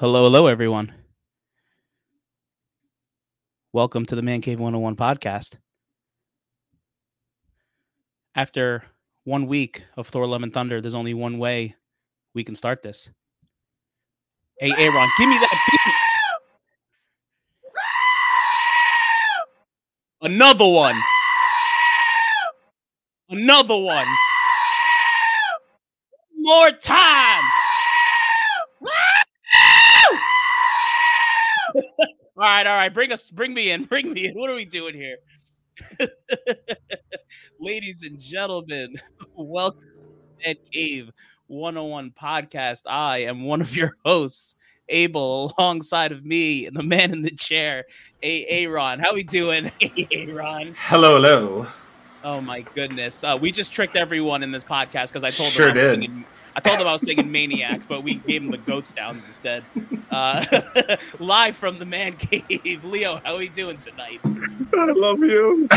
Hello, hello, everyone. Welcome to the Man Cave 101 podcast. After one week of Thor Love and Thunder, there's only one way we can start this. Hey, Aaron, give me that beat. Another one. Another one. More time. All right, all right. Bring us, bring me in, bring me in. What are we doing here? Ladies and gentlemen, welcome to Cave 101 podcast. I am one of your hosts, Abel, alongside of me and the man in the chair, A. Aaron. How we doing, Aaron? Hello, hello. Oh my goodness. Uh, we just tricked everyone in this podcast because I told Sure them I was did. singing I told them I was singing Maniac, but we gave him the goats downs instead. Uh, live from the man cave. Leo, how are we doing tonight? I love you.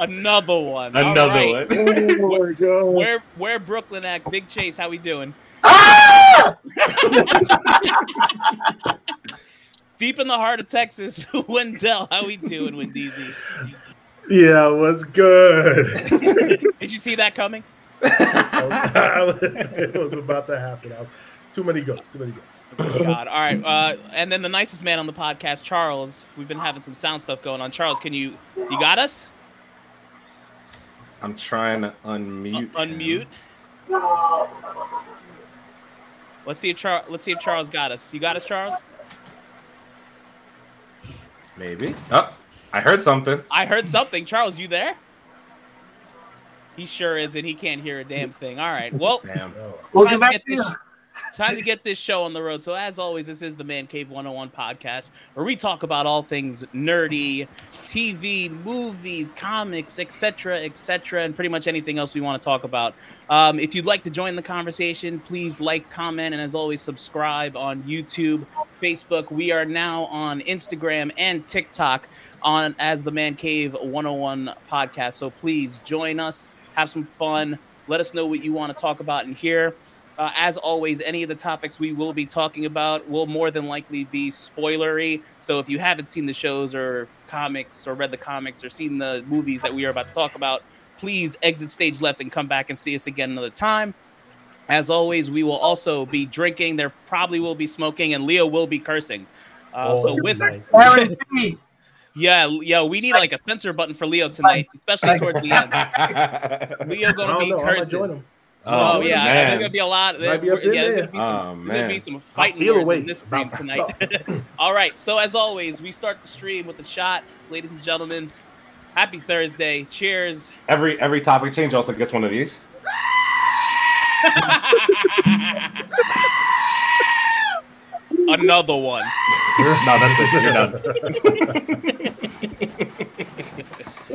Another one. Another right. one. Oh my god. Where where Brooklyn at? Big Chase, how we doing? Deep in the heart of Texas, Wendell, how we doing, Wendeezy? Yeah, it was good. Did you see that coming? I was, it was about to happen. I was, too many goats. Too many goats. Oh, God. All right. Uh, and then the nicest man on the podcast, Charles. We've been having some sound stuff going on. Charles, can you you got us? I'm trying to unmute. Uh, unmute. Let's see if Charles. let's see if Charles got us. You got us, Charles? Maybe. Oh, I heard something. I heard something. Charles, you there? He sure is, and he can't hear a damn thing. All right. Well, Damn. Time Welcome to back get to this, time to get this show on the road. So as always, this is the Man Cave 101 podcast where we talk about all things nerdy, TV, movies, comics, etc., etc., and pretty much anything else we want to talk about. Um, if you'd like to join the conversation, please like, comment, and as always, subscribe on YouTube, Facebook. We are now on Instagram and TikTok on as the Man Cave 101 podcast. So please join us, have some fun. Let us know what you want to talk about in here. Uh, as always, any of the topics we will be talking about will more than likely be spoilery. So if you haven't seen the shows or comics or read the comics or seen the movies that we are about to talk about, please exit stage left and come back and see us again another time. As always, we will also be drinking. There probably will be smoking, and Leo will be cursing. Uh, oh, so with my Guaranteed. Yeah, yeah, we need like a censor button for Leo tonight, especially towards the end. Leo I gonna don't be know. Cursing. join him. Oh, Oh, yeah, man. there's gonna be a lot. Might be yeah, there's gonna be some, Oh, there's gonna be some fighting words way in this stream tonight. All right, so as always, we start the stream with a shot, ladies and gentlemen. Happy Thursday! Cheers. every every topic change also gets one of these. Another one. no, that's it. You're done.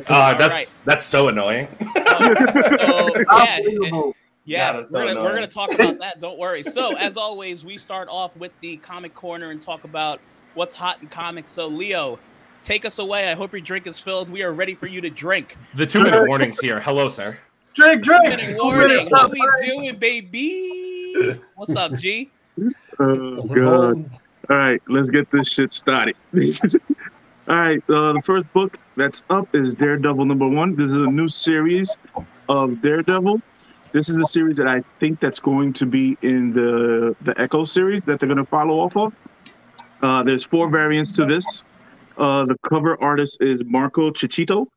Uh, that's right. that's so annoying. So, yeah, Yeah, Yeah, we're, so gonna, we're gonna talk about that. Don't worry. So, as always, we start off with the comic corner and talk about what's hot in comics. So, Leo, take us away. I hope your drink is filled. We are ready for you to drink. The two minute warnings here. Hello, sir. Drink, drink. Two Minute warning. What we doing, baby? What's up, G? We're Oh god! All right, let's get this shit started. All right, uh, the first book that's up is Daredevil number one. This is a new series of Daredevil. This is a series that I think that's going to be in the the Echo series that they're going to follow off of. Uh, there's four variants to this. Uh, the cover artist is Marco Ciccito,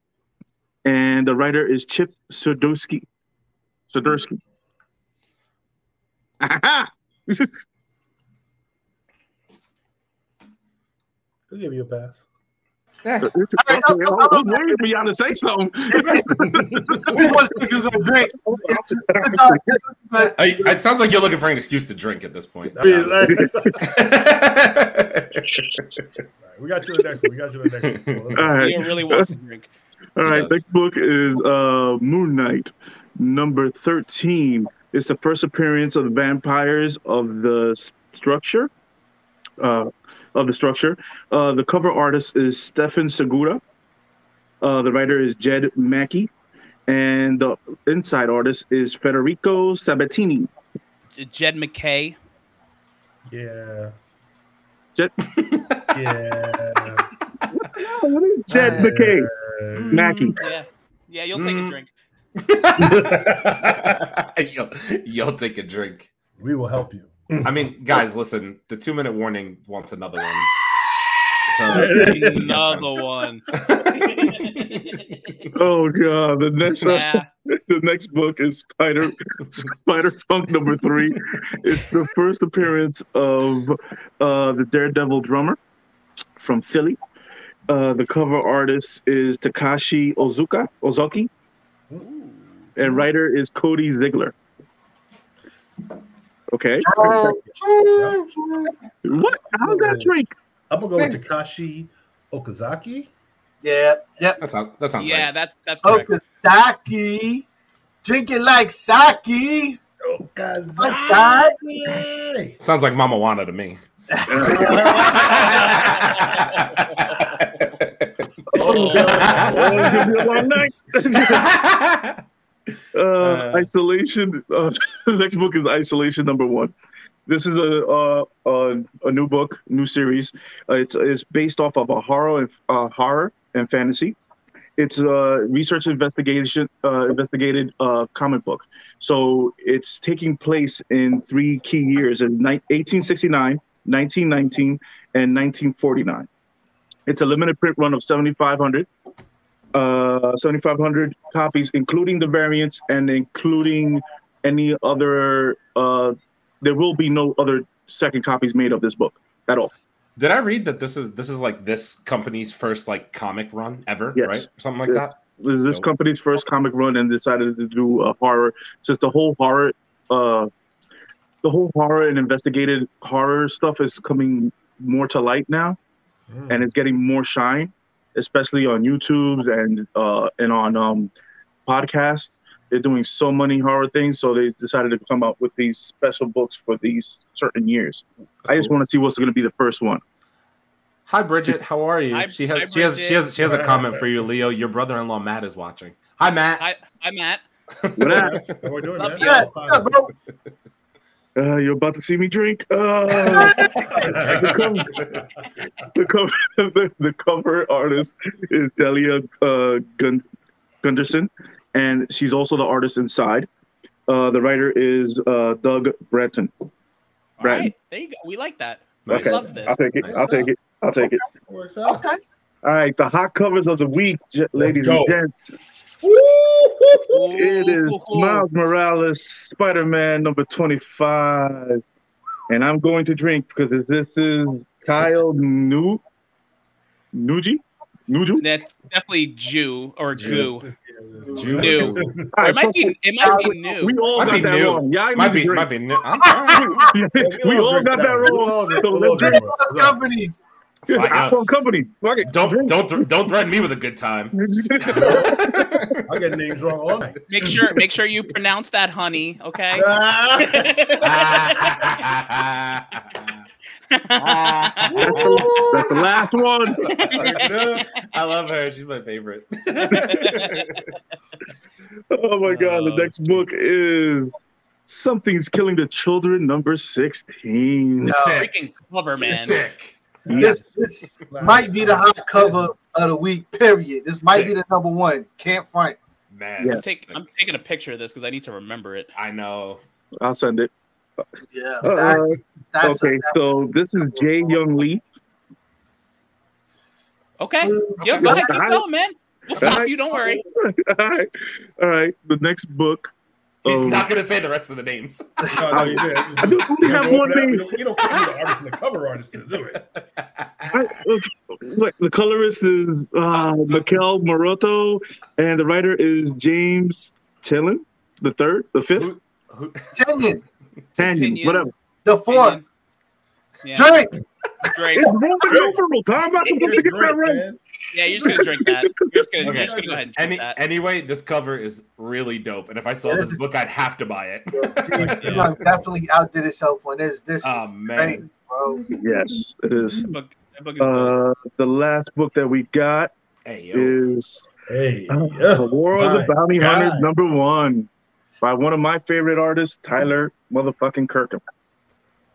and the writer is Chip. Swiderski. Aha! I'll give you a pass. right, Okay, I no, was waiting for y'all to say something. Who wants to think drink? It's- it's not- but I, it sounds like you're looking for an excuse to drink at this point. I mean, like- All right, we got you the next one. We got you the next one. Let's. All right. Leo really wants to drink. All right, Yes. next book is uh, Moon Knight, number 13. It's the first appearance of the vampires of the structure. Uh, of the structure. Uh, the cover artist is Stefan Segura. Uh, the writer is Jed Mackey. And the inside artist is Federico Sabatini. Jed McKay. Yeah. Jed- Yeah. Jed McKay, Uh, Mackie. Yeah, yeah. You'll take a Mm. drink. you'll, you'll take a drink. we will help you. I mean, guys, listen. The two minute warning wants another one. So- Another one. Oh god, the next Yeah. the next book is Spider Spider Punk number three. It's the first appearance of uh, the Daredevil drummer from Philly. Uh, the cover artist is Takashi Ozuka Ozuki, Ooh. and writer is Cody Ziglar. Okay, Oh, what? How's that drink? I'm gonna go with Takashi Okazaki. yeah, yep. that sounds that sounds Yeah, right. that's that's correct. Okazaki. Drink it like sake. Okazaki. Sounds like Mama Wana to me. Oh, it's gonna be a long night. uh, isolation. Uh, the next book is Isolation number one. This is a uh, a, a new book, new series. Uh, it's it's based off of a horror and uh, horror and fantasy. It's a research investigation uh, investigated uh, comic book. So it's taking place in three key years in ni- 1869, 1919, and 1949. It's a limited print run of 7,500 uh, 7,500 copies, including the variants and including any other. Uh, there will be no other second copies made of this book at all. Did I read that this is this is like this company's first like comic run ever, Yes. right? Something like Yes. that. This is this Dope. company's first comic run and decided to do a horror. Since the whole horror, uh, the whole horror and investigated horror stuff is coming more to light now, Mm. and it's getting more shine, especially on YouTube and uh, and on um, podcasts. They're doing so many horror things, so they decided to come out with these special books for these certain years. I just want to see what's going to be the first one. Hi Bridget, how are you? Hi- she hi, has she has she has she has a comment for you, Leo. Your brother-in-law Matt is watching. Hi Matt. Hi, hi, Matt. What up? How we doing, Love man? you. Yeah, what's up, bro? Uh, you're about to see me drink. Uh, the cover the, the cover artist is Delia uh, Gun- Gunderson, and she's also the artist inside. Uh, the writer is uh, Doug Breton. All Right. right, there you go. We like that. Nice. We love this. I'll take it. Nice. I'll take it. I'll take it. Okay. All right, the hot covers of the week, j- ladies and go. gents. Ooh, It is ooh, ooh. Miles Morales, Spider-Man number twenty-five, and I'm going to drink because this is Kyle Nu Nuji Nuju. That's definitely Jew or Jew. goo. Jew. New. All It right, might be. It might be new. We all Might got that new. wrong. Yeah, Might be might be new. I'm all right. we all got that wrong. So let's drink. Us company. Fine, yeah. Apple Company. Fuck it. Don't Drink. don't don't threaten me with a good time. I get names wrong all night. Make sure. Make sure you pronounce that, honey. Okay. That's the, that's the last one. I love her. She's my favorite. Oh my god, the next book is Something's Killing the Children, number 16. Sick. Freaking cover, man. Sick. This this might be the hot cover of the week. Period. This might be the number one. Can't front. Man. I'm, take, I'm taking a picture of this because I need to remember it. I know. I'll send it. Yeah. Uh, That's, that's okay, so this is Jay Young Lee. Okay. Yo, go ahead. Keep going, man. We'll stop Alright. you. Don't worry. All right. All right. The next book. He's um, not gonna say the rest of the names. No, no, you did. I do only have one You name. don't, you don't pick the artist and the cover artist to do it. I, look, the colorist is uh, Mikel Moroto, and the writer is James Tillin, the third, the fifth, Who- who- Tanyan. Tanyan, whatever. The fourth. Yeah. Drink. Drake. It's Roman numerals. How am I supposed to get that right? Man. Yeah, you're just gonna drink that. You're just gonna, Okay. you're just gonna go ahead and drink Any, that. anyway, this cover is really dope, and if I saw Yeah, this this book, I'd have to buy it. This one definitely outdid itself on this. This Oh, is man. ready, bro. Yes, it is. That book, that book is dope. Uh, the last book that we got Hey, is Hey, uh, yeah. The War of the Bounty God. Hunters, number one. by one of my favorite artists, Tyler motherfucking Kirkham.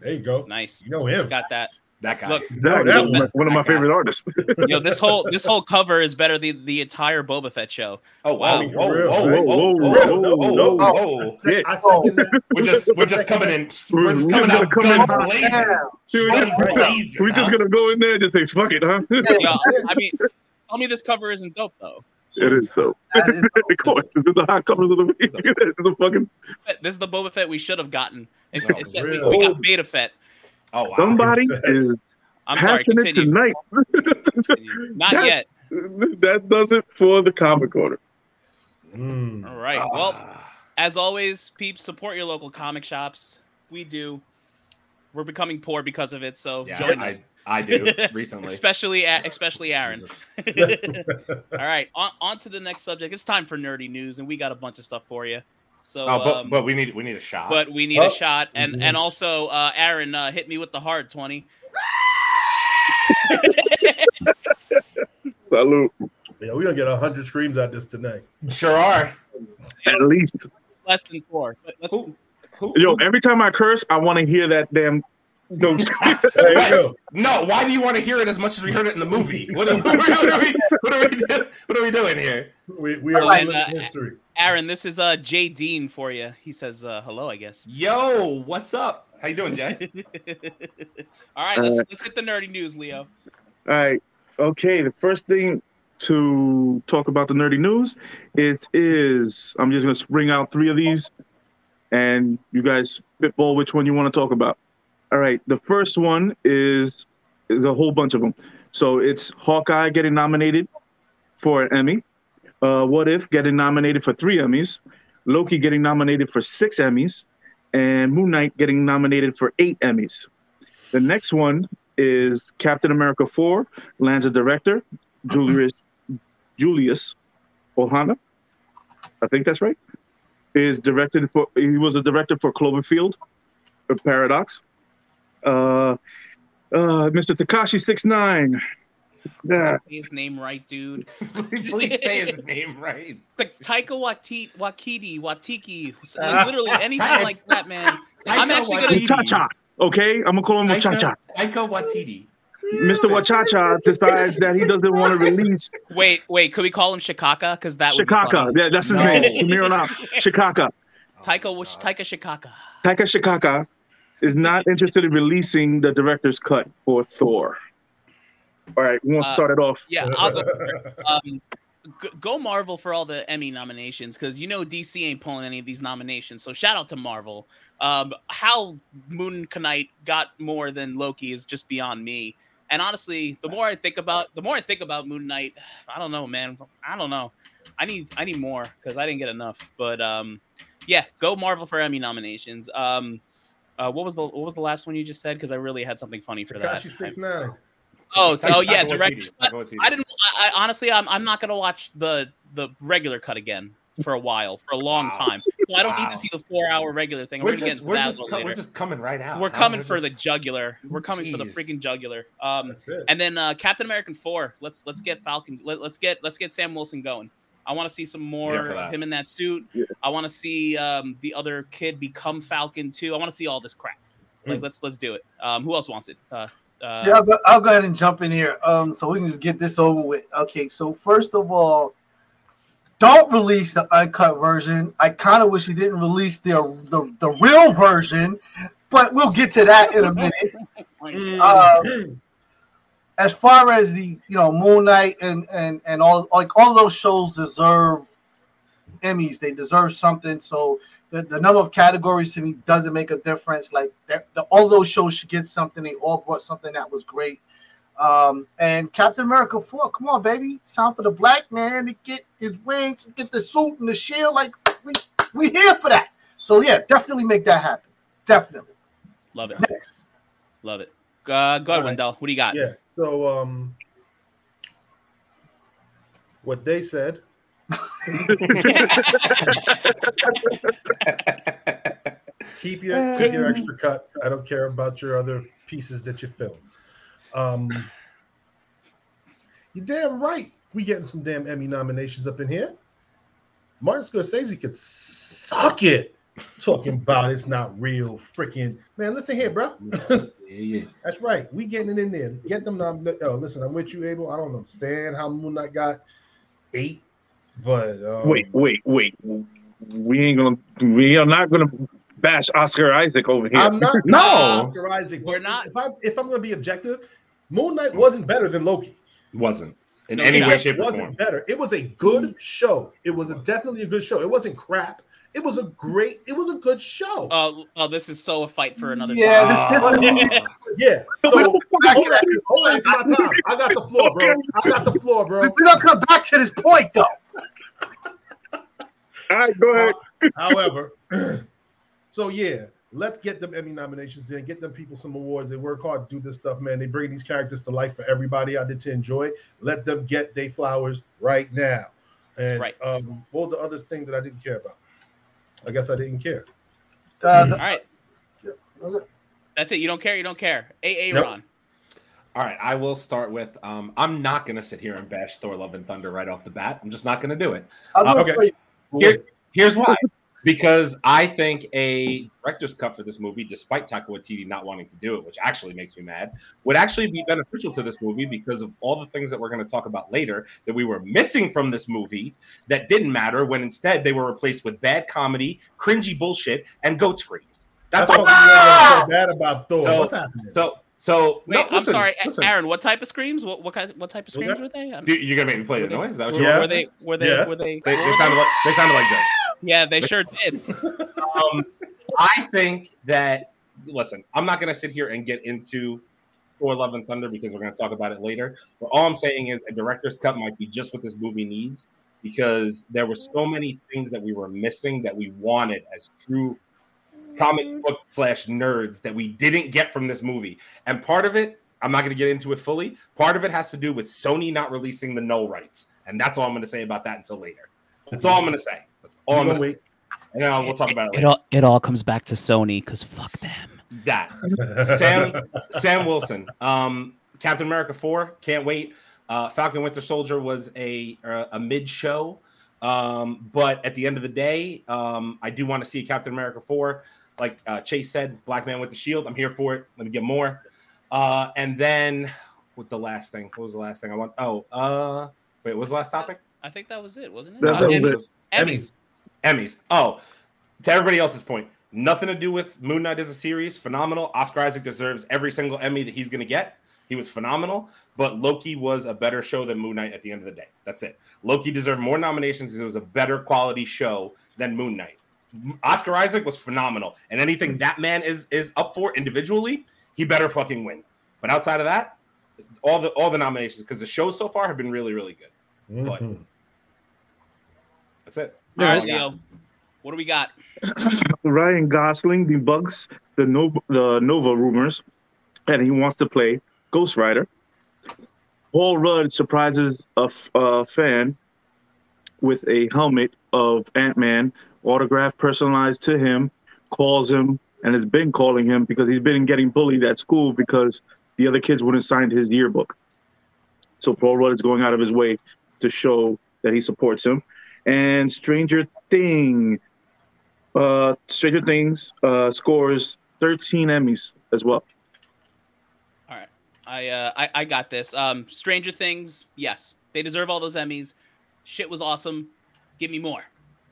There you go. Nice. You know him. Got that. That guy. Look, That that is one of my- one of my that guy. favorite artists. yo, this whole this whole cover is better than the entire Boba Fett show. Oh wow! Wow. Whoa, whoa, Real. whoa, Whoa, whoa, whoa. We're just we're just coming in. We're just coming out Coming guns out. blazing. Dude, Guns we- blazing, We're just gonna go in there and just say fuck it, huh? Yo, I mean, tell me this cover isn't dope though. It is so. That is of course, this is the hot covers of the week. this is the fucking This is the Boba Fett we should have gotten. It's, Oh, it's- we, we got Beta Fett. Oh wow! somebody is I'm sorry. passionate Continue. tonight. continue. Not That- yet. that does it for the comic corner. Mm. All right. Ah. Well, as always, peeps, support your local comic shops. We do. We're becoming poor because of it, so yeah, join I, us. I do recently. Especially, A- especially Aaron. All right, on, on to the next subject. It's time for nerdy news, and we got a bunch of stuff for you. So, Oh, but um, but we need we need a shot. but we need Oh. a shot, and Mhm. and also, uh, Aaron, uh, hit me with the hard twenty. Salute. Yeah, we're gonna get hundred screams at this tonight. sure are. At least. Less than four. But let's, Who- Who, Yo, every time I curse, I want to hear that damn. Those, There you go. no, why do you want to hear it as much as we heard it in the movie? What, is, what, are, we, what, are, we, do- what are we doing here? We, we are Alright, living uh, history. Aaron, this is uh, Jay Dean for you. He says uh, hello, I guess. Yo, what's up? How you doing, Jay? All right, let's let's hit the nerdy news, Leo. All right. Okay. The first thing to talk about the nerdy news, it is. I'm just gonna bring out three of these, and you guys spitball which one you want to talk about. All right. The first one is is a whole bunch of them. So it's Hawkeye getting nominated for an Emmy. Uh, what if getting nominated for three Emmys? Loki getting nominated for six Emmys, and Moon Knight getting nominated for eight Emmys. The next one is Captain America 4 lands a director, Julius Julius Ohana. I think that's right. Is directed for he was a director for Cloverfield, or Paradox. Uh, uh, Mr. Takashi Six Nine. Yeah, Say his name right, dude. Please say his name right. It's like Taika Waititi, Wakiti, Watiki, like, literally anything like that, man. I'm actually gonna- Waititi. Muchacha. Okay, I'm gonna call him Muchacha. Taika Taika Waititi. Mr. Wachacha decides that he doesn't want to release Wait, wait, could we call him Shikaka? Because that would be Shikaka. Yeah, that's his No. name. From here on out. Shikaka. Taika, Wash- Taika Shikaka. Taika Shikaka is not interested in releasing the director's cut for Thor. All right, we want to Uh, start it off. Yeah, I'll go. Um, go Marvel for all the Emmy nominations because you know DC ain't pulling any of these nominations. So shout out to Marvel. Um, how Moon Knight got more than Loki is just beyond me. And honestly, the more I think about, the more I think about Moon Knight, I don't know, man. I don't know. I need, I need more because I didn't get enough. But um, yeah, go Marvel for Emmy nominations. Um, uh, what was the what was the last one you just said? Because I really had something funny for that. Takashi six nine. Oh, t- oh yeah, Waititi. director's cut. I didn't. I, I honestly, I'm, I'm not gonna watch the the regular cut again for a while, for a long Wow. time. So I don't need to see the four hour regular thing. We're We're, gonna just, into we're, just, a later. we're just coming right out. We're coming We're for the jugular. We're coming for the freaking jugular. Um, That's it. and then uh, Captain American four. Let's let's get Falcon. Let, let's get let's get Sam Wilson going. I want to see some more Here for of him in that suit. Yeah. I want to see um, the other kid become Falcon too. I want to see all this crap. Like Mm. let's let's do it. Um, who else wants it? Uh, uh, Yeah, but I'll go ahead and jump in here. Um, so we can just get this over with. Okay, so first of all, don't release the uncut version. I kind of wish you didn't release the, the the real version, but we'll get to that in a minute. Mm. Um, as far as the you know Moon Knight and and and all like all those shows deserve Emmys. They deserve something. So the, the number of categories to me doesn't make a difference. Like that, the, all those shows should get something. They all brought something that was great. Um, and Captain America 4, come on, baby. It's time for the black man to get his wings, get the suit and the shield. Like we we here for that. So yeah, definitely make that happen. Definitely. love it. Next. Love it. Uh, go ahead, All right. Wendell. What do you got? Yeah. So um, what they said. keep your keep your extra cut. I don't care about your other pieces that you film. Um, you damn right. We getting some damn Emmy nominations up in here. Martin Scorsese could suck it. Talking about it's not real, freaking man. Listen here, bro. Yeah, yeah. That's right. We getting it in there. Get them. Nom- oh, listen, I'm with you, Abel. I don't understand how Moon Knight got eight, but um, Wait, wait, wait. We ain't gonna. We are not gonna bash Oscar Isaac over here. I'm not. No. Oscar Isaac. We're not. If, I, if I'm going to be objective, Moon Knight wasn't better than Loki. Wasn't in No, any way, It shape, or wasn't form. better. It was a good show. It was a, definitely a good show. It wasn't crap. It was a great. It was a good show. Oh, oh, this is so a fight for another Yeah, time. this- Ah. yeah. So So, we don't come back to hold on, hold on, it's my time. I got the floor, bro. I got the floor, bro. We don't come back to this point though. All right, go ahead. However, so yeah, let's get them Emmy nominations in, get them people some awards. They work hard to do this stuff, man. They bring these characters to life for everybody out there to enjoy. Let them get their flowers right now. And Right. um, what was the other thing that I didn't care about? I guess I didn't care. Uh, All the- right, was it- that's it. You don't care. You don't care. AA Nope. Ron. All right, I will start with. Um, I'm not going to sit here and bash Thor: Love and Thunder right off the bat. I'm just not going to do it. I'll do Okay. it for. Here, here's why. Because I think a director's cut for this movie, despite Taika Waititi not wanting to do it, which actually makes me mad, would actually be beneficial to this movie because of all the things that we're going to talk about later that we were missing from this movie that didn't matter when instead they were replaced with bad comedy, cringy bullshit, and goat screams. That's That's all. what we so bad about Thor. So- What's happening? So, so Wait, no, I'm sorry, listen. Aaron. What type of screams? What what kind? What type of Okay. screams were they? Dude, you're gonna make me play the noise. Is that what you Yeah. Were they? Were they? Yes. Were they? They, they sounded like they sounded like this. Yeah, they sure did. um, I think that listen, I'm not going to sit here and get into Thor: Love and Thunder because we're going to talk about it later. But all I'm saying is a director's cut might be just what this movie needs because there were so many things that we were missing that we wanted as true comic book slash nerds that we didn't get from this movie. And part of it, I'm not going to get into it fully. Part of it has to do with Sony not releasing the no rights, and that's all I'm going to say about that until later. That's all I'm going to say. That's all You I'm gonna going to say. And then we'll talk about it It later. all it all comes back to Sony because fuck them. That. Sam Sam Wilson, um, Captain America four, can't wait. Uh, Falcon Winter Soldier was a uh, a mid show, um, but at the end of the day, um, I do want to see Captain America four. Like uh, Chase said, Black Man with the Shield. I'm here for it. Let me get more. Uh, and then with the last thing, what was the last thing I want? Oh, uh, wait, what was the last topic? I think that was it, wasn't it? That- Uh, that was it. Emmys. Emmys. Oh, to everybody else's point, nothing to do with Moon Knight as a series. Phenomenal. Oscar Isaac deserves every single Emmy that he's going to get. He was phenomenal, but Loki was a better show than Moon Knight at the end of the day. That's it. Loki deserved more nominations because it was a better quality show than Moon Knight. Oscar Isaac was phenomenal, and anything that man is is up for individually, he better fucking win. But outside of that, all the all the nominations because the shows so far have been really really good. Mhm. That's it. All right, Leo. What do we got? Ryan Gosling debunks the Nova, the Nova rumors, and he wants to play Ghost Rider. Paul Rudd surprises a, f- a fan with a helmet of Ant Man, autograph personalized to him, calls him, and has been calling him because he's been getting bullied at school because the other kids wouldn't sign his yearbook. So Paul Rudd is going out of his way to show that he supports him. And Stranger Thing, uh, Stranger Things uh, scores 13 Emmys as well. All right, I uh I, I got this. Um Stranger Things, yes. They deserve all those Emmys. Shit was awesome. Give me more.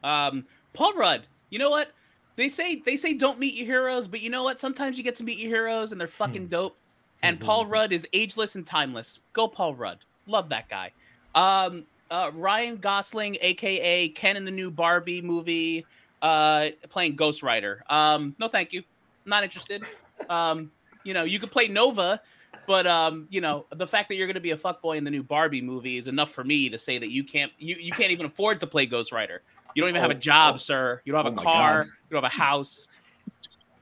Um Paul Rudd, you know what? They say they say don't meet your heroes, but you know what? Sometimes you get to meet your heroes and they're fucking dope. And Paul Rudd is ageless and timeless. Go Paul Rudd. Love that guy. Um uh Ryan Gosling, aka Ken in the new Barbie movie, uh playing Ghost Rider. Um, no thank you. Not interested. Um, you know, you could play Nova, but um, you know, the fact that you're going to be a fuckboy in the new Barbie movie is enough for me to say that you can't you, you can't even afford to play Ghost Rider. You don't even have a Oh, job, oh. sir. You don't have Oh a car. God. You don't have a house.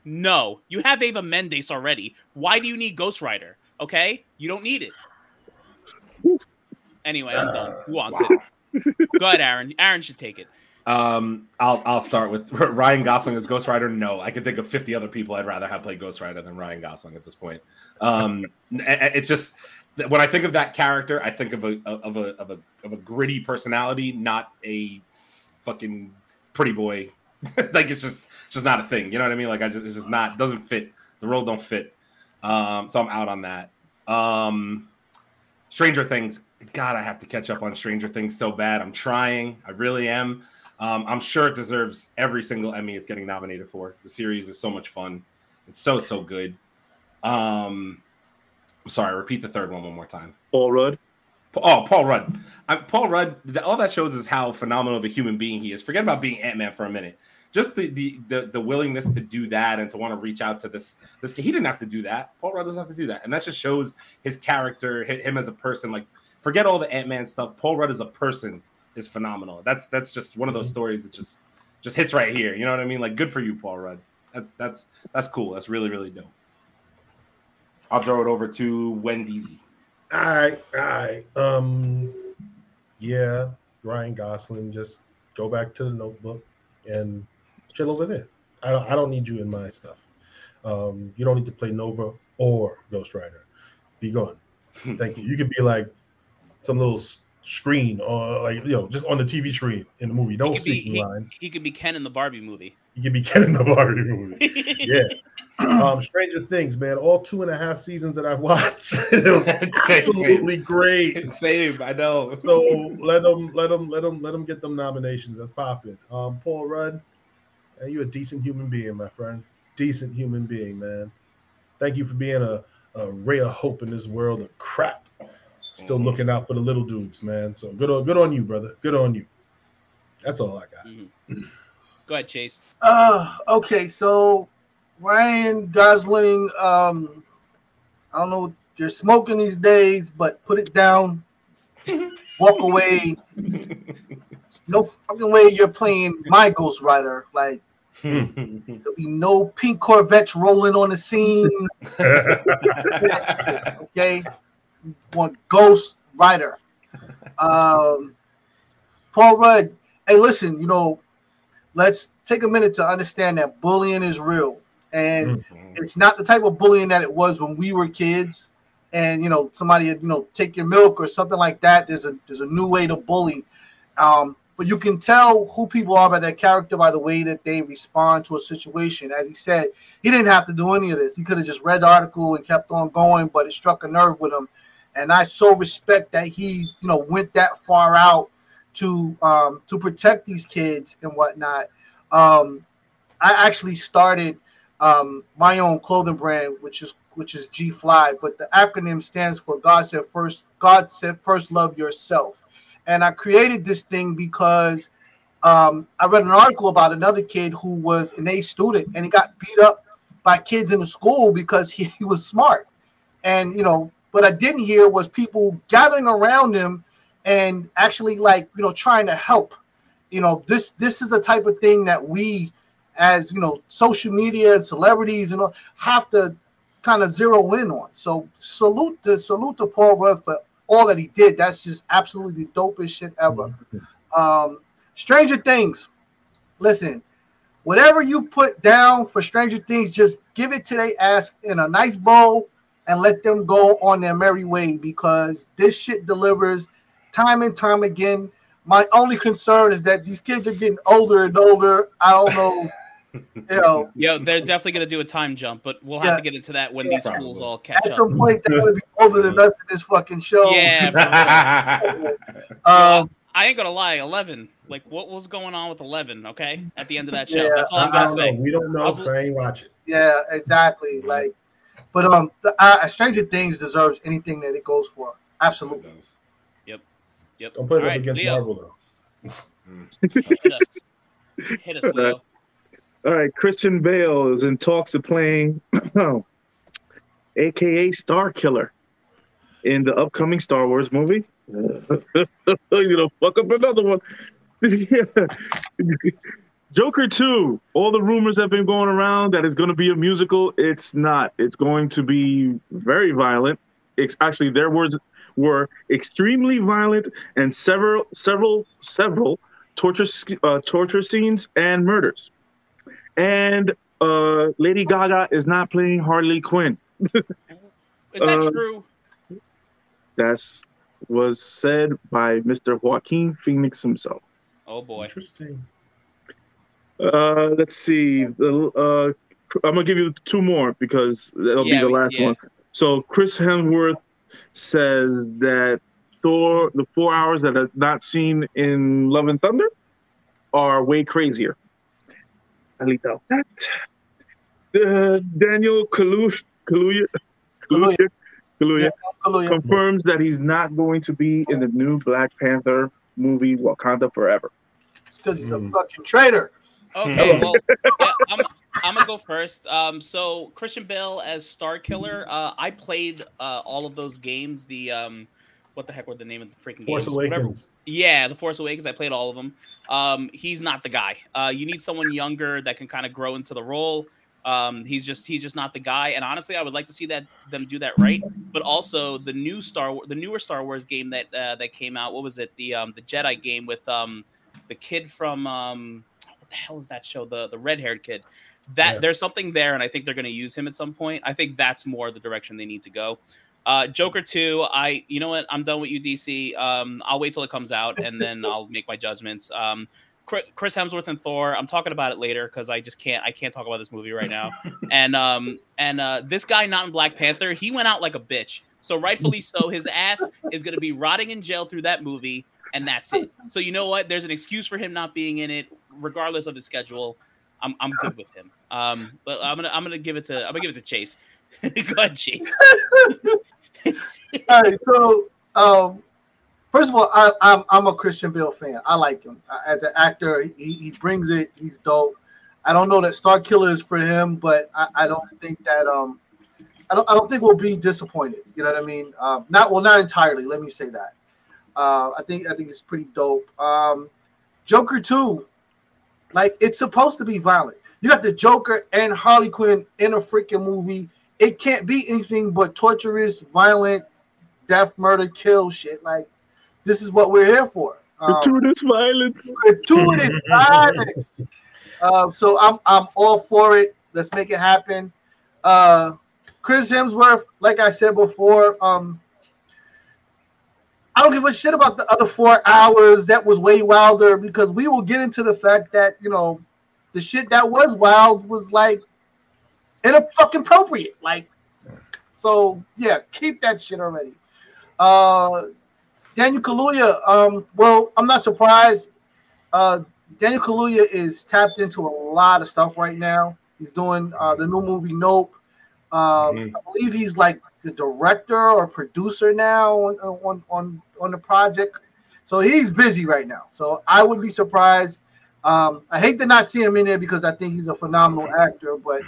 No, you have Eva Mendes already. Why do you need Ghost Rider? Okay, you don't need it. Anyway, I'm done. Who wants Wow. it? Go ahead, Aaron. Aaron should take it. Um, I'll I'll start with Ryan Gosling as Ghost Rider. No, I can think of 50 other people I'd rather have played Ghost Rider than Ryan Gosling at this point. Um, it's just when I think of that character, I think of a of a of a of a gritty personality, not a fucking pretty boy. like it's just it's just not a thing. You know what I mean? Like I just it's just not doesn't fit. The role don't fit. Um, so I'm out on that. Um, Stranger Things. God, I have to catch up on Stranger Things so bad. I'm trying. I really am. Um, I'm sure it deserves every single Emmy it's getting nominated for. The series is so much fun. It's so so good. Um, I'm sorry. Repeat the third one one more time. Paul Rudd. Oh, Paul Rudd. I, Paul Rudd. All that shows is how phenomenal of a human being he is. Forget about being Ant Man for a minute. Just the, the the the willingness to do that and to want to reach out to this this he didn't have to do that. Paul Rudd doesn't have to do that, and that just shows his character, him as a person. Like, forget all the Ant Man stuff. Paul Rudd as a person is phenomenal. That's that's just one of those stories that just just hits right here. You know what I mean? Like, good for you, Paul Rudd. That's that's that's cool. That's really really dope. I'll throw it over to Wendy's. All right, all right. Um, yeah, Ryan Gosling. Just go back to the Notebook and chill over there. I don't, I don't need you in my stuff. Um, you don't need to play Nova or Ghost Rider. Be gone. Thank you. You could be like some little screen or like you know just on the TV screen in the movie. He Don't be speak he, lines. he could be Ken in the Barbie movie. You could be Ken in the Barbie movie. yeah. Um, Stranger Things, man. All two and a half seasons that I've watched, it was absolutely great. Same, I know. So let them, let them, let them, let them get them nominations. That's popping. Um, Paul Rudd, man, you're a decent human being, my friend. Decent human being, man. Thank you for being a, a ray of hope in this world of crap. Still Mhm. looking out for the little dudes, man. So good on, good on you, brother. Good on you. That's all I got. Mhm. Go ahead, Chase. Uh, okay, so Ryan Gosling, um, I don't know what you're smoking these days, but put it down, walk away. No fucking way you're playing my Ghost Rider. Like there'll be no pink Corvettes rolling on the scene. Okay, want Ghost Rider. Um, Paul Rudd. Hey, listen, you know, let's take a minute to understand that bullying is real, and it's not the type of bullying that it was when we were kids. And you know, somebody you know take your milk or something like that. There's a there's a new way to bully. Um, but you can tell who people are by their character by the way that they respond to a situation. As he said, he didn't have to do any of this. He could have just read the article and kept on going, but it struck a nerve with him. And I so respect that he, you know, went that far out to um, to protect these kids and whatnot. Um, I actually started um, my own clothing brand, which is which is G Fly, but the acronym stands for God said first. God said first, love yourself. And I created this thing because um, I read an article about another kid who was an A student and he got beat up by kids in the school because he, he was smart. And you know, what I didn't hear was people gathering around him and actually like you know trying to help. You know, this this is a type of thing that we as you know social media and celebrities and all have to kind of zero in on. So salute to salute to Paul Rudd for all that he did. That's just absolutely the dopest shit ever. Um, Stranger Things. Listen, whatever you put down for Stranger Things, just give it to they ass in a nice bowl and let them go on their merry way because this shit delivers time and time again. My only concern is that these kids are getting older and older. I don't know, you know. Yo, they're definitely gonna do a time jump, but we'll have Yeah. to get into that when Yeah. these fools all catch up. At up. some point, they're gonna be older than us in this fucking show. Yeah, Um, I ain't gonna lie. Eleven, like what was going on with Eleven? Okay, at the end of that show, Yeah, that's all I'm gonna don't say. know. We don't know. I was- So I ain't watching. yeah, exactly. Like, but um, the, uh, Stranger Things deserves anything that it goes for. Absolutely. Yep. Yep. Don't put it All up right, against Leo, Marvel though. Hit us, hit us, Leo. All right, Christian Bale is in talks of playing, aka Star Killer, in the upcoming Star Wars movie. you know, fuck up another one. Joker 2. All the rumors have been going around that it's going to be a musical. It's not. It's going to be very violent. It's actually their words were extremely violent and several, several, several torture, uh, torture scenes and murders. And uh, Lady Gaga is not playing Harley Quinn. Is that Uh, true? That's was said by Mr. Joaquin Phoenix himself. Oh boy. Interesting. Uh, let's see. Uh, I'm gonna give you two more because that'll Yeah, be the last yeah. one. So Chris Hemsworth says that Thor, the four hours that are not seen in Love and Thunder, are way crazier. I leave out that. Uh, Daniel Kaluuya, Kaluuya, Kaluuya, Kaluuya Kaluuya. confirms that he's not going to be in the new Black Panther movie Wakanda Forever. It's because he's a Mm. fucking traitor. Okay, well, yeah, I'm, I'm gonna go first. Um, so Christian Bale as Star Killer. Uh, I played uh, all of those games. The um, what the heck were the name of the freaking Force games? Whatever. Yeah, The Force Awakens. I played all of them. Um, he's not the guy. Uh, you need someone younger that can kind of grow into the role. Um, he's just he's just not the guy. And honestly, I would like to see that them do that right. But also the new Star War- the newer Star Wars game that uh, that came out. What was it? The um, the Jedi game with um, the kid from um, what the hell is that show? The the red haired kid. That Yeah. there's something there, and I think they're going to use him at some point. I think that's more the direction they need to go. Uh, Joker two, I you know what? I'm done with you, DC. Um, I'll wait till it comes out and then I'll make my judgments. Um, Chris Hemsworth and Thor. I'm talking about it later because I just can't. I can't talk about this movie right now. and um, and uh, this guy not in Black Panther, he went out like a bitch. So rightfully so, his ass is going to be rotting in jail through that movie, and that's it. So you know what? There's an excuse for him not being in it, regardless of his schedule. I'm I'm good with him. Um, but I'm gonna I'm gonna give it to I'm gonna give it to Chase. Go ahead, Chase. All right, so um, first of all, I, I'm I'm a Christian Bale fan. I like him Uh, as an actor. He, he brings it. He's dope. I don't know that Star Killer is for him, but I, I don't think that um I don't I don't think we'll be disappointed. You know what I mean? Um, not well, not entirely. Let me say that. Uh, I think I think it's pretty dope. Um, Joker two, like it's supposed to be violent. You got the Joker and Harley Quinn in a freaking movie. It can't be anything but torturous, violent, death, murder, kill shit. Like this is what we're here for. Um, Gratuitous violence. gratuitous violence. Uh, so I'm I'm all for it. Let's make it happen. Uh, Chris Hemsworth, like I said before, um, I don't give a shit about the other four hours. That was way wilder because we will get into the fact that you know the shit that was wild was like inappropriate. Like, so yeah, keep that shit already. Uh, Daniel Kaluuya. Um, well, I'm not surprised. Uh, Daniel Kaluuya is tapped into a lot of stuff right now. He's doing uh, the new movie Nope. Um, Mhm. I believe he's like the director or producer now on on on, on the project. So he's busy right now. So I would be surprised. Um, I hate to not see him in there because I think he's a phenomenal actor, but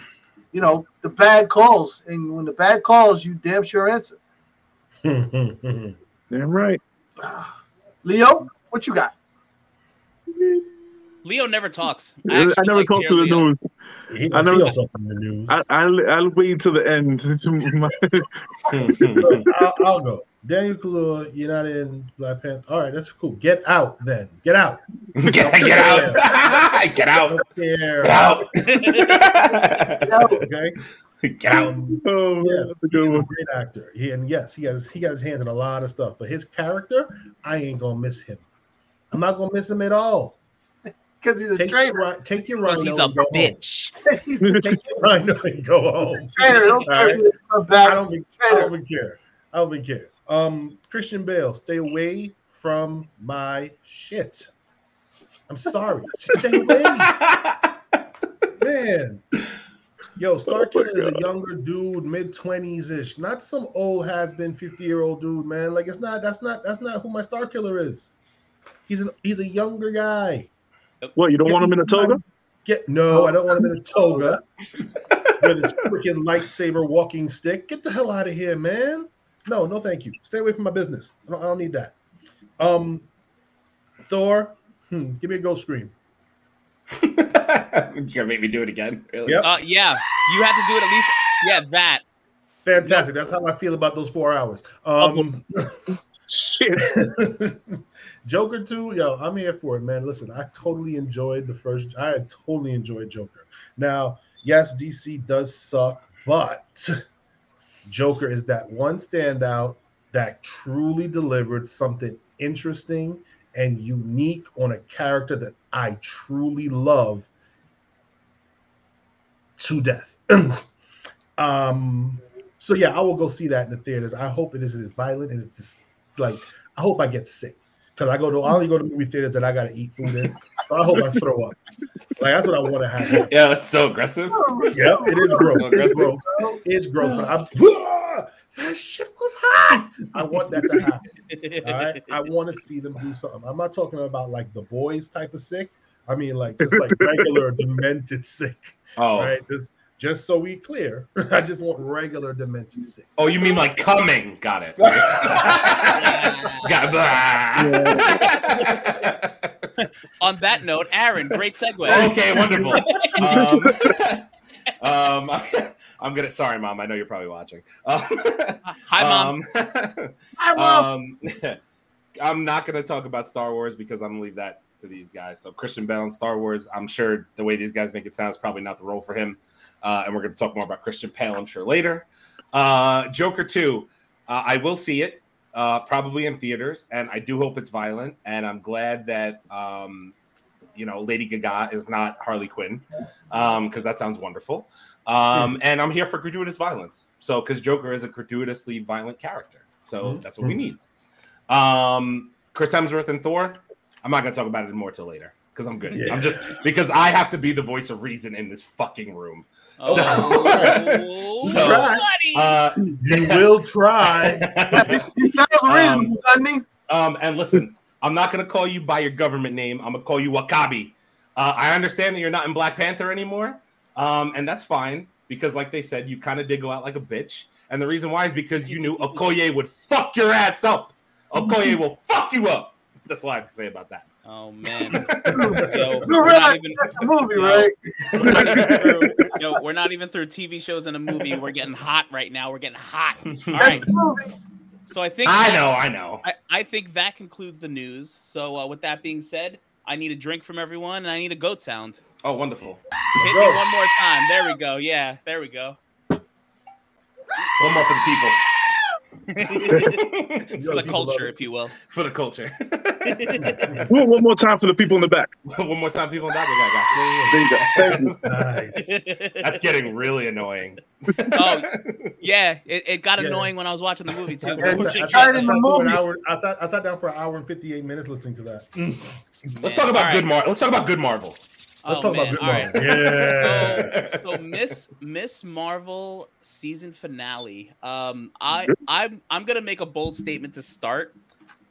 you know the bad calls, and when the bad calls, you damn sure answer. Damn right. Leo, what you got? Leo never talks. I, actually never like talk to to the Leo. news. he I never- feels something in the news. I, I'll, I'll wait till the end. to my- Look, I'll, I'll go. Daniel Kaluuya, you're not in Black Panther. All right, that's cool. Get out then. Get out. get, get out. get out. don't. Get out. Okay. get out. Um, oh, yeah, man, that's a good he's a one. great actor. He, and yes, he has he got his hands in a lot of stuff. But his character, I ain't gonna miss him. I'm not gonna miss him at all. Because he's a Take your, traitor. ri- take your Because rhino he's a and go home. bitch. he's a Take your rhino and go home. traitor. Don't All right. care if he come I don't, even, I don't care. I don't care. Um, Christian Bale, stay away from my shit. I'm sorry. Stay away, man. Yo, Star Oh Killer is a younger dude, mid twenties ish, not some old has been fifty year old dude, man. Like it's not. That's not. That's not who my Star Killer is. He's an. He's a younger guy. What, you don't want him in a toga? Get no, I don't want him in a toga with his freaking lightsaber walking stick. Get the hell out of here, man. No, no, thank you. Stay away from my business. I don't, I don't need that. Um, Thor, hmm, give me a ghost scream. You're gonna make me do it again. Really? Yep. Uh, yeah, you have to do it at least. Yeah, that. Fantastic. That's how I feel about those four hours. Um, Shit. Joker 2, yo, I'm here for it, man. Listen, I totally enjoyed the first. I totally enjoyed Joker. Now, yes, DC does suck, but Joker is that one standout that truly delivered something interesting and unique on a character that I truly love to death. um, so yeah, I will go see that in the theaters. I hope it isn't as violent and it's like I hope I get sick because I go to I only go to movie theaters that I gotta eat food in. So I hope I throw up. Like that's what I want to have. Yeah, that's so aggressive. Yeah, it is gross. So It's gross. It's gross, but I'm "Ah, that shit was hot. I want that to happen. All right. I want to see them do something. I'm not talking about like the boys type of sick. I mean like just like regular demented sick. Oh, All right. Just just so we clear. I just want regular demented sick. oh, you mean like coming? Got it. Got On that note, Aaron, great segue. okay, wonderful. Um, um, I'm gonna. Sorry, mom. I know you're probably watching. Um, Hi, mom. Um, Hi, Mom. um, I'm not gonna talk about Star Wars because I'm gonna leave that to these guys. So Christian Bale and Star Wars. I'm sure the way these guys make it sound is probably not the role for him. Uh, and we're gonna talk more about Christian Bale, I'm sure later. Uh, Joker two. Uh, I will see it uh, probably in theaters, and I do hope it's violent. And I'm glad that um, you know Lady Gaga is not Harley Quinn because that sounds wonderful. Um, and I'm here for gratuitous violence. So because Joker is a gratuitously violent character, so Mhm. that's what we need. Um, Chris Hemsworth and Thor. I'm not gonna talk about it more till later because I'm good. Yeah. I'm just because I have to be the voice of reason in this fucking room. Oh, So- buddy. Uh, You will try. He sounds reasonable, doesn't he? Um, and listen, I'm not gonna call you by your government name. I'm gonna call you W'Kabi. Uh, I understand that you're not in Black Panther anymore, um, and that's fine because, like they said, you kind of did go out like a bitch. And the reason why is because you knew Okoye would fuck your ass up. Okoye will fuck you up. That's all I have to say about that. Oh man. Yo, You we're not even, that's the movie, No. right? we're not even through, yo, we're not even through TV shows and a movie. We're getting hot right now. We're getting hot. All That's right. the movie. So I think I that- know, I know. I, I think that concludes the news. So uh, with that being said, I need a drink from everyone and I need a goat sound. Oh, wonderful. Hit me one more time. There we go. Yeah, there we go. One more for the people. For the culture, if you will. For the culture. One, one more time for the people in the back. One more time, people. in That I got. There you go. Thank you. Nice. That's getting really annoying. oh, yeah. It, it got Yeah. annoying when I was watching the movie too. I, I, I, tried I, in the sat movie. hour, I, sat, I sat down for an hour and 58 minutes listening to that. Let's Man, talk about all good right. Mar. Let's talk about good Marvel. Let's Oh, talk man, about good all right. Marvel. Yeah. so Miss Miss Marvel season finale. Um, I I'm I'm gonna make a bold statement to start.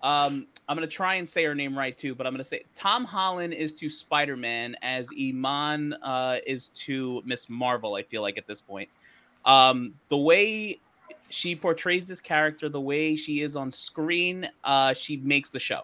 Um, I'm gonna try and say her name right too, but I'm gonna say Tom Holland is to Spider Man as Iman uh, is to Miss Marvel. I feel like at this point, um, the way she portrays this character, the way she is on screen, uh, she makes the show.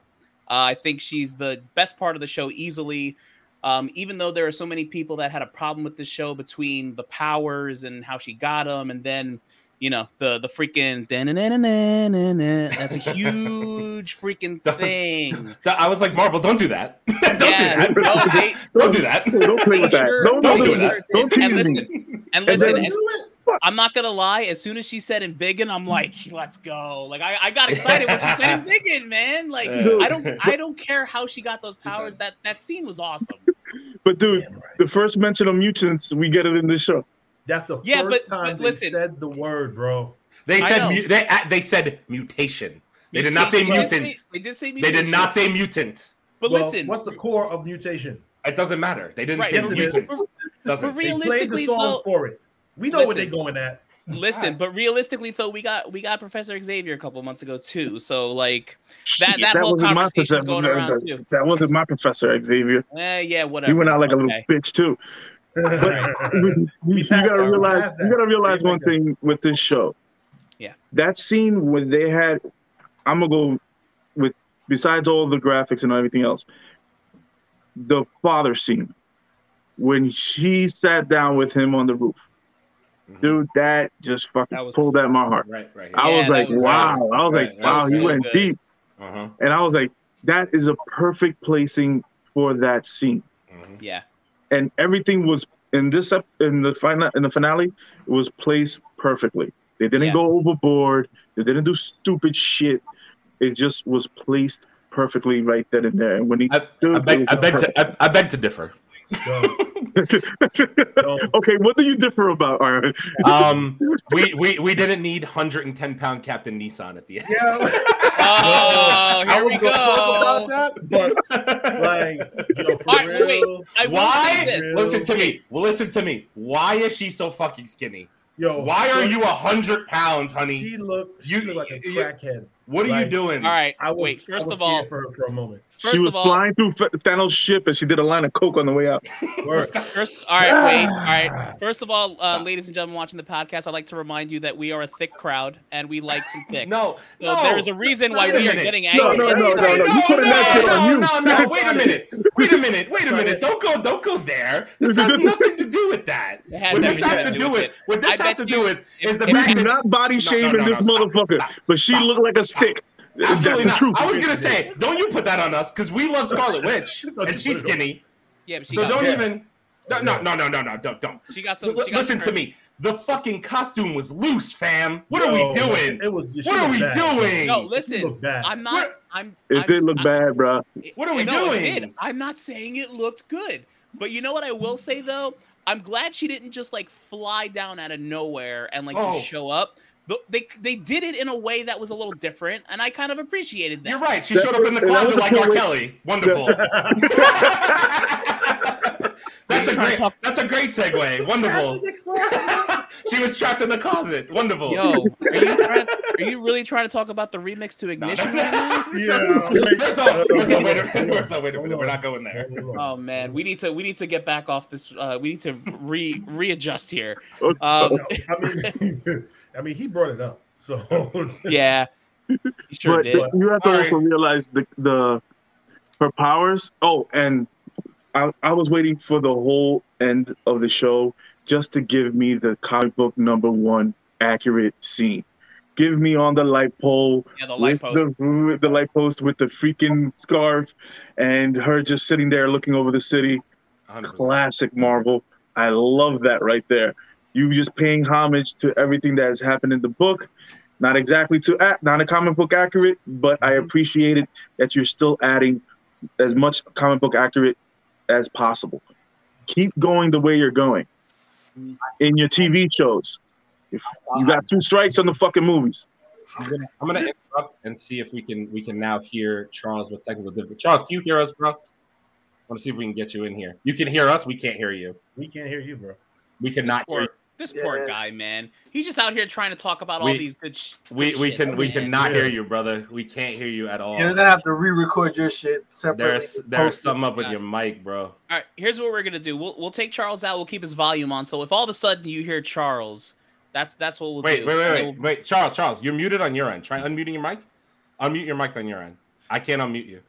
Uh, I think she's the best part of the show easily. Um, even though there are so many people that had a problem with the show between the powers and how she got them, and then you know the the freaking that's a huge freaking thing. I was like, Marvel, don't do that. don't Yeah, do that. no, they- don't do that. Don't play with that. Sure, Don't, don't don't do do that. that. Don't and listen, and And listen, then as- I'm not gonna lie. As soon as she said embiggen, I'm like, let's go. Like I, I got excited when she said embiggen, man. Like I don't I don't care how she got those powers. That that scene was awesome. But dude, Damn right. the first mention of mutants, we get it in this show. That's the Yeah, first but- time but they listen. said the word, bro. They said mu- they uh, they said mutation. They did not say Mutation. They did mutant. say- They did say They did not say mutant. But Well, listen, what's the core of mutation? It doesn't matter. They didn't Right, say yes, mutant. but Doesn't. real- They played the song though- for it. We know where Listen. they're going at. Listen, but realistically, though, we got we got Professor Xavier a couple months ago too. So like, That- Shit, that whole wasn't my professor- going around, that, too. That wasn't my professor, Xavier. eh, yeah, whatever. You went out like a little bitch too. you, you gotta realize you gotta realize one thing with this show. Yeah. That scene when they had I'm gonna go with besides all the graphics and everything else, the father scene. When she sat down with him on the roof. Dude, that just fucking That was- pulled at my heart. Right, right. I Yeah, was like, was- wow. that I was right, like, that wow, was he so went good. deep. Uh-huh. And I was like, that is a perfect placing for that scene. mhm. Yeah, And everything was in this up in the final in the finale, it was placed perfectly. They didn't Yeah. go overboard. They didn't do stupid shit. It just was placed perfectly right then and there. And when he, I, I beg, I beg to, I, I beg to differ. Yo, okay, what do you differ about? All right. Um, we, we we didn't need 110 pound Captain Nissan at the end. yeah. Oh, here was we gonna go. that, but like, you know, for real, wait. I Why? say this. Listen to me. Well, listen to me. Why is she so fucking skinny? yo, Why are you a hundred pounds, honey? She looked, she You- looked like a crackhead. What are you doing? All right. I was, Wait. I First was of all, for for a moment. First she was of all, flying through F- Thanos' ship and she did a line of coke on the way out. First, all right, wait, all right. First of all, uh, ladies and gentlemen watching the podcast, I'd like to remind you that we are a thick crowd and we like some thick. No, So no. there is a reason why a we are minute. getting No, angry. no, no, no, Wait, no. You putting that shit no, on you. No, no, wait a minute. Wait a minute. Wait a minute. Don't go. Don't go there. This has nothing to do with that. What this has to do with, what this has to do with, is the fact that not body shaming this motherfucker, but she looked like a stick. Absolutely not. truth. I was gonna say, don't you put that on us because we love Scarlet Witch and she's put it on- skinny. Yeah, but she So got don't Yeah. even. No, no, no, no, no, no, don't, don't. she got some. L- She got Listen some to me. The fucking costume was loose, fam. What are we doing? It was. What are we bad. doing? No, listen. I'm not. What? I'm. It I'm, did look I'm- bad, bro. What are we no, It doing? did. I'm not saying it looked good, but you know what I will say though. I'm glad she didn't just like fly down out of nowhere and like Oh. just show up. The- They they did it in a way that was a little different, and I kind of appreciated that. You're right. She That showed up in the closet like the R. Kelly. Wonderful. that's a great. talk- That's a great segue. Wonderful. she was trapped in the closet. Wonderful. Yo, are you, trying, are you really trying to talk about the remix to Ignition right now? Yeah. First off, first off, wait a minute. First off, wait a minute. We're not going there. Oh man, we need to we need to get back off this. Uh, we need to re readjust here. Okay. Um, I mean, I mean, he brought it up. So yeah, he sure but did. you have to All also realize the the her powers. Oh, and I I was waiting for the whole end of the show just to give me the comic book number one accurate scene. Give me on the light pole Yeah, the light with post. the the light post with the freaking scarf, and her just sitting there looking over the city. 100%. Classic Marvel. I love that right there. You just paying homage to everything that has happened in the book. Not exactly to act, not a comic book accurate, but I appreciate it that you're still adding as much comic book accurate as possible. Keep going the way you're going in your TV shows. If you got two strikes on the fucking movies. I'm gonna, I'm gonna interrupt and see if we can we can now hear Charles with technical difficulty. Charles, can you hear us, bro? I want to see if we can get you in here. You can hear us. We can't hear you. we can't hear you, bro. We cannot hear. You. This poor guy, man. He's just out here trying to talk about all these good. Sh- We good we shit, can we cannot Yeah. hear you, brother. We can't hear you at all. You're gonna have to re-record your shit separately. There's there's something up with Yeah. your mic, bro. All right, here's what we're gonna do. We'll we'll take Charles out. We'll keep his volume on. So if all of a sudden you hear Charles, that's that's what we'll Wait, do. wait, wait, wait, we'll- wait, Charles, Charles, you're muted on your end. Try unmuting your mic. Unmute your mic on your end. I can't unmute you.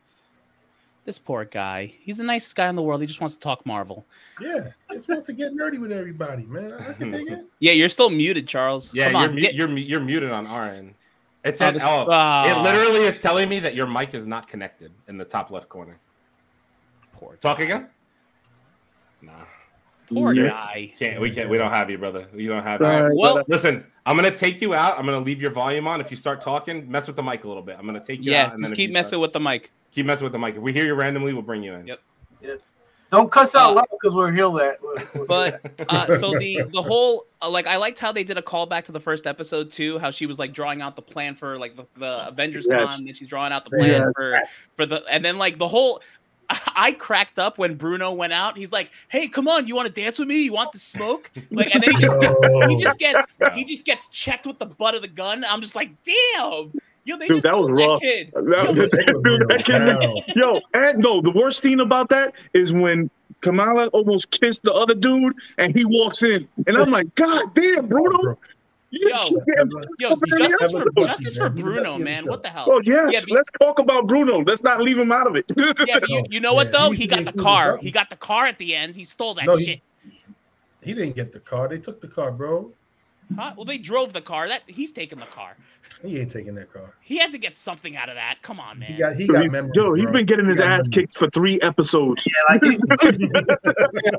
This poor guy. He's the nicest guy in the world. He just wants to talk Marvel. Yeah, just want to get nerdy with everybody, man. I can dig it. Yeah, you're still muted, Charles. Yeah, Come you're on, mu- get- you're you're muted on our end. It Oh, said, this- oh, ah, it literally is telling me that your mic is not connected in the top left corner. poor Talk guy. again. Nah, Poor Yeah. guy. can't. We can't. We don't have you, brother. We don't have Sorry, you. Well, Listen, I'm gonna take you out. I'm gonna leave your volume on. If you start talking, mess with the mic a little bit. I'm gonna take you yeah, out. and just then keep messing start- with the mic. keep messing with the mic. If we hear you randomly, we'll bring you in. Yep. Yeah. Don't cuss out Uh, loud because we're here that. But uh, so the the whole uh, like I liked how they did a callback to the first episode too. How she was like drawing out the plan for like the, the Avengers Yes. con, and she's drawing out the plan Yes. for for the and then like the whole. I cracked up when Bruno went out. He's like, "Hey, come on, you want to dance with me? You want the smoke?" Like, and then he just he just gets he just gets checked with the butt of the gun. I'm just like, "Damn, yo, they Dude, just that killed was that rough. kid." That- dude, that kid- Yo, and no, the worst thing about that is when Kamala almost kissed the other dude and he walks in. And I'm like, God damn, Bruno. You Yo. Yo, justice for Bruno. justice for Bruno, man. What the hell? Oh, yes. Yeah, but- Let's talk about Bruno. Let's not leave him out of it. Yeah, you, you know what though? he He got the car. He got the car at the end. He stole that No, he- shit. He didn't get the car. They took the car, bro. Huh? Well, they drove the car. That he's taking the car. He ain't taking that car. He had to get something out of that. Come on, man. He got he got he- memories. Yo, he's bro. been getting his ass memories. kicked for three episodes. Yeah, like he,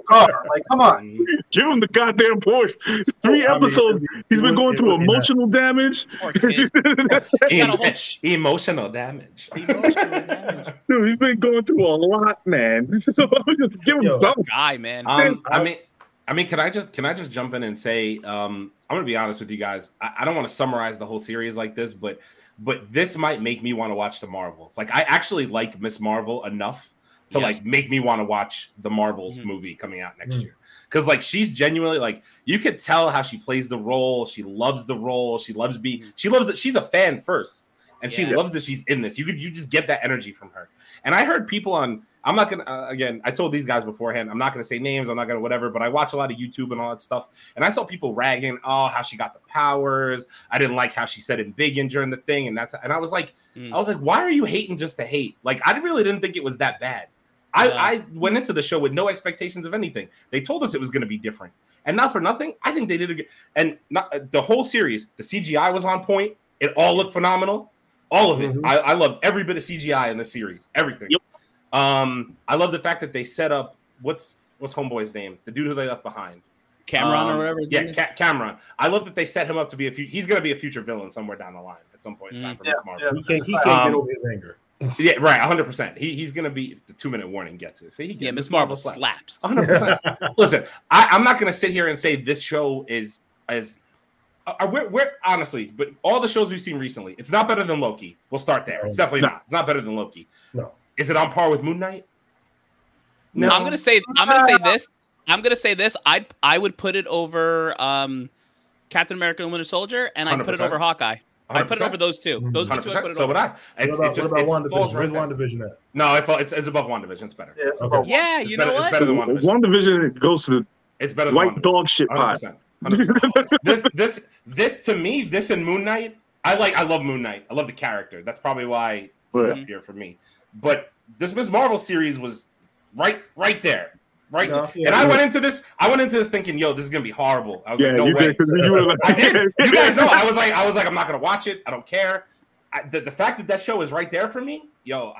car. Like, come on. Give him the goddamn Porsche. Three I mean, episodes. He's it been would- going through would be nice. emotional damage. Poor. He got a whole sh- Emotional damage. emotional damage. Dude, he's been going through a lot, man. So give him Yo. something. Guy, man. Um, I mean, I mean, can I just can I just jump in and say, um, I'm gonna be honest with you guys. I, I don't want to summarize the whole series like this, but but this might make me want to watch the Marvels. Like, I actually like Miss Marvel enough to Yes. like make me want to watch the Marvels Mhm. movie coming out next Mhm. year. Because like she's genuinely like you could tell how she plays the role. She loves the role. She loves being. She loves that she's a fan first, and she loves that she's in this. You could you just get that energy from her. And I heard people on. I'm not gonna uh, again. I told these guys beforehand. I'm not gonna say names. I'm not gonna whatever. But I watch a lot of YouTube and all that stuff. And I saw people ragging, oh, how she got the powers. I didn't like how she said embiggen during the thing. And that's and I was like, Mm. I was like, why are you hating just to hate? Like I really didn't think it was that bad. I, Yeah. I went into the show with no expectations of anything. They told us it was going to be different, and not for nothing. I think they did a good. And not the whole series. The CGI was on point. It all looked phenomenal. All of it. Mhm. I, I loved every bit of CGI in the series. Everything. Yep. Um, I love the fact that they set up what's what's homeboy's name, the dude who they left behind. Cameron Um, or whatever his yeah, name is. Ca- Cameron. I love that they set him up to be a few. He's going to be a future villain somewhere down the line at some point in time Mm. for Yeah, Miss Marvel. yeah. He can't, he can't Um, get over his anger. Yeah, right. 100. percent He he's going to be the two minute warning gets it. See, he yeah, gets Miss. Marvel slaps. 100. percent Listen, I, I'm not going to sit here and say this show is as. Uh, we're, we're honestly, but all the shows we've seen recently, it's not better than Loki. We'll start there. It's definitely No. not. It's not better than Loki. No. Is it on par with Moon Knight? No. I'm gonna say I'm gonna say this. I'm gonna say this. I I would put it over um, Captain America and Winter Soldier, and I put it over Hawkeye. I put it over those two. Those are the two I put it So would over. I. What It's, about, it just what it about falls WandaVision? Where's there. WandaVision at? No, it, fall- it's, it's above WandaVision. It's better. Yeah, it's Okay. about Yeah, It's you better, know it's what? better than WandaVision. One division goes to the It's better than white WandaVision. dog shit pot. 100%. 100%. this this this to me, this and Moon Knight, I like I love Moon Knight. I love the character. That's probably why he's Right. up here for me. But this Miss Marvel series was right right there. Right. No, yeah, and I yeah. went into this, I went into this thinking, yo, this is gonna be horrible. I was Yeah, like, no you way. did. 'cause You were like, I did. You guys know. I was like, I was like, I'm not gonna watch it. I don't care. I, the, the fact that that show is right there for me, yo,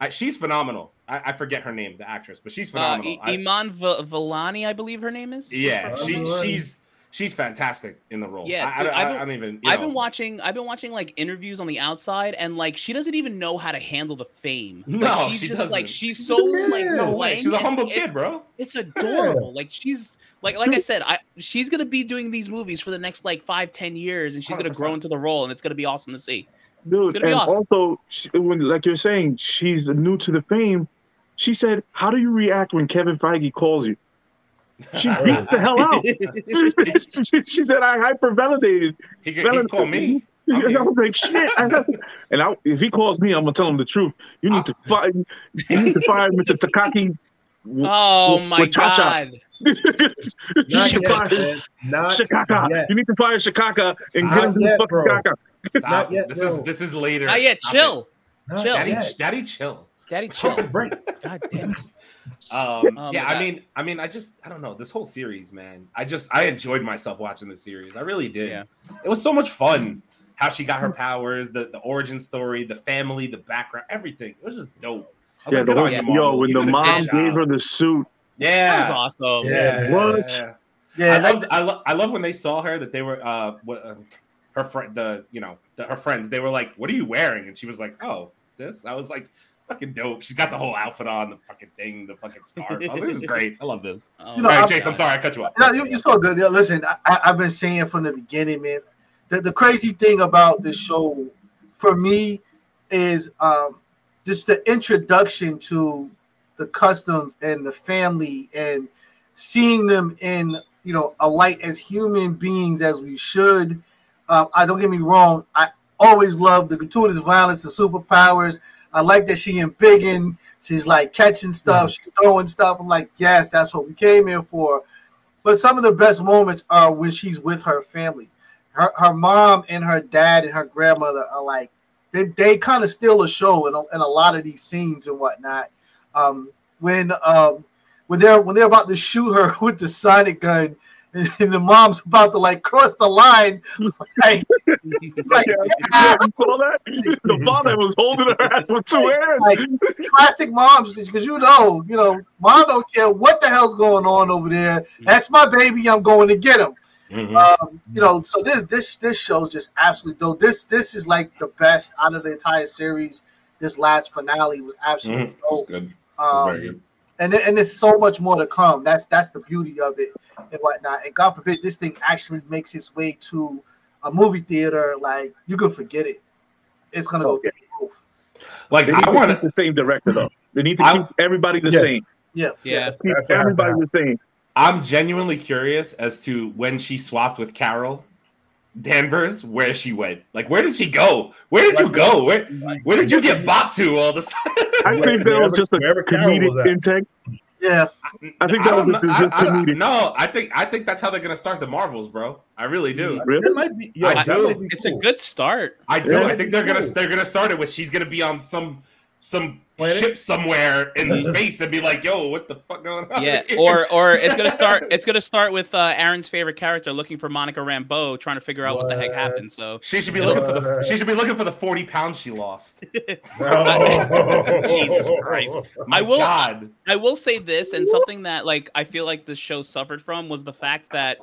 I, I, she's phenomenal. I, I forget her name, the actress, but she's Uh, phenomenal. I- I- Iman V- Vellani, I believe her name is. yeah, she, she's she's fantastic in the role. Yeah, I, dude, I, I've been- I don't even. you I've know. been watching. I've been watching like interviews on the outside, and like she doesn't even know how to handle the fame. No, like, she's she just like doesn't. she's so like No way. She's a It's- humble it's, kid, bro. It's adorable. Like she's like like I said, I she's gonna be doing these movies for the next like five, ten years, and she's gonna grow into the role, and it's gonna be awesome to see. Dude, gonna be and awesome. also, she, when like you're saying, she's new to the fame. She said, "How do you react when Kevin Feige calls you?" She beat the hell out. she, she said, "I hypervalidated." He could he call me. I'm And I was like, "Shit!" And I, if he calls me, I'm gonna tell him the truth. You need to fire. You need to fire Mr. Takaki. Oh with- my with god! Not Shikaka. yet, man. Not Shikaka. yet. You need to fire Shikaka and Not get him to yet, fucking bro. Stop. Not yet, this no. is this is later. Not yet. Stop Chill, Not chill. Daddy, yet. daddy, chill. daddy, chill. Take a break. God damn it! Um, Oh, yeah, my I mean, I mean, I just, I don't know, this whole series, man. I just, I enjoyed myself watching the series. I really did. Yeah. It was so much fun. How she got her powers, the the origin story, the family, the background, everything. It was just dope. Was Yeah, like, the good whole, on yo, Marvel. when You the mom gave her the suit, yeah, That was awesome. Yeah. What? yeah. Yeah, I that- love, I love, I love when they saw her that they were, uh, what, uh, her friend, the, you know, the, her friends. They were like, "What are you wearing?" And she was like, "Oh, this." I was like, "Fucking dope." She's got the whole outfit on, the fucking thing, the fucking scarf. I was like, "This is great. I love this." Oh, You know, All right, I'm- Chase, I'm sorry I cut you off. No, you, you're so good. Yeah, listen, I- I, I've been saying from the beginning, man. The, the crazy thing about this show, for me, is um, just the introduction to the customs and the family, and seeing them in you know a light as human beings as we should. Uh, I don't get me wrong. I always love the gratuitous violence, the superpowers. I like that she embiggen. She's like catching stuff, she's throwing stuff. I'm like, yes, that's what we came here for. But some of the best moments are when she's with her family. Her her mom and her dad and her grandmother are like they, they kind of steal the show in a, in a lot of these scenes and whatnot. Um, when um, when they're when they're about to shoot her with the sonic gun, the mom's about to like cross the line. Like, like, Yeah, you saw that? The father was holding her ass with two hands. like classic moms, because you know, you know, mom don't care what the hell's going on over there. That's my baby. I'm going to get him. Mhm. Um, you know, so this this this show's just absolutely dope. This this is like the best out of the entire series. This last finale was absolutely Mhm. It was good. It was very Um, good. And and there's so much more to come. That's that's the beauty of it and whatnot. And God forbid this thing actually makes its way to a movie theater. Like you can forget it. It's gonna go Okay. through the roof. Like They need I to want keep to. the same director though. They need to I- keep everybody the Yeah. same. Yeah, Yeah. Keep everybody the same. I'm genuinely curious as to when she swapped with Carol Danvers, where she went. Like, where did she go? Where did you go? Where Where did you get bopped to all of a sudden? I think that was just a Wherever Carol comedic at. intake. yeah. I think that don't was know. just I- I comedic. No, I think I think that's how they're gonna start the Marvels, bro. I really do. Really? That might be. Yo, I that do. be It's a good start. I do. Yeah. I think they're gonna they're gonna start it with she's gonna be on some some Planet? ship somewhere in space and be like, "Yo, what the fuck going on?" Yeah, here?" or or it's gonna start. It's gonna start with uh, Aaron's favorite character looking for Monica Rambeau, trying to figure out what, the heck happened. So she should be looking for the she should be looking for the forty pounds she lost. Jesus Christ. My I will- God. I will say this, and something that like I feel like this show suffered from was the fact that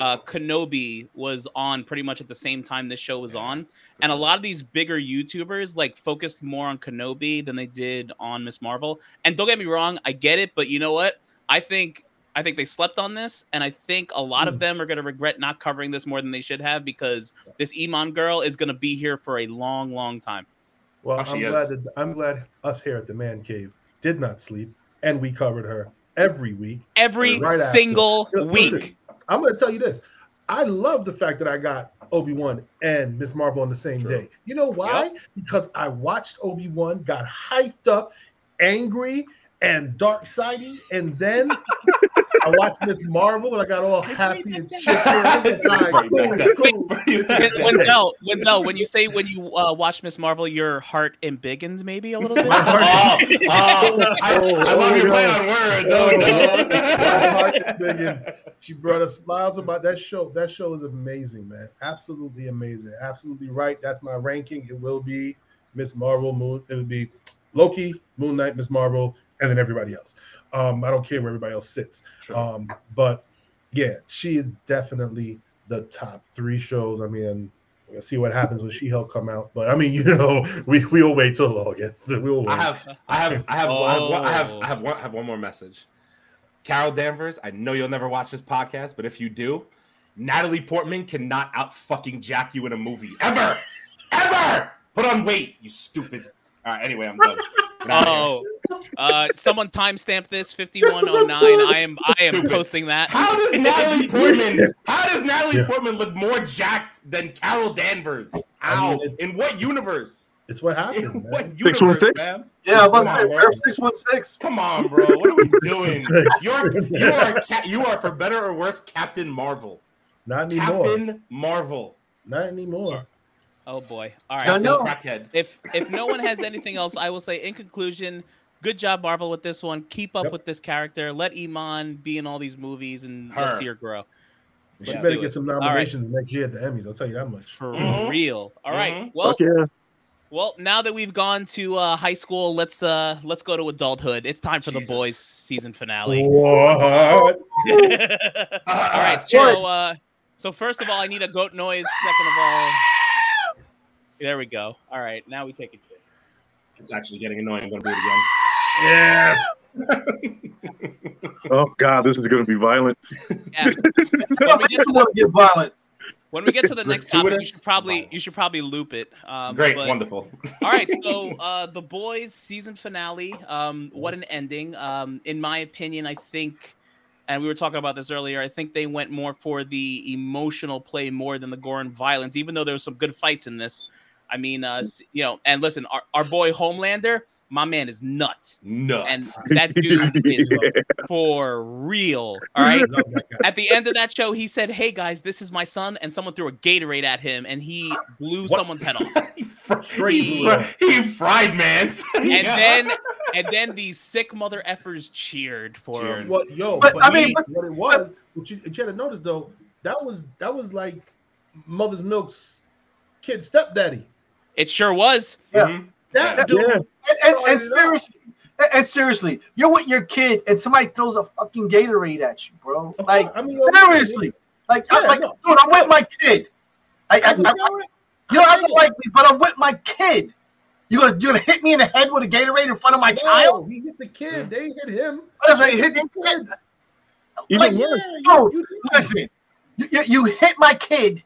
uh, Kenobi was on pretty much at the same time this show was on, and a lot of these bigger YouTubers like focused more on Kenobi than they did on Miss Marvel. And don't get me wrong, I get it, but you know what? I think I think they slept on this, and I think a lot of them are going to regret not covering this more than they should have because this Iman girl is going to be here for a long, long time. Well, Oh, I'm is. glad that I'm glad us here at the Man Cave did not sleep, and we covered her every week. Every Right after. single Listen, week. I'm going to tell you this. I love the fact that I got Obi Wan and Miss Marvel on the same True. day. You know why? Because I watched Obi Wan, got hyped up, angry, and dark sidey, and then I watched Miss Marvel, and I got all happy and chicken. It's right back there. Right back there. Wendell, Wendell, when you say when you uh, watch Miss Marvel, your heart embiggens maybe a little bit. My heart- Oh, oh, I, I love your play on words. Oh, My heart no. is big, and she brought a smile to my that show. That show is amazing, man. Absolutely amazing. Absolutely right. That's my ranking. It will be Miss Marvel, Moon. It'll be Loki, Moon Knight, Miss Marvel, and then everybody else. Um, I don't care where everybody else sits. True. Um, but yeah, she is definitely the top three shows. I mean, we'll see what happens when She-Hulk come out. But I mean, you know, we we'll wait till August. We'll wait. I have, I have, I have, I have, one, I have, Oh. I have one, I have one more message. Carol Danvers, I know you'll never watch this podcast, but if you do, Natalie Portman cannot out fucking jack you in a movie ever, ever. Put on weight, you stupid. All right, anyway, I'm done. Get here. Oh, uh, someone timestamp this 5109. I am I am posting that. How does Natalie Portman? How does Natalie Yeah. Portman look more jacked than Carol Danvers? How? mean, In what universe? it's what happened. what universe, 616? Yeah, I was Come say six one six. Come on, bro. What are we doing? You're you are ca- you are for better or worse Captain Marvel. Not anymore. Captain Marvel. Not anymore. Oh boy. All right. Yeah, So no. Crackhead. if if no one has anything else, I will say in conclusion, good job Marvel with this one. Keep up Yep. with this character. Let Iman be in all these movies and let's see her grow. You Let's better get it. some right. nominations next year at the Emmys. I'll tell you that much. For Mhm. real. All right. Mhm. Well, yeah. well, now that we've gone to uh, high school, let's uh let's go to adulthood. It's time for Jesus. the boys season finale. What? all right. So uh so first of all, I need a goat noise. Second of all, there we go. All right, now we take it. It's actually getting annoying. I'm gonna do it again. Yeah. Oh god, this is gonna be violent. Yeah. When we get to the, want to get violent. when we get to the next topic, you should probably you should probably loop it. Um, Great, but- wonderful. All right, so uh, the boys season finale. Um, what an ending! Um, in my opinion, I think, and we were talking about this earlier. I think they went more for the emotional play more than the gore and violence. Even though there was some good fights in this, I mean, uh, you know, and listen, our, our boy Homelander, my man is nuts, Nuts. and that dude is for real. All right. Love that guy. At the end of that show, he said, "Hey guys, this is my son," and someone threw a Gatorade at him, and he blew What? someone's head off. he, fr- he, fr- he fried man. And then and then these sick mother effers cheered for Cheered. him. What yo? But, But, I mean, he- but- what it was, what you, you had to notice though, that was that was like Mother's Milk's kid stepdaddy. It sure was. Yeah. Mhm. That Yeah. dude, Yeah. And, and, and seriously, and, and seriously, you're with your kid and somebody throws a fucking Gatorade at you, bro. Like I mean, seriously, like I'm like, no. dude, I'm with my kid. I, I, I, You you don't have to like me, but I'm with my kid. You gonna you gonna hit me in the head with a Gatorade in front of my No, child? He hit the kid. They hit him. What is that? Hit the kid? Even Like, worse. Yeah, you, you, Listen, you, you, you hit my kid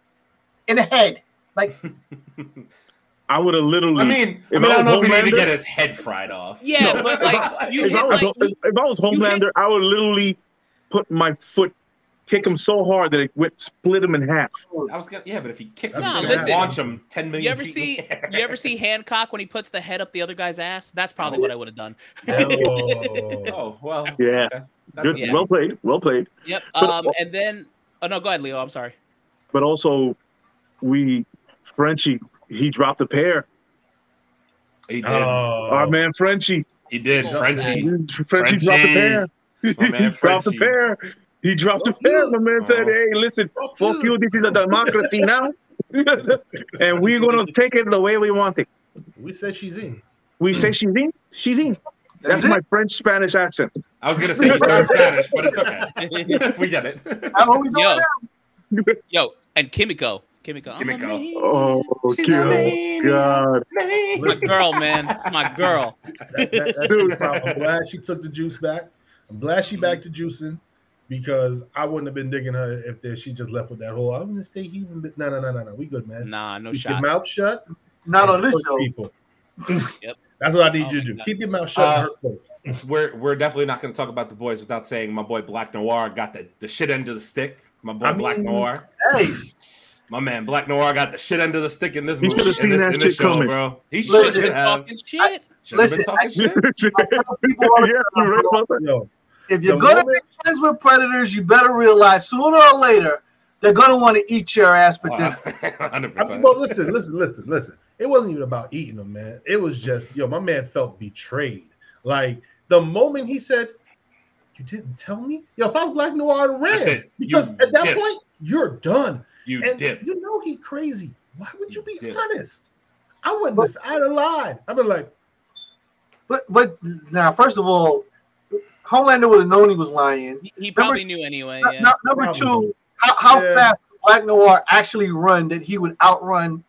in the head. Like I would have literally. I mean, I, If mean, I I don't know was if he need to Homelander- get his head fried off. Yeah, No. but like you if, hit I was, like if, if I was you hit- Homelander, I would literally put my foot, kick him so hard that it would split him in half. I was gonna, yeah, but if he kicks him, Nah, listen. launch him ten million. you ever feet see in you ever see Hancock when he puts the head up the other guy's ass? That's probably what I would have done. Oh. Oh well. Yeah. okay. That's Good, Yeah. well played, well played. Yep. But- Um, and then oh no, go ahead, Leo. I'm sorry. But also, we Frenchie, he dropped a pair. He oh. did. Oh. Our man Frenchie, he did. Oh, Frenchie. Frenchie, dropped a pair. My man he dropped a pair. He dropped a pair. you. My man said, Oh. "Hey, listen, Fuck fuck you. you. This is a democracy now, and we're gonna take it the way we want it. We say she's in. We say she's in, she's in. That's That's my French Spanish accent. I was gonna say you sound Spanish, but it's okay. we get it. How are we doing Yo, now? yo, and Kimiko. Kimiko. Kimiko. man. Oh, She's God. a God. My girl, man. It's my girl. that, that, that's Dude. I'm glad she took the juice back. I'm glad she back to juicing because I wouldn't have been digging her if there, she just left with that whole I'm gonna stay even. But no, no, no, no, no. We good, man. Nah, no Keep shot. your mouth shut. Not on this show. People. Yep. That's what I need Oh you to do. God. Keep your mouth shut. Uh, and hurt. We're we're definitely not gonna talk about the boys without saying my boy Black Noir got the, the shit end of the stick. My boy I Black mean- Noir. Hey, My man Black Noir got the shit under the stick in this He movie. should've seen this, that in this shit coming. bro. He Listen, should Been have. talking shit. Should've Listen, been talking I- shit. I tell people all the yeah, time, you're right bro, about that. Yo, if you're gonna moment- be friends with predators, you better realize sooner or later they're gonna want to eat your ass for oh, dinner. Hundred I mean, percent. well, listen, listen, listen, listen. It wasn't even about eating them, man. It was just, yo, my man felt betrayed. Like the moment he said, "You didn't tell me," yo, if I was Black Noir, I'd have ran because You at that dip. point you're done. You and dip. you know he crazy. Why would you, You be dip. honest? I wouldn't. have- I'd have lied. I'd been like, But but now, first of all, Homelander would have known he was lying. He, he probably knew anyway. Yeah. nu- number Probably. two, how, how Yeah. fast Black Noir actually run that he would outrun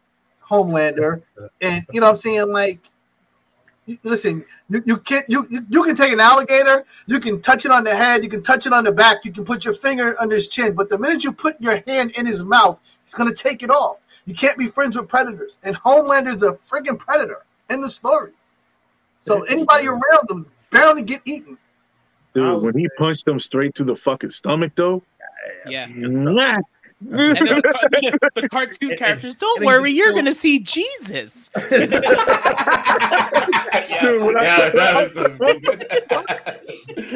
Homelander, and you know what I'm saying like. You- Listen, you, you can't you, you you can take an alligator, you can touch it on the head, you can touch it on the back, you can put your finger under his chin, but the minute you put your hand in his mouth, he's gonna take it off. You can't be friends with predators, and Homelander's a freaking predator in the story. So anybody around him is bound to get eaten. Dude, when he punched him straight to the fucking stomach, though. Yeah. mwah. And then the, car- the cartoon characters, don't worry, you're gonna see Jesus. yeah, Dude, when I- yeah, that was so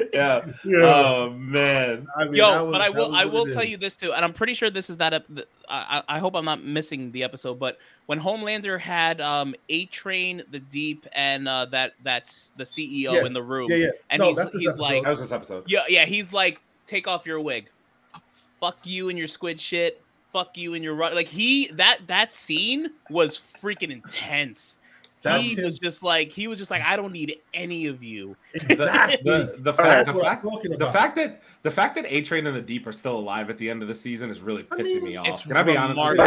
yeah. Oh man. I mean, Yo, was- but I will I will tell is. you this too, and I'm pretty sure this is that. ep- I, I I hope I'm not missing the episode, but when Homelander had um A Train, the Deep, and uh, that that's the CEO Yeah. in the room, Yeah, yeah. and No, he's he's episode. like, That was this episode. yeah, yeah, he's like, take off your wig, fuck you and your squid shit, fuck you and your ru-" like he that that scene was freaking intense. That's he was just like he was just like I don't need any of you. The, Exactly. the, the That's fact, the fact, the fact that the fact that A Train and the Deep are still alive at the end of the season is really I pissing mean, me off. it's Can I be honest with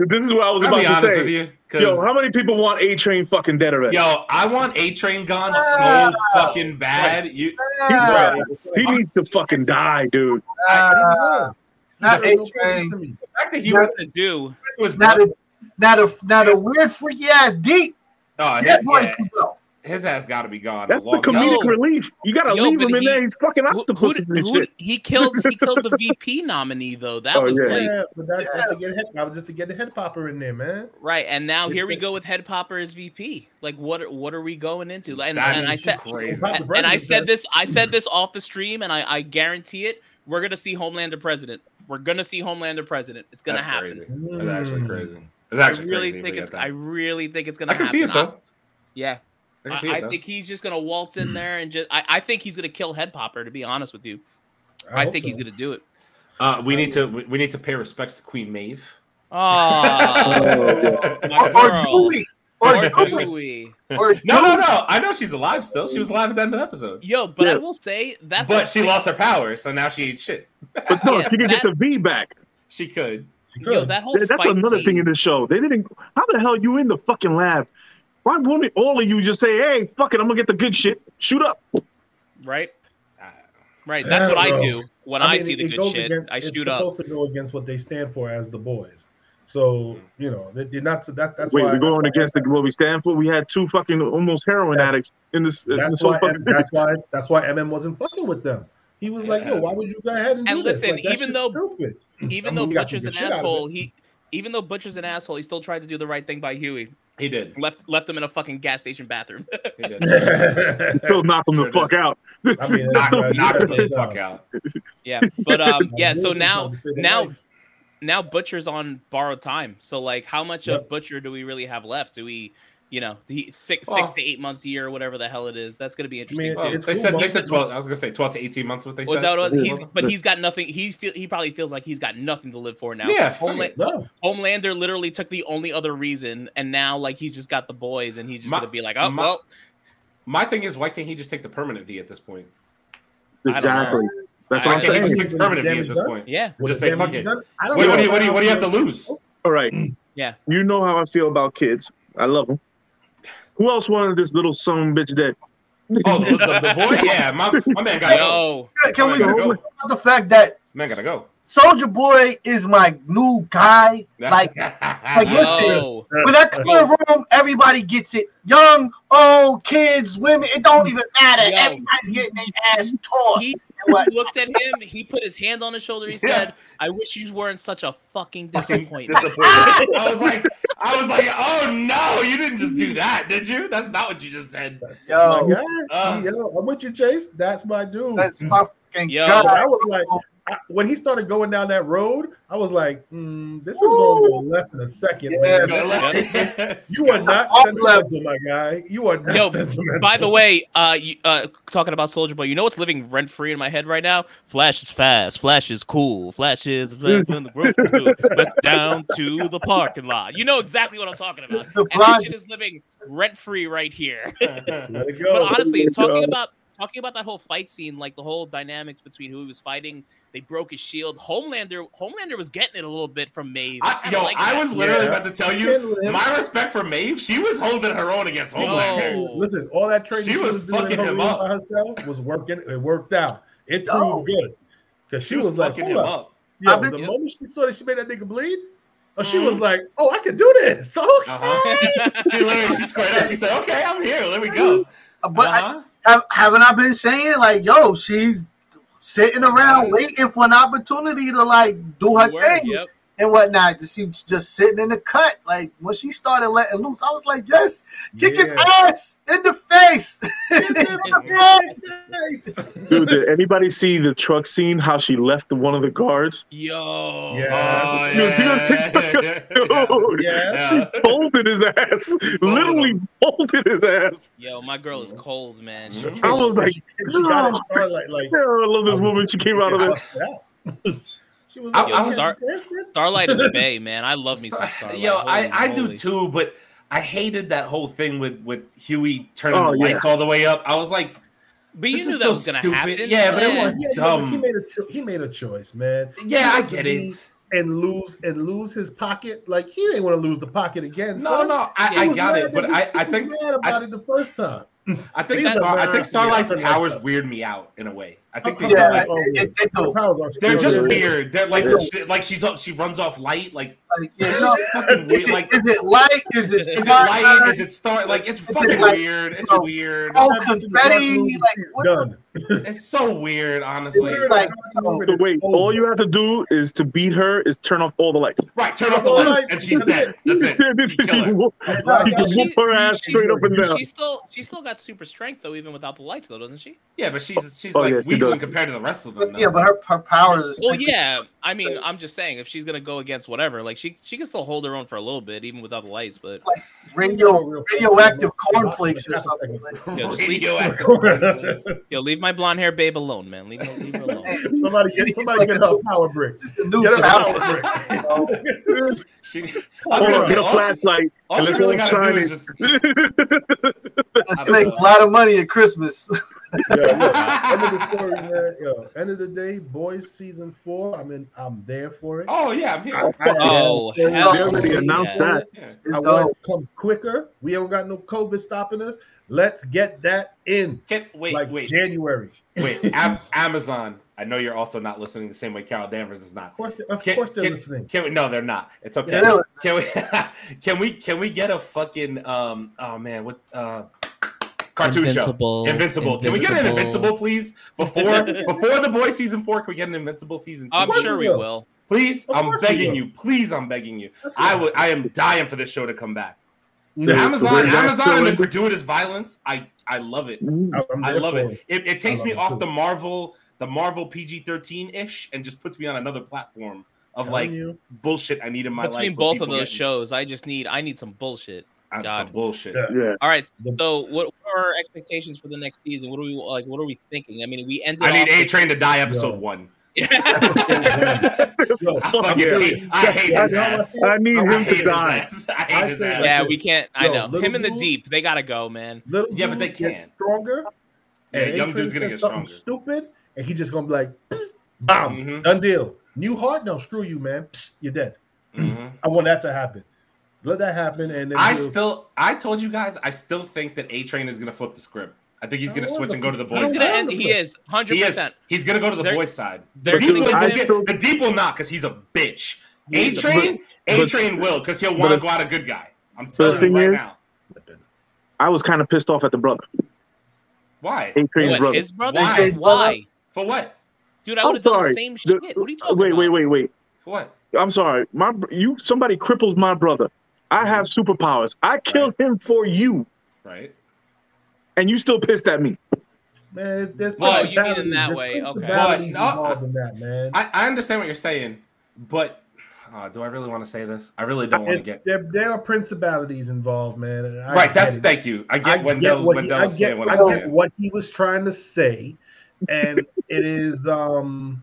you? this is what I was Can I about be to honest say. with you? 'Cause- Yo, how many people want A Train fucking dead already? Yo, I want A Train gone Ah. so fucking bad. You, Ah, he needs to fucking die, dude. ah, not He A Train. the fact that he Yeah. went to do to his Now brother, the now the now the weird freaky ass deep. oh, his, That boy yeah, can go. his ass got to be gone. That's the long time. comedic relief. You gotta Yo, leave but him in there. He's fucking who, octopus who, and who shit. he killed he killed the VP nominee though. That Oh, was yeah. like Yeah, but that, that's to get head, that was just to get the head popper in there, man. right. And now here we go with Head Popper as VP. Like what are, what are we going into? Like, And, That and is I said crazy. And, and I said this I said this off the stream and I, I guarantee it. We're gonna see Homelander president. We're gonna see Homelander president. It's gonna That's happen. crazy. That's actually Mm. crazy. It's I actually really crazy. think it's yeah, I really think it's gonna I can happen. see it I- though. yeah. I can I, it, I though. think he's just gonna waltz in there and just. I, I think he's gonna kill Head Popper. To be honest with you, I, hope think he's gonna do it. Uh, we need to we we need to pay respects to Queen Maeve. Oh, my Or, or girl. Dewey. Or, Or Dewey. Dewey. Or No, no, no. I know she's alive still. She was alive at the end of the episode. Yo, but I will say that. But she lost her power, so now she ain't shit. But no, Yeah, she can get the V back. She could. Yo, that whole That- That's fight another scene, thing in the show. They didn't. How the hell you in the fucking lab? Why wouldn't all of you just say, "Hey, fuck it, I'm gonna get the good shit. Shoot up." right? Uh, Right. That's what I don't when I, mean, see the good shit. against- I it's shoot up. supposed to go against what they stand for as the boys. So you know they, they're not. That, that's Wait, why we're going against the, what we stand for. We had two fucking almost heroin Yeah. addicts in this. in this that's why. fucking That's why. That's why MM wasn't fucking with them. He was like, "Yo, why would you go ahead and, And do this? listen, Like, even though- stupid. Even I mean, though we got Butcher's an shit out of it. asshole, he even though Butcher's an asshole, he still tried to do the right thing by Hughie. he did. Left left him in a fucking gas station bathroom. He did. still knocked them Sure the fuck out. I mean, knock that's- knock him the fuck out. yeah. But um yeah, so now tried to save their now life. Now Butcher's on borrowed time. So like how much Yep. of Butcher do we really have left? Do we you know, he, six Well- six to eight months a year or whatever the hell it is. That's gonna be interesting mean, too. Well, they cool, said they said twelve. I was gonna say twelve to eighteen months. What they Was said. that what it was? He's, but he's got nothing. He's feel he probably feels like he's got nothing to live for now. Yeah, fuck Homela- No. Homelander literally took the only other reason, and now like he's just got the boys, and he's just My- gonna be like, oh my- well, My thing is, why can't he just take the permanent V at this point? don't know. Exactly. That's Why what I'm can't just saying. take permanent at this done? point? yeah, With Just say fuck it. done, I don't What, what do you what do you what do you have to lose? All right. Mm. Yeah. You know how I feel about kids. I love them. Who else wanted this little son bitch dead? Oh, the, the, the boy? Yeah, my, my man gotta go. Can we talk go. about the fact that Man gotta go. Soldier Boy is my new guy? Like like, yo, when I come in the room, everybody gets it. Young, old, kids, women. It don't even matter. Yo. Everybody's getting their ass tossed. he and what- looked at him. He put his hand on his shoulder. He Yeah. said, "I wish you weren't such a fucking Fucking disappointment." I was like, I was like, oh no, you didn't just do that, did you? That's not what you just said. Yo, My guy, Uh, yo, I'm with you, Chase. That's my dude. that's my fucking Yo. I was like, I, when he started going down that road, I was like, mm, this is going to go left in a second, Yeah, man. You are not up sentimental, my guy. You are not Yo, sentimental. By the way, uh, you, uh, talking about Soldier Boy, you know what's living rent free in my head right now? Flash is fast. Flash is cool. Flash is from the grocery store. Down to the parking lot. You know exactly what I'm talking about. The And this shit is living rent free right here. Let it go. But honestly, talking job. about talking about that whole fight scene, like the whole dynamics between who he was fighting, they broke his shield. Homelander, Homelander was getting it a little bit from Maeve. I, kinda yo, like I was literally Yeah. about to tell you my respect for Maeve. She was holding her own against Yo. Homelander. Listen, all that training She she, was was, doing fucking in him up. by herself was working. It worked out. It Yo. proved good because She she, was, was, like, fucking "Hold him up." up. Yo, I've been- the Yep. moment she saw that she made that nigga bleed, oh, she Mhm. was like, "Oh, I can do this." Okay. Uh-huh. She literally she squared up. She said, "Okay, I'm here. Let me go." But Uh-huh. Have, haven't I been saying like, yo, she's sitting around waiting for an opportunity to like do her Word, thing yep. And whatnot. She was just sitting in the cut. Like when she started letting loose, I was like, yes, kick his ass in the face. Dude, did anybody see the truck scene? How she left the, one of the guards? Yo. Yeah. Oh, yeah. Dude, Yeah. she folded his ass. Literally folded his ass. Yo, my girl is cold, man. She. I was like, ah, she got like, like yeah, I love this woman. She came out of it. She was I- like, I "Oh, was- Star- Starlight is a bay, man. I love me some Starlight. Yo, I, Holy I do too, but I hated that whole thing with with Hughie turning Oh, the yeah. lights all the way up. I was like, But you This knew is that so was gonna stupid. happen. Yeah, but it was yeah, dumb. He made a he made a choice, man. yeah, I get it. And lose and lose his pocket. Like he didn't want to lose the pocket again. No, son. no, I, I got mad it, but that I, I think mad about it the first time. I think He's Star, a I think. Starlight's powers weird me out in a way. I think they Yeah, like, it- it- it do. they're just weird. weird. They're like she, like she's up, she runs off light. Like Like, yeah, it's you know, fucking is, weird. it, Like is it light? Is it is it spark? light? Is it star? Like it's fucking like- weird. It's oh, weird. Oh, confetti! Like what the Done. It's so weird, honestly. Weird. like? Oh. So wait, oh. all you have to do is to beat her is turn off all the lights. Right, turn off the lights, and she's dead. That's it. You kill whoop he can She- whoop her ass she's- straight up and down. She still, she still got super strength though, even without the lights, though, doesn't she? Yeah, but she's she's Oh, like yes, does. compared to the rest of them. Though. yeah, but her her powers is Well, yeah. I mean, I'm just saying, if she's gonna go against whatever, like she, she can still hold her own for a little bit, even without the lights. But like radio radioactive cornflakes or something. Yo, leave, Radioactive. yo, leave my blonde hair babe alone, man. Leave, her- leave her alone. Somebody get somebody get her a power brick. Just a new Get a power. power brick. She, I was gonna get a flashlight all and she really gotta do is just. I Make a lot of money at Christmas. Yeah, yeah. End of the story, man. Yo, end of the day, boys, season four. I'm in. I'm there for it. Oh yeah, I'm here. Oh, Yeah. hell They already announced yeah. that. Yeah. I want to come quicker. We don't got no COVID stopping us. Let's get that in Can, wait, like wait, January. wait. Am- Amazon. I know you're also not listening the same way Carol Danvers is not. Of course, of Can, course they're can, listening. can we? No, they're not. It's okay. Yeah, Can we? Can we? Can we get a fucking um? Oh man, what uh? Cartoon Invincible. show. Invincible. Can we get an Invincible, please? Before before the boy season four, can we get an Invincible season two? I'm course sure we we will. will. Please, Of I'm begging you. Please, I'm begging you. I would. I am dying for this show to come back. No, Amazon, Amazon, and the gratuitous violence. I I love it. Mm. I'm I there love it. It, it takes I me off the Marvel, the Marvel PG-13 ish, and just puts me on another platform of Telling like you. bullshit I need in my life. Between both of those shows, I just need I need some bullshit. I'm God. some bullshit. Yeah. Yeah. All right. So what, what are our expectations for the next season? What are we like? What are we thinking? I mean, we ended. Up I need A Train to die episode Yo. one. Yo, I yeah. hate, I hate his ass. I need him hate to die. I hate I his ass. yeah, we can't. I know Little him in the deep. They gotta go, man. Little Yeah, but they dude can't. stronger. Yeah, young dude's gonna get something stronger. Stupid, and he just gonna be like, bam, Mhm. done deal. New heart, no, screw you, man. Psst, you're dead. Mhm. I want that to happen. Let that happen, and then I he'll- still, I told you guys, I still think that A Train is gonna flip the script. I think he's gonna switch want and go to the I He's don't boys' gonna side. end. He is hundred He percent. He's gonna go to the They're- boys' side. The deep, will, give will him- get, the deep will not because he's a bitch. A train, A Train will because he'll want to go out a good guy. I'm the telling you right is- now. I was kind of pissed off at the brother. Why? A Train's What, brother. his brother? Why? Why? For what? Dude, I I'm would have done the sorry. same The- shit. What are you talking wait, about? wait, wait, wait. Wait. For what? I'm sorry. My you somebody cripples my brother. I have superpowers. I killed him for you, Right? and you still pissed at me. Man, there's Oh, you mean in that way, okay. principalities But, no, involved in that, man. I, I understand what you're saying, but uh, do I really want to say this? I really don't want to get. there, there are principalities involved, man. and I Right. That's it. thank you. I I get get Wendell's what he, I get, saying what I I'm get saying. what he was trying to say, and it is um,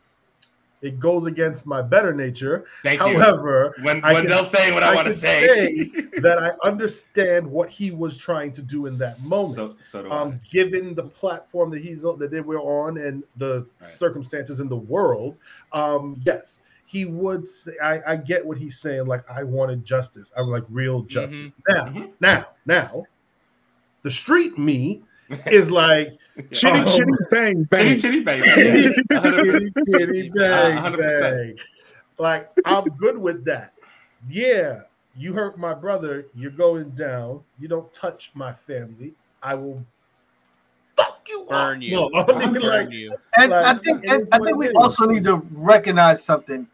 it goes against my better nature. Thank you. However, When I can- Wendell's saying what I, I want to can say. that I understand what he was trying to do in that moment. So, so um, given the platform that he's on, that they were on, and the Right. circumstances in the world, um, yes, he would. Say, I, I get what he's saying. Like I wanted justice. I'm like real justice. Now, Mhm. now, now, the street me is like Chitty Oh. chitty bang bang. Chitty chitty bang. kitty, Yeah. kitty, kitty, bang, Uh, 100%. bang. Like I'm good with that. Yeah, you hurt my brother. You're going down. You don't touch my family. I will fuck you up. Burn you. No, I mean, Burn like, you. And Like, I think and I think we is. also need to recognize something.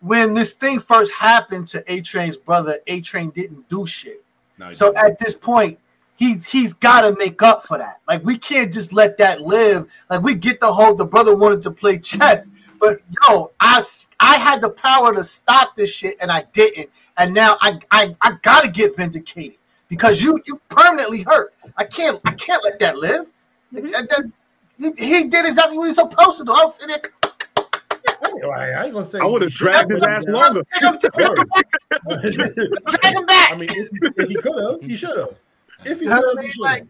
When this thing first happened to A Train's brother, A Train didn't do shit. No, So didn't. at this point, he's he's got to make up for that. Like we can't just let that live. Like we get the whole the brother wanted to play chess, but yo, I I had the power to stop this shit and I didn't, and now I I, I gotta get vindicated because you you permanently hurt. I can't I can't let that live. Mm-hmm. That- that- he, he did exactly what he's supposed to do. I was sitting there. I, I ain't gonna say. I would have dragged his ass longer. Drag him back. I mean, if, if he could have, he should have. If You know what I mean, like,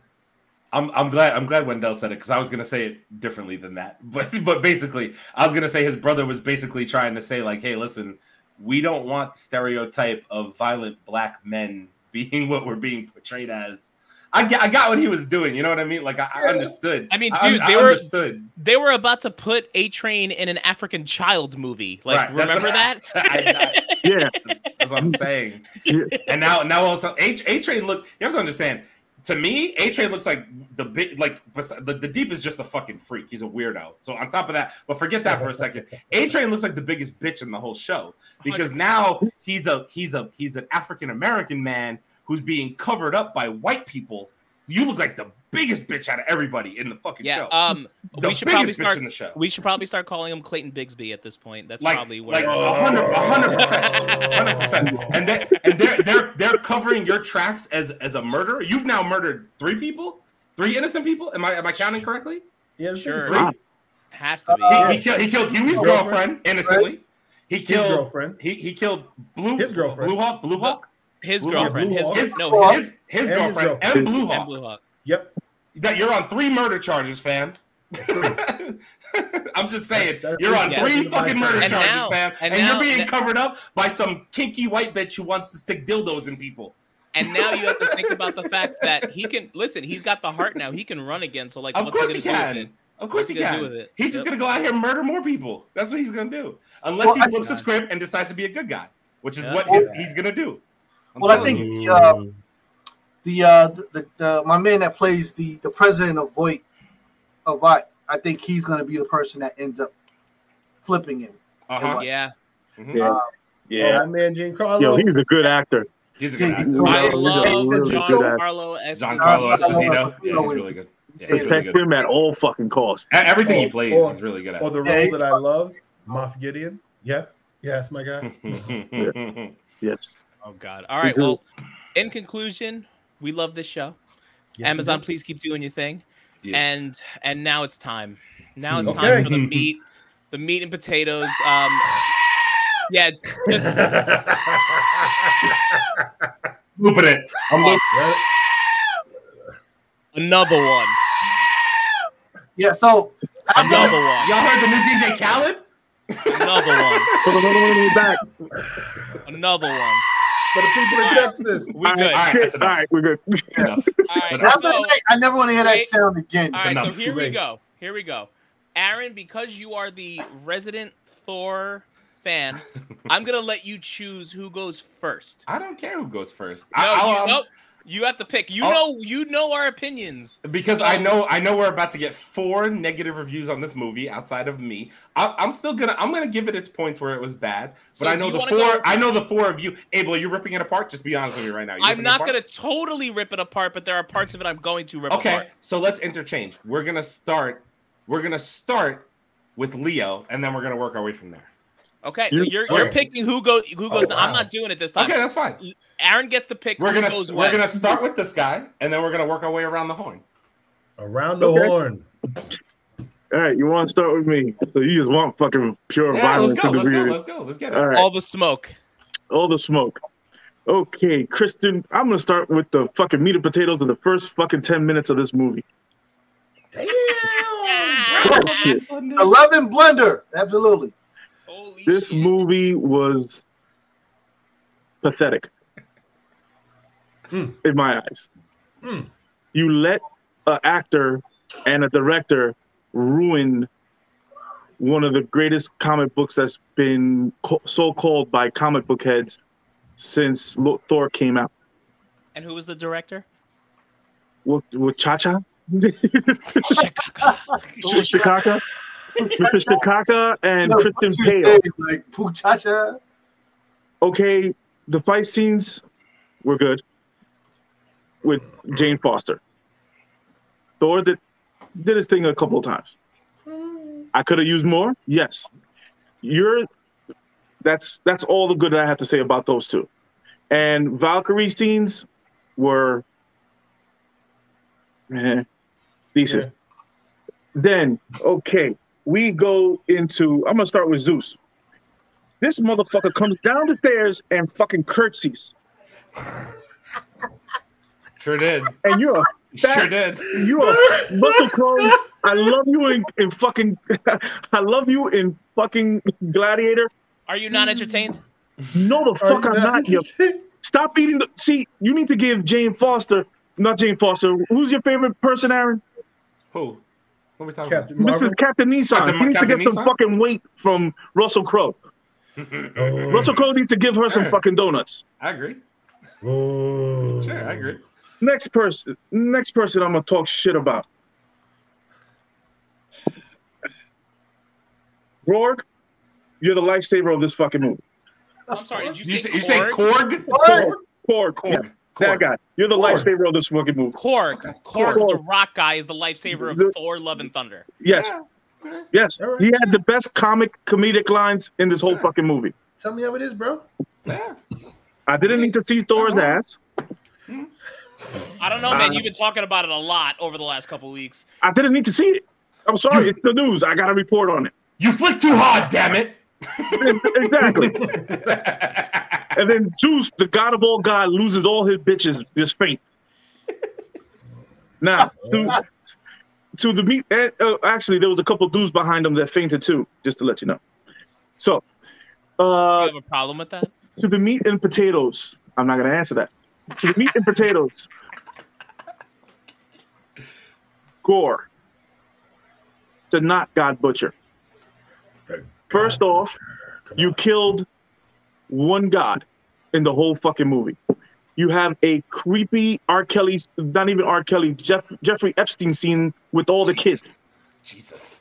I'm, I'm glad I'm glad Wendell said it because I was gonna say it differently than that. But but basically, I was gonna say his brother was basically trying to say like, hey, listen, we don't want the stereotype of violent black men being what we're being portrayed as. I got, I got what he was doing. You know what I mean? Like I, I understood. I mean, dude, I, they were- understood. They were about to put A Train in an African child movie. Like, Right, that's- remember that? I- Yeah. That's, that's what I'm saying. Yeah. And now, now also, A A Train look. You have to understand. To me, A Train looks like the big, like the, the deep is just a fucking freak. He's a weirdo. So on top of that, but forget that for a second. A Train looks like the biggest bitch in the whole show because now he's a he's a he's an African American man who's being covered up by white people. You look like the biggest bitch out of everybody in the fucking Yeah. show. Um, the we should probably biggest bitch start. in the show. We should probably start calling him Clayton Bigsby at this point. That's like probably like where. a hundred a hundred percent, hundred percent, and they and they're they're they're covering your tracks as as a murderer? You've now murdered three people, three innocent people. Am I am I counting correctly? Yeah, Sure. Three. Has to be. He, Uh, he killed he killed Hughie's Girlfriend. girlfriend innocently. He His killed girlfriend. he he killed Blue His girlfriend. Blue Hawk Blue Hawk His Blue- girlfriend. Blue His his no his his, his And girlfriend girlfriend. and Blue and Hawk. Blue Hawk. Yep. That you're on three murder charges, fam. I'm just saying, That's- that's you're on just- three fucking murder And charges, now- fam, and and, now- you're being and- covered up by some kinky white bitch who wants to stick dildos in people. And now you have to think about the fact that he can listen. He's got the heart now. He can run again. So like, Of what's course he he gonna do can. with it? Of course What's he he gonna can. do with it? He's Yep. just gonna go out here and murder more people. That's what he's gonna do, unless Well, he flips the script and decides to be a good guy, which is Yeah. what his, he's gonna do. I'm Well, I think you. the, uh, the, uh, the, the, the my man that plays the the president of Vought of Vought, I think he's going to be the person that ends up flipping him. Uh-huh. Yeah, Mhm. Yeah. Oh, Yeah. that man Giancarlo. Yo, he's a good actor. He's a good actor. I love he's a really good actor. Giancarlo Esposito. Giancarlo Esposito. Esposito Yeah, he's really good. Yeah, he's really Protect good. him at all fucking costs. Everything he plays, or- he's really good or at. the role he's that I fun. love, Moff Gideon. Yeah, yeah, that's my guy. Yes. Oh God! All right. Well, in conclusion, we love this show. Yes, Amazon, please keep doing your thing. Yes. And and now it's time. Now it's Okay. time for the meat, the meat and potatoes. Um, yeah, just looping it. I'm looping. Yeah. another one, Yeah, so after, another one, Y'all heard the new DJ Khaled? another one, Hold on, hold on, back. another one. For the people in Texas. We All good. right, All right, shit. that's all enough. right, we're good. Enough. All right. Enough. So, I never want to hear that Wait. sound again. all right. enough. So here we go. Here we go. Aaron, because you are the resident Thor fan, I'm gonna let you choose who goes first. I don't care who goes first. No, I, you, um, I'll- no, you have to pick. You I'll- know, you know our opinions. Because I know I know we're about to get four negative reviews on this movie outside of me. I, I'm still gonna I'm gonna give it its points where it was bad. So But I know the four I know the four of you. Abel, you're ripping it apart. Just be honest with me right now. You're I'm not gonna totally rip it apart, but there are parts of it I'm going to rip Okay, apart. so let's interchange. We're gonna start. We're gonna start with Leo, and then we're gonna work our way from there. Okay, You- you're you're picking who goes who goes. Oh, I'm not doing it this time. Okay, that's fine. Aaron gets to pick We're who gonna goes we're when. gonna start with this guy, and then we're gonna work our way around the horn. Around the Okay. horn. All right, you want to start with me? So you just want fucking pure Yeah, violence let's go. to the Let's go. Let's go. Let's get it. All right, all the smoke. all the smoke. Okay, Kristen, I'm gonna start with the fucking meat and potatoes of the first fucking ten minutes of this movie. Damn. Shit. Eleven blender, absolutely. Holy This shit. movie was pathetic Hmm. in my eyes. Hmm. You let an actor and a director ruin one of the greatest comic books that's been co- so called by comic book heads since Thor came out. And who was the director? With, with Cha Cha? Chicago. Shikaka? Mr. Shikaka and No, Kristen what Pale. say, Like Puchacha. okay, the fight scenes were good with Jane Foster. Thor did, did his thing a couple of times. I could have used more. Yes, you're. That's that's all the good that I have to say about those two. And Valkyrie scenes were eh, decent. Yeah. Then okay, we go into. I'm gonna start with Zeus. This motherfucker comes down the stairs and fucking curtsies, Sure did. and you're a Sure did. you are Russell Crowe. I love you in, in fucking. I love you in fucking Gladiator. Are you not entertained? No, the fuck you I'm not. You stop eating the. See, you need to give Jane Foster, not Jane Foster. Who's your favorite person, Aaron? Who? What are we talking Captain This Marvel. is Captain Nissan. Captain- he needs Captain to get some fucking weight from Russell Crowe. Oh. Russell Crowe needs to give her some Alright. fucking donuts. I agree. Oh. Sure, I agree. Next person. Next person. I'm gonna talk shit about. Rourke, you're the lifesaver of this fucking movie. I'm sorry. Did you, You say say, you say Korg? Korg? What? Korg, Korg. Yeah, that guy. You're the Korg. lifesaver of this fucking movie. Cork. Cork, Korg. the rock guy, is the lifesaver of The- Thor: Love and Thunder. Yes, Yeah. yes. All right. He had the best comic comedic lines in this whole Yeah. fucking movie. Tell me how it is, bro. Yeah. I didn't need to see Thor's ass. I don't know, man. Uh, You've been talking about it a lot over the last couple weeks. I didn't need to see it. I'm sorry, it's the news. I got to report on it. You flick too hard, damn it. exactly. And then Zeus, the god of all God, loses all his bitches just faint. Now, to to the meat. Uh, actually, there was a couple dudes behind him that fainted too. Just to let you know. So, You uh, have a problem with that? to the meat and potatoes. I'm not gonna answer that. To the meat and potatoes. Gorr. To not God Butcher. First off, you killed one god in the whole fucking movie. You have a creepy R. Kelly, not even R. Kelly, Jeff, Jeffrey Epstein scene with all the kids. Jesus.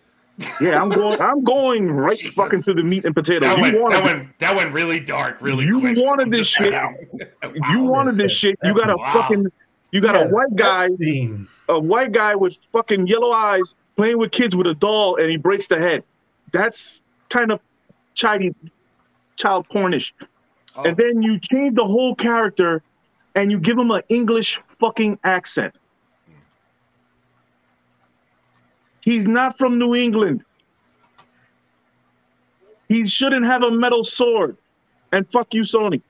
Yeah, I'm going. I'm going right Jesus. fucking to the meat and potatoes. That You went, wanted, that, went, that went really dark, really You quick. wanted this shit. now. you wanted this shit. You got a Wow. fucking. You got a white guy, Epstein. a white guy with fucking yellow eyes playing with kids with a doll, and he breaks the head. That's kind of child, child pornish. Oh. And then you change the whole character, and you give him an English fucking accent. He's not from New England. He shouldn't have a metal sword. And fuck you, Sony.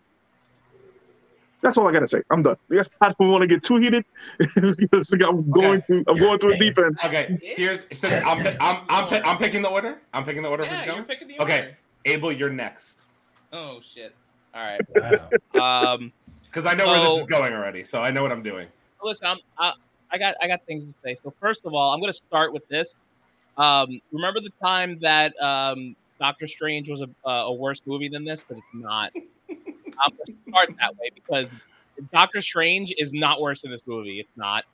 That's all I gotta say. I'm done. I don't want to get too heated. I'm going to I'm going to a deep end. Okay, here's since I'm I'm I'm, pi- I'm picking the order. I'm picking the order Yeah, for you're going. picking the Okay. Abel, you're next Oh shit. All right. Wow. Um, because I know where this is going already, so I know what I'm doing. listen, I'm, I, I got I got things to say. So first of all, I'm going to start with this. Um, remember the time that um, Doctor Strange was a, uh, a worse movie than this because it's not. I'm going to start that way because Doctor Strange is not worse than this movie. It's not.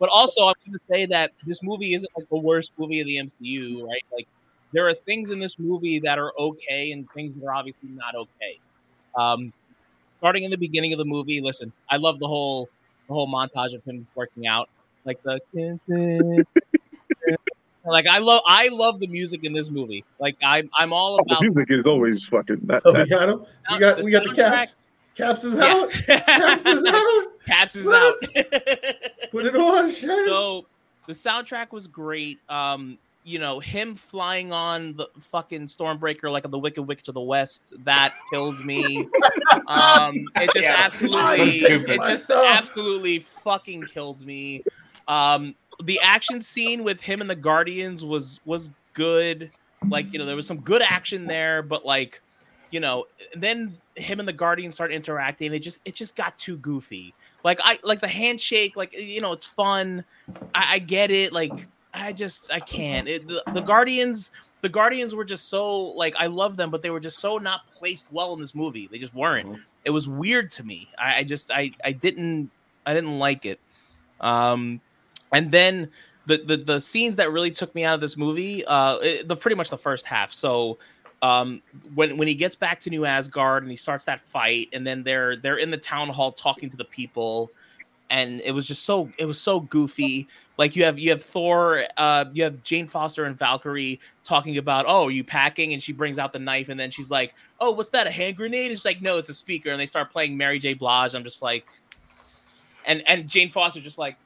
But also, I'm going to say that this movie isn't like the worst movie of the MCU, right? Like there are things in this movie that are okay and things that are obviously not okay. Um, starting in the beginning of the movie, listen, I love the whole the whole montage of him working out, like the like I love I love the music in this movie. Like I'm I'm all Oh, the about music is always fucking that. Oh, we got him. We got The we got the caps. Caps is Yeah. out. Caps is out. Caps is What? out. Put it on, shit. so the soundtrack was great. Um, you know, him flying on the fucking Stormbreaker like the Wicked Witch of the West, that kills me. Um, it just Yeah. absolutely, So it just Myself. absolutely fucking killed me. Um, the action scene with him and the Guardians was was good. Like you know, there was some good action there, but like you know, then him and the Guardians start interacting. It just it just got too goofy. Like I like the handshake. Like you know, it's fun. I, I get it. Like I just I can't. It, the, the Guardians, the Guardians were just so like I love them, but they were just so not placed well in this movie. They just weren't. Mhm. It was weird to me. I, I just I I didn't I didn't like it. Um, and then the the the scenes that really took me out of this movie, uh, it- the pretty much the first half. So. Um, when when he gets back to New Asgard and he starts that fight, and then they're they're in the town hall talking to the people, and it was just so it was so goofy. Like you have you have Thor, uh, you have Jane Foster and Valkyrie talking about, oh, are you packing? And she brings out the knife, and then she's like, oh, what's that? A hand grenade? She's like, no, it's a speaker. And they start playing Mary J. Blige. I'm just like, and and Jane Foster just like,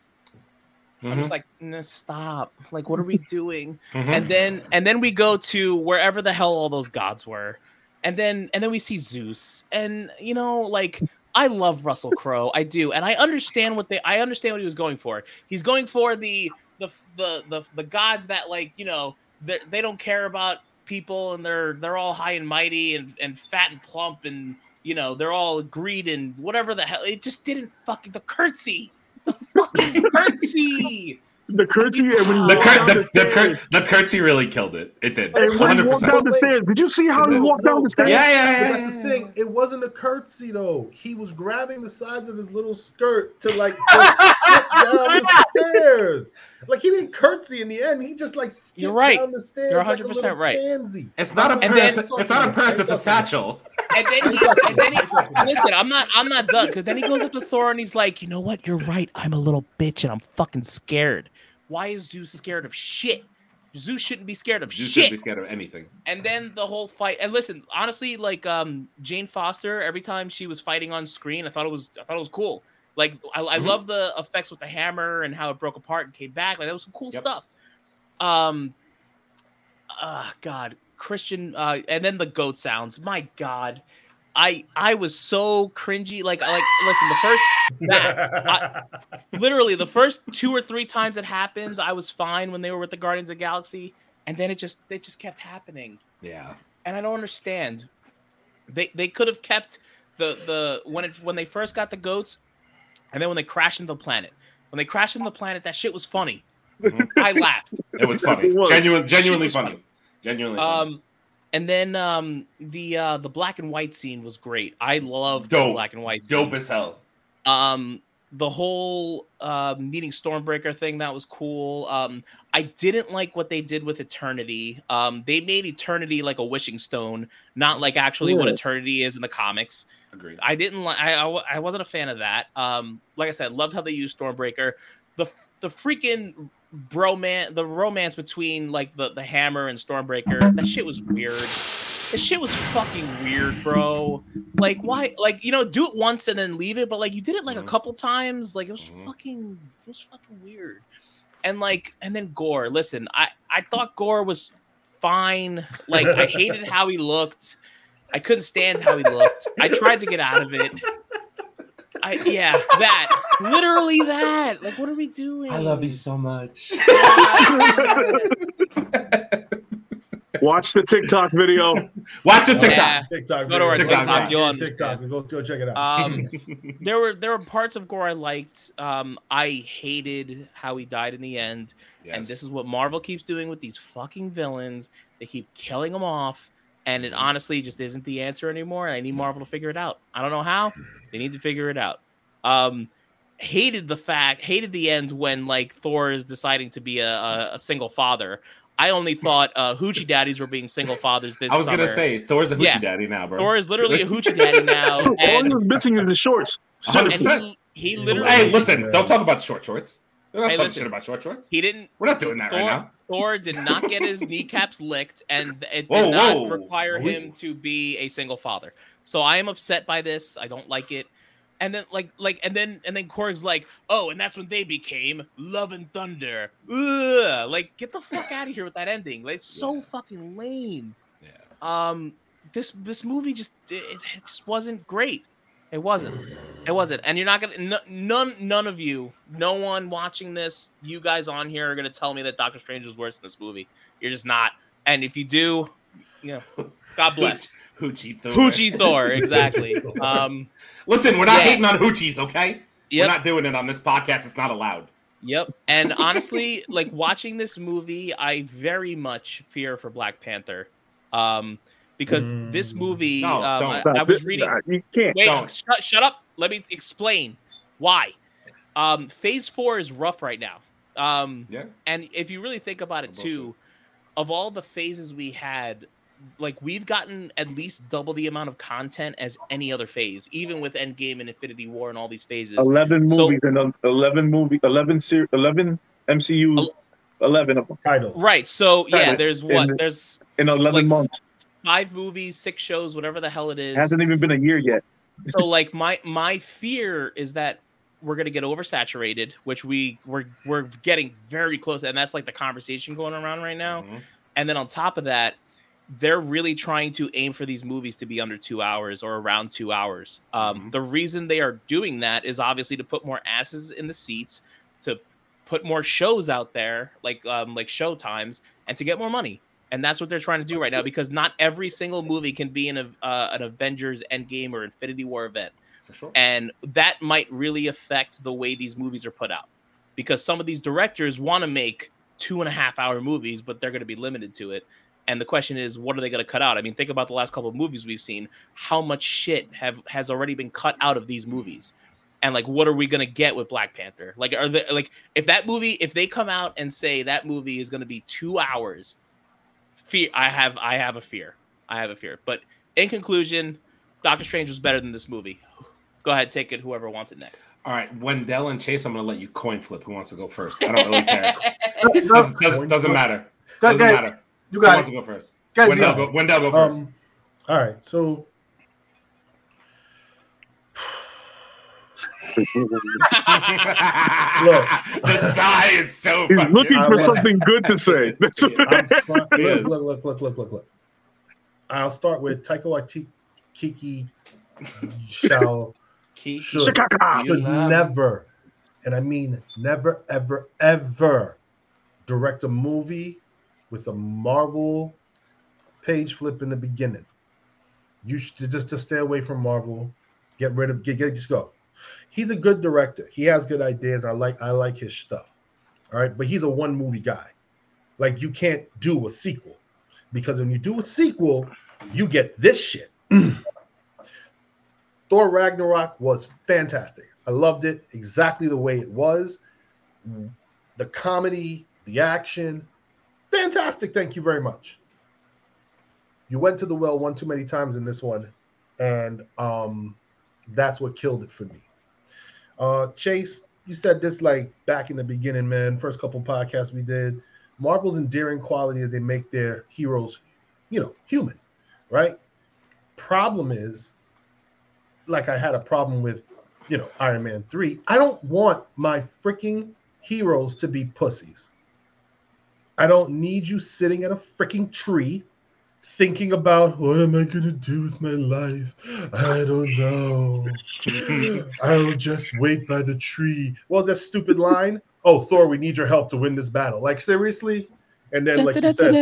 I'm just like, nah, stop. Like, what are we doing? Mhm. and then and then we go to wherever the hell all those gods were and then and then we see zeus and you know like i love russell crowe. I do. And i understand what they i understand what he was going for. He's going for the the the the, the gods that like you know they they don't care about people and they're they're all high and mighty and and fat and plump and you know they're all greed and whatever the hell. It just didn't fucking the curtsy the fucking curtsy The curtsy and when he the, walked cur- down the, the, the, cur- the curtsy really killed it. It did. And when he 100%. walked down the stairs, did you see how he walked no, down the stairs? Yeah, yeah, yeah. that's the thing. It wasn't a curtsy though. He was grabbing the sides of his little skirt to like just down the stairs. Like he didn't curtsy in the end. He just like skipped You're right. down the stairs. You're like a 100% right. Pansy. It's not a And purse. then- it's not a purse. It's a satchel. and then he, and then he listen. I'm not. I'm not done because then he goes up to Thor and he's like, you know what? You're right. I'm a little bitch and I'm fucking scared. Why is Zeus scared of shit? Zeus shouldn't be scared of You shit. shouldn't be scared of anything. and then the whole fight. And listen, honestly, like um Jane Foster, every time she was fighting on screen, I thought it was I thought it was cool. Like I, I Mhm. love the effects with the hammer and how it broke apart and came back. Like that was some cool Yep. stuff. Um, uh, God, Christian, uh, and then the goat sounds. My God, I I was so cringy. Like like listen, the first that literally the first two or three times it happened, I was fine when they were with the Guardians of the Galaxy, and then it just it just kept happening Yeah. and I don't understand. They they could have kept the the when it when they first got the goats, and then when they crashed into the planet. When they crashed into the planet, that shit was funny. Mhm. I laughed. It was funny. It. Genuine, genuinely was funny. funny. Genuinely funny. Um, and then um the uh the black and white scene was great. I loved the Dope. black and white. Scene. Dope as hell. Um, the whole um, needing Stormbreaker thing that was cool. Um, I didn't like what they did with Eternity. Um, they made Eternity like a wishing stone, not like actually what Eternity is in the comics. Agreed. I didn't like. I, I I wasn't a fan of that. Um, like I said, loved how they used Stormbreaker. The the freaking bromance, the romance between like the the Hammer and Stormbreaker. That shit was weird. That shit was fucking weird, bro. Like why? Like you know, do it once and then leave it. But like you did it like a Mhm. couple times. Like it was Mhm. fucking. It was fucking weird. And like and then Gorr. Listen, I I thought Gorr was fine. Like I hated how he looked. I couldn't stand how he looked. I tried to get out of it. I yeah, that literally that. Like, what are we doing? I love you so much. Watch the TikTok video. Watch the TikTok. Yeah. TikTok. Go to our video. TikTok, you'll TikTok. Go, go check it out. Um, there were there were parts of Gorr I liked. Um, I hated how he died in the end, and this is what Marvel keeps doing with these fucking villains. They keep killing them off, and it honestly just isn't the answer anymore. And I need Marvel to figure it out. I don't know how. They need to figure it out. Um, hated the fact, hated the end when like Thor is deciding to be a, a, a single father. I only thought uh, hoochie daddies were being single fathers this I was summer. gonna say Thor's a hoochie Yeah. daddy now, bro. Thor is literally a hoochie daddy now, All and you're missing is the shorts. hundred and percent. he, he literally Hey, listen! Don't talk about short shorts. We're not Hey, talking listen. shit about short shorts. he didn't We're not doing that Thor, right now. Thor did not get his kneecaps licked, and it did Whoa, not whoa. require him to be a single father. So I am upset by this. I don't like it. And then like like and then and then Korg's like, oh, and that's when they became Love and Thunder. Ugh. Like, get the fuck out of here with that ending. Like, it's so Yeah. fucking lame. Yeah. Um, this this movie just it, it just wasn't great. It wasn't. It wasn't. And you're not gonna n- none none of you, no one watching this, you guys on here are gonna tell me that Doctor Strange was worse than this movie. You're just not. And if you do, you know, God bless. Hoochie Thor. Hoochie Thor, exactly. Um, Listen, we're not Yeah. hating on hoochies, okay? We're not doing it on this podcast. It's not allowed. Yep. And honestly, like watching this movie, I very much fear for Black Panther. Um, because this Mm. movie, No, um. I, I was reading. Nah, You can't. Wait, Don't. shut, shut up. Let me explain why. Um, phase four is rough right now. Um, Yeah. and if you really think about it too, of all the phases we had, like we've gotten at least double the amount of content as any other phase, even with Endgame and Infinity War and all these phases. Eleven So- movies and eleven movie, eleven series, eleven MCU, El- eleven of them Titles. Right. So yeah, there's what In- there's in eleven like months. five movies, six shows, whatever the hell it is. Hasn't even been a year yet. so like my my fear is that we're gonna get oversaturated, which we we're we're getting very close, and that's like the conversation going around right now. Mhm. And then on top of that, they're really trying to aim for these movies to be under two hours or around two hours. Um, Mhm. The reason they are doing that is obviously to put more asses in the seats, to put more shows out there, like um, like show times, and to get more money. And that's what they're trying to do right now because not every single movie can be in a, uh, an Avengers Endgame or Infinity War event sure. and that might really affect the way these movies are put out because some of these directors want to make two and a half hour movies but they're going to be limited to it and the question is what are they going to cut out i mean think about the last couple of movies we've seen how much shit have has already been cut out of these movies and like what are we going to get with black panther like are they like if that movie if they come out and say that movie is going to be two hours fear i have i have a fear i have a fear but in conclusion doctor strange was better than this movie go ahead take it whoever wants it next All right, Wendell and Chase, I'm gonna let you coin flip. Who wants to go first? I don't really care. So- doesn't, doesn't, doesn't matter. Doesn't go matter. You Who got wants it. to go first? Go Wendell Dio. go, Wendell go first. Um, all right, so the sigh is so. He's fucking- looking for something good to say. I'm try- Yes. look, look, look, look, look, look, look. I'll start with Taika Waititi. Kiki shall Keep- should, should never, and I mean never, ever, ever direct a movie with a Marvel page flip in the beginning. You should just to stay away from Marvel. Get rid of get get just go. He's a good director. He has good ideas. I like I like his stuff. All right, but he's a one movie guy. Like you can't do a sequel because when you do a sequel, you get this shit. Thor Ragnarok was fantastic. I loved it exactly the way it was. The comedy, the action, fantastic. Thank you very much. You went to the well one too many times in this one, and um, that's what killed it for me. Uh, Chase, you said this like back in the beginning, man. First couple podcasts we did. Marvel's endearing quality is they make their heroes, you know, human, right? Problem is, like I had a problem with, you know, Iron Man 3. I don't want my freaking heroes to be pussies. I don't need you sitting at a freaking tree thinking about what am I gonna do with my life? I don't know. I'll just wait by the tree. Well, that stupid line. Oh, Thor, we need your help to win this battle. Like seriously? And then, like you said,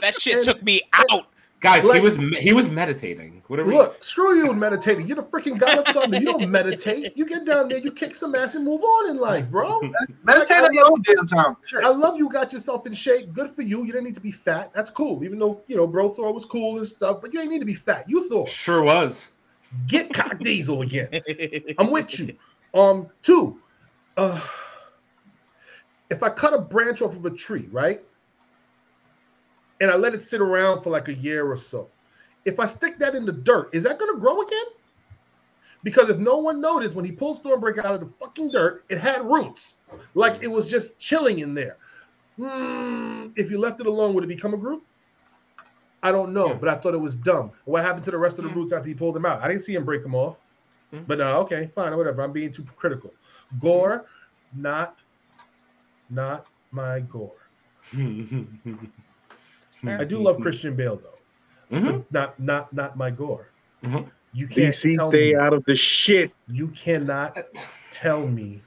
that shit took me out. Guys, he was he was meditating. What are we? look, screw you meditating. You're the freaking god of thunder. You don't meditate. You get down there, you kick some ass and move on in life, bro. Meditate on your own damn time. Sure. I love you got yourself in shape. Good for you. You didn't need to be fat. That's cool. Even though, you know, bro Thor was cool and stuff, but you ain't need to be fat. You Thor. Sure was. Get cock diesel again. I'm with you. Um, two, uh, if I cut a branch off of a tree, right, and I let it sit around for like a year or so, if I stick that in the dirt, is that gonna grow again? Because if no one noticed when he pulled Stormbreaker out of the fucking dirt, it had roots, like it was just chilling in there. Hmm, if you left it alone, would it become a group? I don't know, Yeah. but I thought it was dumb. What happened to the rest of the roots after he pulled them out? I didn't see him break them off. Yeah. But no, okay, fine, whatever. I'm being too critical. Gorr, not, not my Gorr. I do love Christian Bale though. Mhm. Not, not, not my Gorr. Mhm. You can't DC tell stay me, out of the shit. You cannot tell me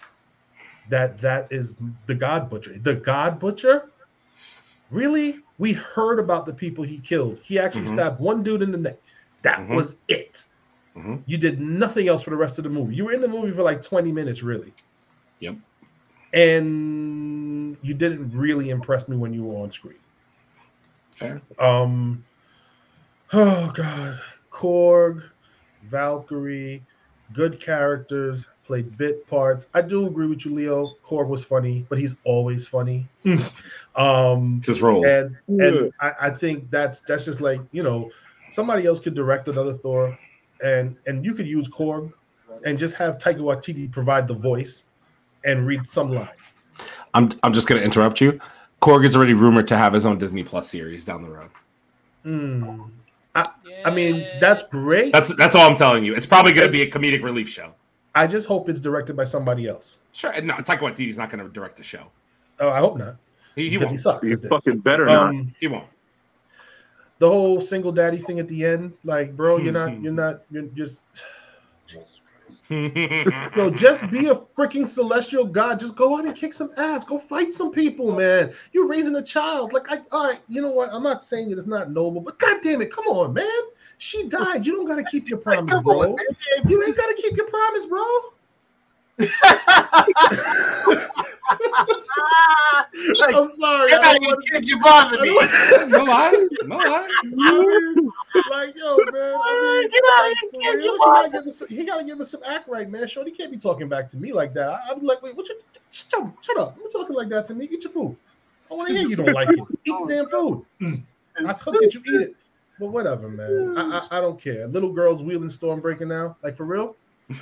that that is the God Butcher. The God Butcher? Really? We heard about the people he killed. He actually Mhm. stabbed one dude in the neck. That Mhm. was it. Mhm. You did nothing else for the rest of the movie. You were in the movie for like 20 minutes, really. Yep. And you didn't really impress me when you were on screen. Fair. Um, oh god, Korg, Valkyrie, good characters, played bit parts. I do agree with you, Leo. Korg was funny, but he's always funny. um, It's his role. and Yeah. and I, I think that's that's just like you know, somebody else could direct another Thor, and and you could use Korg, and just have Taika Waititi provide the voice, and read some lines. I'm I'm just gonna interrupt you. Korg is already rumored to have his own Disney Plus series down the road. Hmm. I mean, that's great. That's that's all I'm telling you. It's probably gonna be a comedic relief show. I just hope it's directed by somebody else. Sure. No, Taika Waititi's not gonna direct the show. Oh, I hope not. He, he won't. he sucks. You at this. fucking better not. Um, He won't. the whole single daddy thing at the end, like, bro, you're not, you're not, you're just, yo, just be a freaking celestial god. Just go out and kick some ass. Go fight some people, man. You're raising a child. Like, I, all right, you know what? I'm not saying that it's not noble, but god damn it, come on, man. She died. You don't gotta keep your promise, Come bro. on. You ain't gotta keep your promise, bro. like, I'm sorry. you're not even wanna- kids, you bother me. no lie. No lie. I like, yo, man. I mean, Get out of here, for kids, you he, gotta give us, he gotta give us some act right, man. Shorty can't be talking back to me like that. I, I'm like, wait, what you? Shut, up, shut up. You're talking like that to me. Eat your food. I want to hear you don't like it. Eat the damn food. Mm. I cook it, you eat it. But whatever, man. I, I, I don't care. Little girls wheeling storm breaking now. Like for real?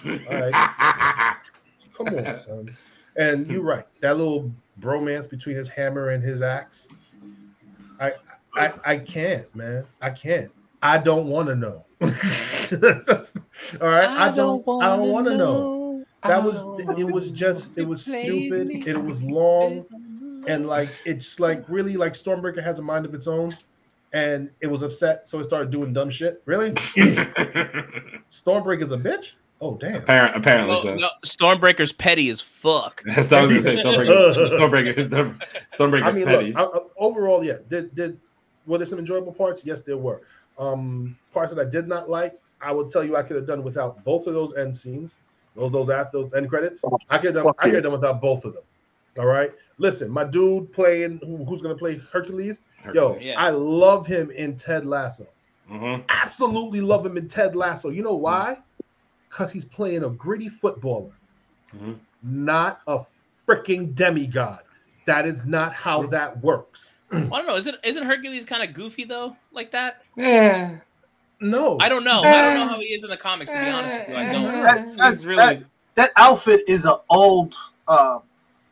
right. Come on, son. And hmm. you're right. That little bromance between his hammer and his axe. I I I can't, man. I can't. I don't want to know. All right. I don't I don't want to know. That was it was just it was stupid. It was long and like it's like really like Stormbreaker has a mind of its own and it was upset, so it started doing dumb shit. Really? Stormbreaker's a bitch? Oh damn. Apparent, apparently No, so. no, Stormbreaker's petty as fuck. That's what I was gonna say. Stormbreaker, Stormbreaker, Storm- I Stormbreaker's mean, petty. look, I, I- overall, yeah. Did did were there some enjoyable parts? Yes, there were. Um, parts that I did not like, I will tell you, I could have done without both of those end scenes, those those after those end credits. I could have done, I could have done without both of them. All right. Listen, my dude playing, who, who's gonna play Hercules? Yo, Yeah. I love him in Ted Lasso. Mhm. Absolutely love him in Ted Lasso. You know why? Because he's playing a gritty footballer, Mhm. not a freaking demigod. That is not how that works. I don't know. Isn't isn't Hercules kind of goofy though, like that? Yeah. No, I don't know. I don't know how he is in the comics. To be honest with you, I don't. That- that's- really. that- That outfit is an old, uh,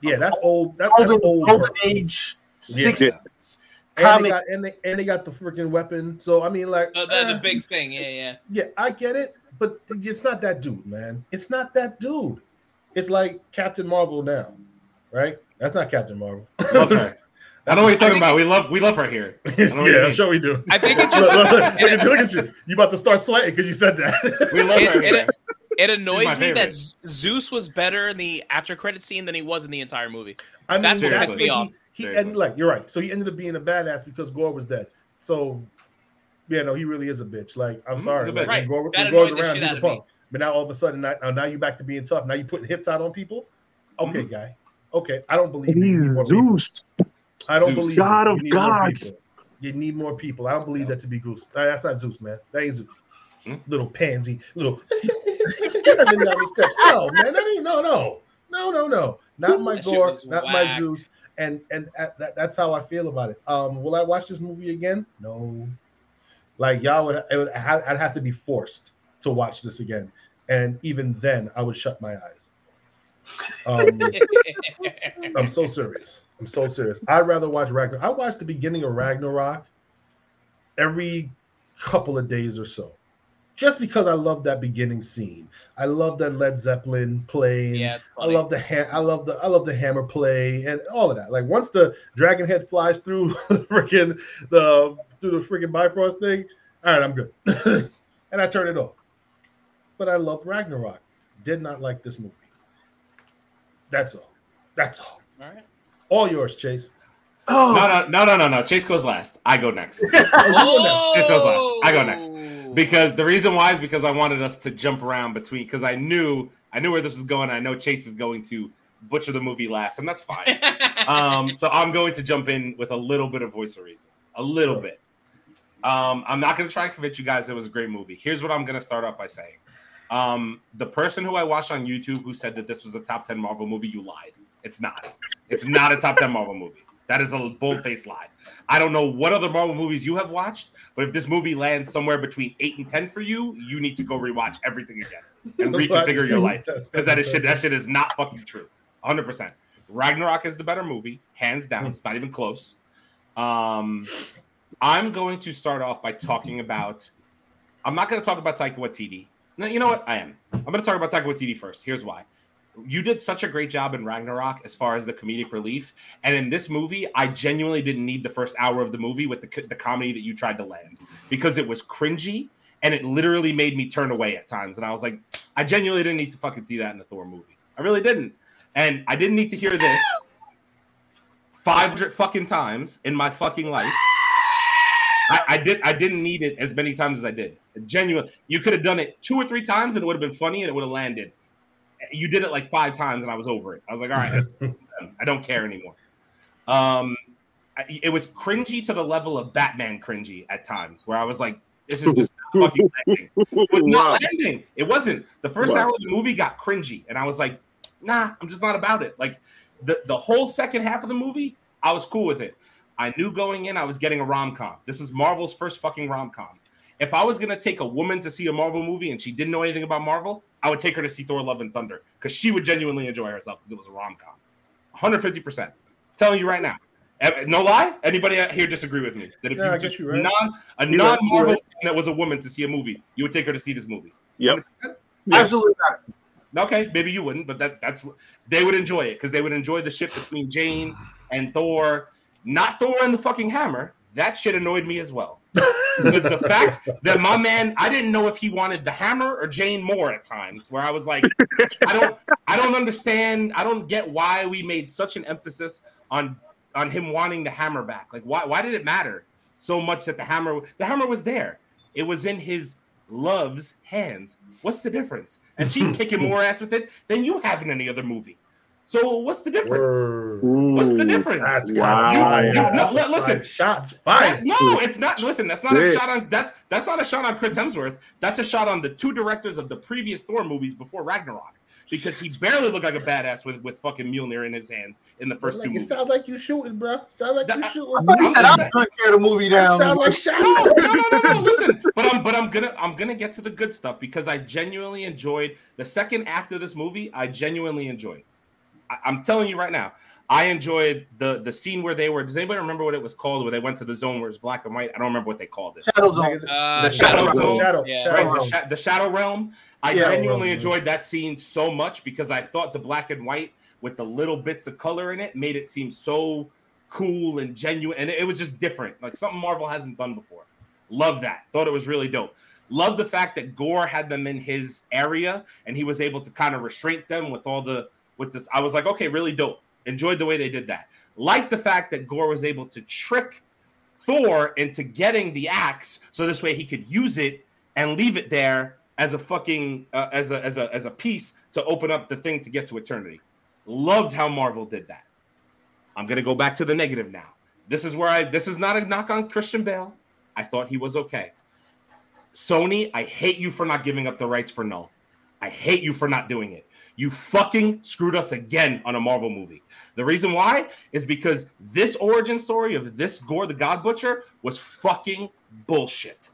Yeah, that's old. That, that's golden, old. golden work. age Yeah. 60s And they, comic. got, and, they, and they got the freaking weapon. So I mean, like, Uh, the, the eh, big thing, yeah, yeah. yeah, I get it, but it's not that dude, man. It's not that dude. It's like Captain Marvel now, right? That's not Captain Marvel. Love her. I know what you're I talking about. We love we love her here. know what you yeah, I'm sure we do. I think it just look, look, look at you, look at you. You about to start sweating because you said that. We love her. it, here. it, it annoys me that favorite. Z- Zeus was better in the after credit scene than he was in the entire movie. I mean, That's what that's pissed me off. He, he Seriously. and like you're right. So he ended up being a badass because Gorr was dead. So yeah, no, he really is a bitch. Like I'm Mhm, sorry, he's a like, Right. Gorr, That when Gorr's the around, shit he's a punk. But now all of a sudden, now, now now you back to being tough. Now you're putting hits out on people. Okay, Mhm. guy. Okay, I don't believe you. You need more people. Zeus. I don't Zeus. believe God you. of You gods. You need more people. I don't believe that to be Goose. Uh, That's not Zeus, man. That ain't Zeus. Hmm? Little pansy, little. I've been down the steps. No, man, that ain't no, no, no, no, no. Not my That Gorr, was not my. Zeus. And and at, that, that's how I feel about it. Um, will I watch this movie again? No. Like y'all would, would I'd have to be forced to watch this again, and even then, I would shut my eyes. Um, I'm so serious. I'm so serious. I'd rather watch Ragnarok. I watch the beginning of Ragnarok every couple of days or so, just because I love that beginning scene. I love that Led Zeppelin playing. yeah, I love the ha- I love the I love the hammer play and all of that. Like once the dragon head flies through the freaking the through the freaking Bifrost thing, all right, I'm good, and I turn it off. But I love Ragnarok. Did not like this movie. That's all. That's all. All right. All yours, Chase. Oh, No, no, no, no, no, no. Chase goes last. I go next. Oh, you go next. This goes last. I go next. Oh. because the reason why is because I wanted us to jump around between because I knew I knew where this was going. I know Chase is going to butcher the movie last, and that's fine. um, so I'm going to jump in with a little bit of voice of reason, a little bit. Um, I'm not going to try and convince you guys it was a great movie. Here's what I'm going to start off by saying: um, the person who I watched on YouTube who said that this was a top ten Marvel movie, you lied. It's not. It's not a top ten Marvel movie. That is a bold faced lie. I don't know what other Marvel movies you have watched, but if this movie lands somewhere between eight and ten for you, you need to go rewatch everything again and reconfigure your life because that is shit. That shit is not fucking true. 100. percent Ragnarok is the better movie, hands down. It's not even close. Um, I'm going to start off by talking about. I'm not going to talk about Taika Waititi. No, you know what? I am. I'm going to talk about Taika Waititi first. Here's why. You did such a great job in Ragnarok as far as the comedic relief, and in this movie, I genuinely didn't need the first hour of the movie with the the comedy that you tried to land because it was cringy and it literally made me turn away at times. And I was like, I genuinely didn't need to fucking see that in the Thor movie. I really didn't. And I didn't need to hear this 500 fucking times in my fucking life. I, I did. I didn't need it as many times as I did. Genuine. You could have done it two or three times, and it would have been funny, and it would have landed. You did it like five times, and I was over it. I was like, all right, I don't care anymore. Um, I- it was cringy to the level of Batman cringy at times, where I was like, this is just not fucking landing. It was Wow. not landing. It wasn't. The first Wow. hour of the movie got cringy, and I was like, nah, I'm just not about it. Like the the whole second half of the movie, I was cool with it. I knew going in I was getting a rom com. This is Marvel's first fucking rom com. If I was gonna take a woman to see a Marvel movie and she didn't know anything about Marvel, I would take her to see Thor: Love and Thunder because she would genuinely enjoy herself because it was a rom com. 150 percent. Telling you right now. Eh, No lie. Anybody out here disagree with me? That if Yeah, you guess took you're right. non a You're non Marvel right. that was a woman to see a movie, you would take her to see this movie. Yep. Absolutely not. Okay, maybe you wouldn't, but that that's they would enjoy it because they would enjoy the shit between Jane and Thor. Not Thor and the fucking hammer. That shit annoyed me as well. Because the fact that my man, I didn't know if he wanted the hammer or Jane Moore at times, where I was like, I don't, I don't understand. I don't get why we made such an emphasis on on him wanting the hammer back. Like, why why did it matter so much that the hammer the hammer was there? It was in his love's hands. What's the difference? And she's kicking more ass with it than you have in any other movie. So what's the difference? Word. What's the difference? That's Wow. wow. You- you- no, li- listen. shots fired. no, it's not. Listen, that's not a shot on that's that's not a shot on Chris Hemsworth. That's a shot on the two directors of the previous Thor movies before Ragnarok, because he barely looked like a badass with with fucking Mjolnir in his hands in the first Like, two it movies. sounds like you shooting, bro. Sounds like you That- shooting. I thought he I'm said I'm going to tear the movie down. Sound like shots. no, no, no, no, no. Listen, but I'm but I'm gonna I'm gonna get to the good stuff because I genuinely enjoyed the second act of this movie. I genuinely enjoyed. I, I'm telling you right now, I enjoyed the the scene where they were. Does anybody remember what it was called? Where they went to the zone where it's black and white. I don't remember what they called it. Shadow Zone. Uh, The Shadow Zone. Shadow, Yeah. Shadow Right, the, Realm. sha- the Shadow Realm. I Yeah, genuinely Realm, enjoyed that scene so much because I thought the black and white with the little bits of color in it made it seem so cool and genuine, and it, it was just different, like something Marvel hasn't done before. Love that. Thought it was really dope. Love the fact that Gorr had them in his area and he was able to kind of restrain them with all the with this. I was like, okay, really dope. Enjoyed the way they did that. Like the fact that Gorr was able to trick Thor into getting the axe, so this way he could use it and leave it there as a fucking uh, as a as a as a piece to open up the thing to get to eternity. Loved how Marvel did that. I'm gonna go back to the negative now. This is where I this is not a knock on Christian Bale. I thought he was okay. Sony, I hate you for not giving up the rights for Knull. I hate you for not doing it. You fucking screwed us again on a Marvel movie. The reason why is because this origin story of this Gorr the God Butcher was fucking bullshit.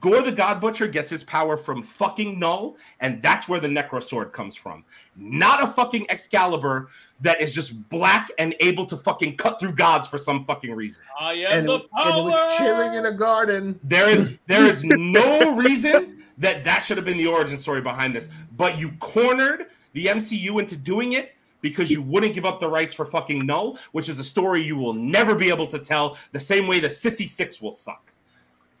Gorr the God Butcher gets his power from fucking Knull, and that's where the Necro Sword comes from. Not a fucking Excalibur that is just black and able to fucking cut through gods for some fucking reason. I am And, the it- and it was power. chilling in a garden. There is there is no reason that that should have been the origin story behind this, but you cornered the MCU into doing it because you wouldn't give up the rights for fucking Knull, which is a story you will never be able to tell the same way the Sissy Six will suck.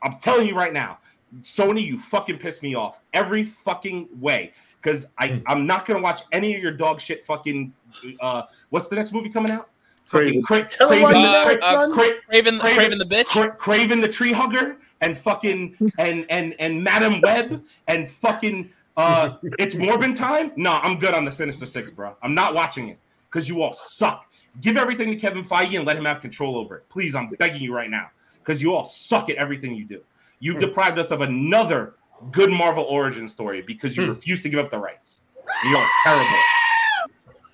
I'm telling you right now, Sony, you fucking piss me off every fucking way. Because I I'm not gonna watch any of your dog shit fucking. Uh, what's the next movie coming out? Fucking Cra- Kraven, Uh, uh. Cra- Kraven, Kraven- Kraven the bitch. Cra- Kraven the tree hugger and fucking and and and Madame Web and fucking uh it's Morbin time. No, I'm good on the Sinister Six, bro. I'm not watching it because you all suck. Give everything to Kevin Feige and let him have control over it. Please, I'm begging you right now because you all suck at everything you do. You've deprived us of another good Marvel origin story because you Hmm. refuse to give up the rights. You are terrible.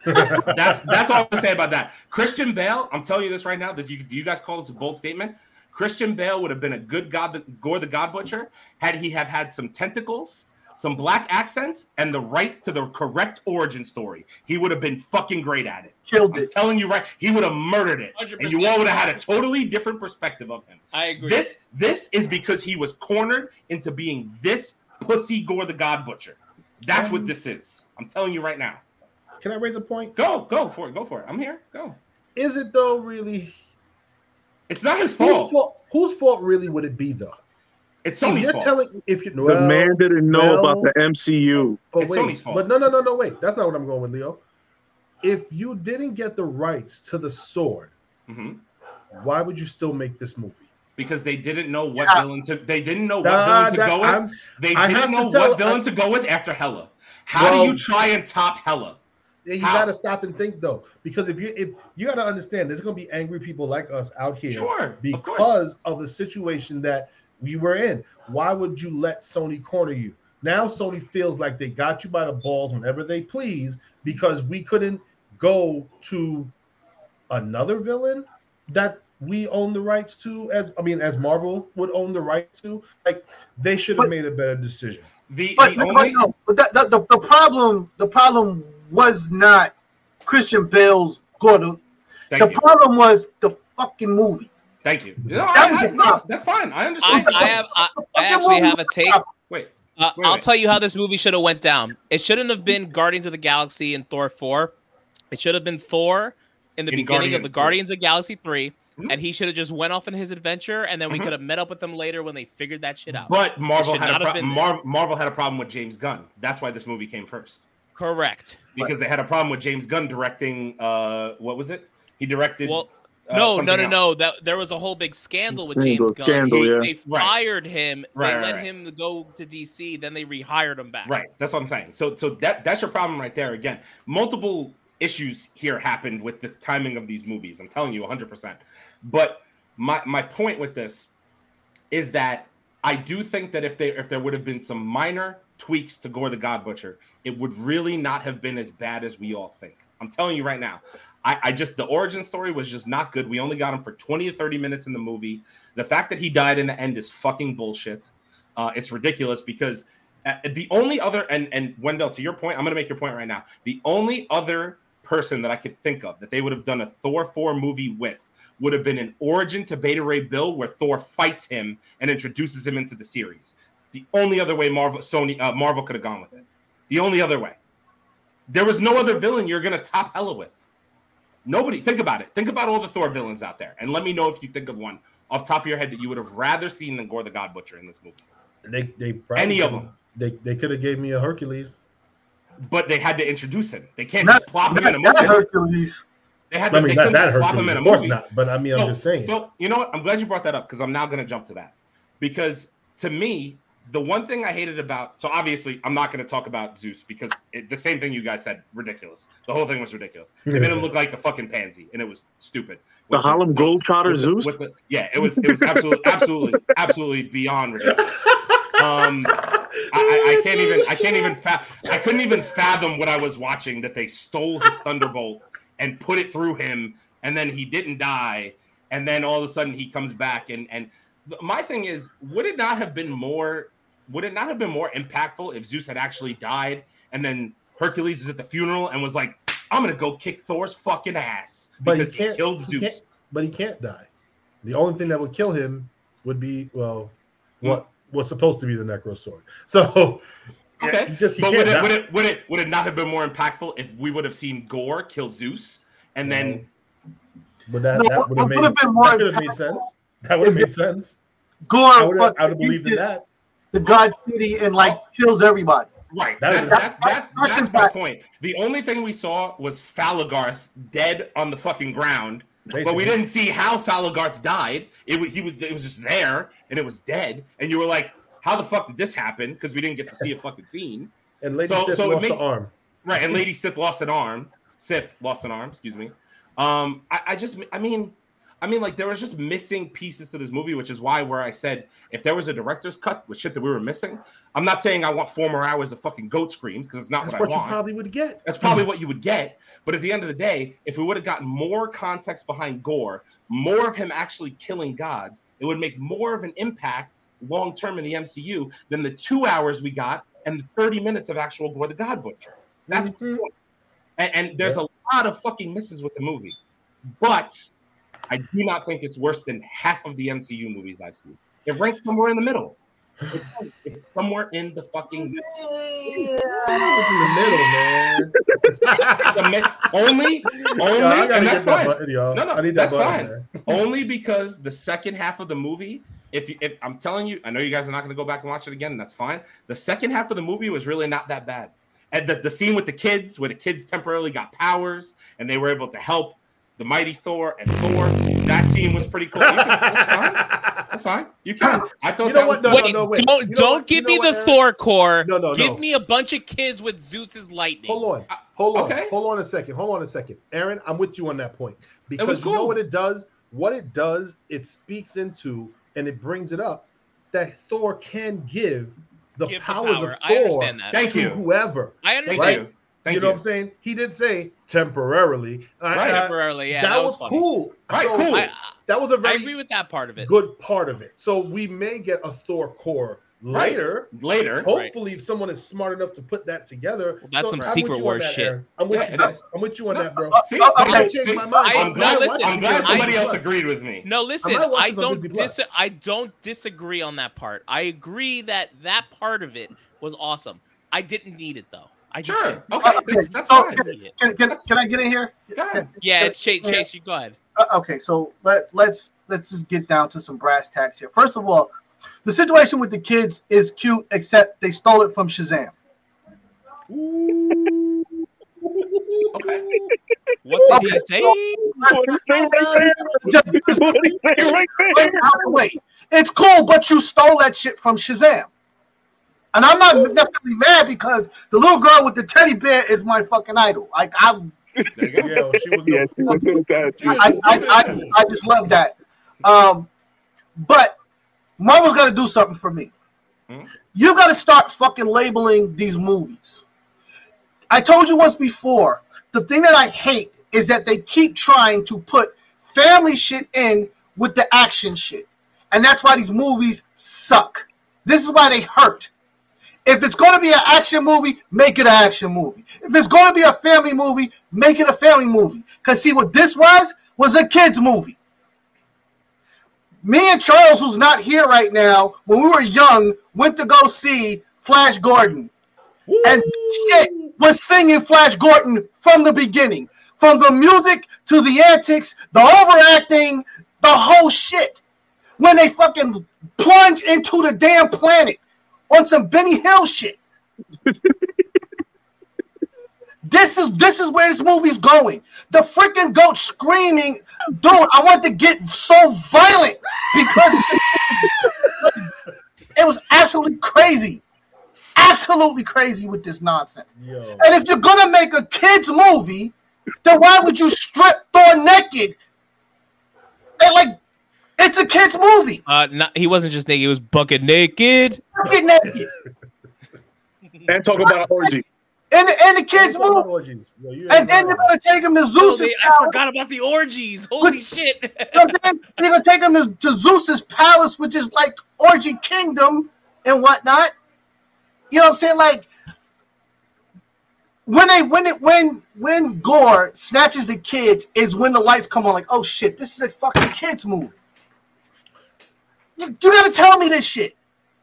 that's that's all I'm gonna say about that. Christian Bale, I'm telling you this right now. Does you do you guys call this a bold statement? Christian Bale would have been a good God, Gorr the God Butcher, had he have had some tentacles, some black accents, and the rights to the correct origin story. He would have been fucking great at it. Killed I'm it. telling you right, he would have murdered it, and you all would have had a totally different perspective of him. I agree. This this is because he was cornered into being this pussy Gorr the God Butcher. That's what um, this is. I'm telling you right now. Can I raise a point? Go, go for it. Go for it. I'm here. Go. Is it though really? It's not his Whose fault. fault? Whose fault really would it be though? It's Sony's you're fault. telling, if you The man didn't know well, about the MCU. But It's wait, Sony's fault. but no, no, no, no, wait. That's not what I'm going with, Leo. If you didn't get the rights to the sword, Mhm. why would you still make this movie? Because they didn't know what Yeah. villain to. They didn't know what Nah, villain to go with. I'm- they I didn't know tell- what villain I- to go with after Hela. How Well- do you try and top Hela? you How? got to stop and think though, because if you if you got to understand, there's going to be angry people like us out here Sure, of because of the situation that we were in. Why would you let Sony corner you? Now Sony feels like they got you by the balls whenever they please because we couldn't go to another villain that we own the rights to, as I mean, as Marvel would own the rights to. Like they should have made a better decision. The, But, the but only no, but the, the, the, the problem the problem was not Christian Bale's good. The you, problem was the fucking movie. Thank you. No, That I, was I, the no, problem. that's fine. I I, understand. I have I, I actually have a take. Wait, Uh, Wait, I'll wait. tell you how this movie should have went down. It shouldn't have been Guardians of the Galaxy and Thor four. It should have been Thor in the In beginning of Guardians the 3. Guardians of Galaxy 3 Mhm. and he should have just went off on his adventure, and then we Mhm. could have met up with them later when they figured that shit out. but Marvel had a pro- Mar- Marvel had a problem with James Gunn. That's why this movie came first Correct. because they had a problem with James Gunn directing. Uh, what was it? He directed. Well, uh, no, no, no, else. no. That there was a whole big scandal with Scandal, James Gunn. scandal, He- yeah. They Right. fired him. Right, they right, let right. him go to DC. Then they rehired him back. Right. That's what I'm saying. So so that that's your problem right there. Again, multiple issues here happened with the timing of these movies. I'm telling you 100%. But my my point with this is that I do think that if they if there would have been some minor tweaks to Gorr the God Butcher, it would really not have been as bad as we all think. I'm telling you right now. I, I just the origin story was just not good. We only got him for 20 to 30 minutes in the movie. The fact that he died in the end is fucking bullshit. Uh, it's ridiculous because uh, the only other and and Wendell, to your point, I'm gonna make your point right now. The only other person that I could think of that they would have done a Thor 4 movie with would have been an origin to Beta Ray Bill where Thor fights him and introduces him into the series. The only other way Marvel Sony uh, Marvel could have gone with it. The only other way. There was no other villain you're gonna top Hela with. Nobody. Think about it. Think about all the Thor villains out there, and let me know if you think of one off the top of your head that you would have rather seen than Gorr the God Butcher in this movie. They they probably Any of them. They they could have gave me a Hercules. But they had to introduce him. They can't Not, just plop him in a that movie. Hercules. They had I to. mean, they not that just plop him Hercules, in a of course movie. not. But I mean, I'm just saying. So you know what? I'm glad you brought that up because I'm now going to jump to that because to me, the one thing I hated about so obviously I'm not going to talk about Zeus because it, the same thing you guys said, ridiculous. The whole thing was ridiculous. It made him look like a fucking pansy, and it was stupid. The With Harlem Globetrotter the- Zeus. with the- yeah, it was it was absolutely absolutely absolutely beyond ridiculous. Um, I, I, can't even I can't even fa- I couldn't even fathom what I was watching that they stole his thunderbolt and put it through him and then he didn't die and then all of a sudden he comes back and and my thing is would it not have been more would it not have been more impactful if Zeus had actually died and then Hercules was at the funeral and was like I'm gonna go kick Thor's fucking ass But he because he, killed he Zeus. can't- but he can't die. The only thing that would kill him would be well, hmm. what was supposed to be the Necro Sword. So Okay, he just he but would it, would it would it would it not have been more impactful if we would have seen Gorr kill Zeus and then But that, No, that would have made, been more that could have made sense. That would have made sense. Gorr I would have, fucking I would have believed in that. the God City and like kills everybody. right That that's is- that's that's, that's that's my point. The only thing we saw was Falligar dead on the fucking ground, but we didn't see how Falligar died. It was he was it was just there and it was dead, and you were like, how the fuck did this happen? Because we didn't get to see a fucking scene. And Lady So- Sif so it lost makes- the arm. Right, and Lady Sif lost an arm. Sif lost an arm. Excuse me. Um, I, I just, I mean, I mean, like there was just missing pieces to this movie, which is why where I said if there was a director's cut with shit that we were missing, I'm not saying I want four more hours of fucking goat screams because it's not That's what, what I you want. probably would get. That's probably what you would get. But at the end of the day, if we would have gotten more context behind Gorr, more of him actually killing gods, it would make more of an impact long term in the MCU than the two hours we got and the 30 minutes of actual Gorr the God Butcher. That's Mhm. and, and there's a lot of fucking misses with the movie. But I do not think it's worse than half of the MCU movies I've seen. It ranks somewhere in the middle. It's, it's somewhere in the fucking It's in the middle, man. only only Yo, and that's that fine. button. No, no, I need that button, fine. only because the second half of the movie, if, you, if I'm telling you, I know you guys are not going to go back and watch it again, and that's fine. The second half of the movie was really not that bad. And the, the scene with the kids, where the kids temporarily got powers and they were able to help the mighty Thor and Thor, that scene was pretty cool. Can- that's fine. That's fine. You can. I thought You know that what? was No, wait, no, wait. don't You know don't what? You give know me what, the Aaron? Thor Corps. No, no, give no. me a bunch of kids with Zeus's lightning. Hold on. Hold on. Okay. Hold on a second. Hold on a second. Aaron, I'm with you on that point. Because was you know what it does? What it does, it speaks into and it brings it up that Thor can give the Give the powers power. of I Thor understand that. Thank to you. whoever. I understand. you. Thank you know what I'm saying? He did say temporarily. Uh, right. I- Temporarily, yeah, that, that, was, funny. cool. Right, cool. I, That that was a very agree with that part of it. good part of it. So we may get a Thor Corps Right. later. Later. Hopefully, if someone is smart enough to put that together. Well, that's some I'm Secret with Wars that, shit. Aaron. I'm with Yeah, you. it bro. I'm with you on that, bro. See, Oh, I okay. might change see, my mind. I- I'm no, glad, listen, I'm glad I- somebody else agreed with me. No, listen, I don't dis- I don't disagree on that part. I agree that that part of it was awesome. I didn't need it though. I just Sure. didn't. Okay. Okay, That's, that's so- fine. Can, can, can I get in here? Go ahead. Yeah, it's Chase. Chase, you go ahead. Uh, okay, so let let's let's just get down to some brass tacks here. First of all, the situation with the kids is cute, except they stole it from Shazam. Okay. What did he say? Just, just right Wait, out the way. It's cool, but you stole that shit from Shazam. And I'm not necessarily mad because the little girl with the teddy bear is my fucking idol. Like I, There you go. Yeah, she was Yeah, she was with that. too. I, I, I, just, I just love that. Um, but Marvel's got to do something for me. Hmm? You got to start fucking labeling these movies. I told you once before. The thing that I hate is that they keep trying to put family shit in with the action shit, and that's why these movies suck. This is why they hurt. If it's going to be an action movie, make it an action movie. If it's going to be a family movie, make it a family movie. Because see what this was? Was a kids movie. Me and Charles, who's not here right now, when we were young, went to go see Flash Gordon. And shit was singing Flash Gordon from the beginning. From the music to the antics, the overacting, the whole shit. When they fucking plunge into the damn planet on some Benny Hill shit. This is this is where this movie's going. The freaking goat screaming, dude. I want to get so violent because it was absolutely crazy, absolutely crazy with this nonsense. Yo. And if you're gonna make a kids movie, then why would you strip Thor naked? And like, it's a kids movie. Uh, not, he wasn't just naked; he was bucket naked. Get naked And talk about an orgy. in the, in the kids movie, Orgies. Yo, you ain't and then you're gonna take him to Oh, Zeus's they- I forgot about the orgies. Holy shit! You know what I'm saying? You're gonna take him to, to Zeus's palace, which is like orgy kingdom and whatnot. You know what I'm saying? Like when they when it when when Gorr snatches the kids is when the lights come on. Like, oh shit, this is a fucking kids movie. You, you gotta tell me this shit.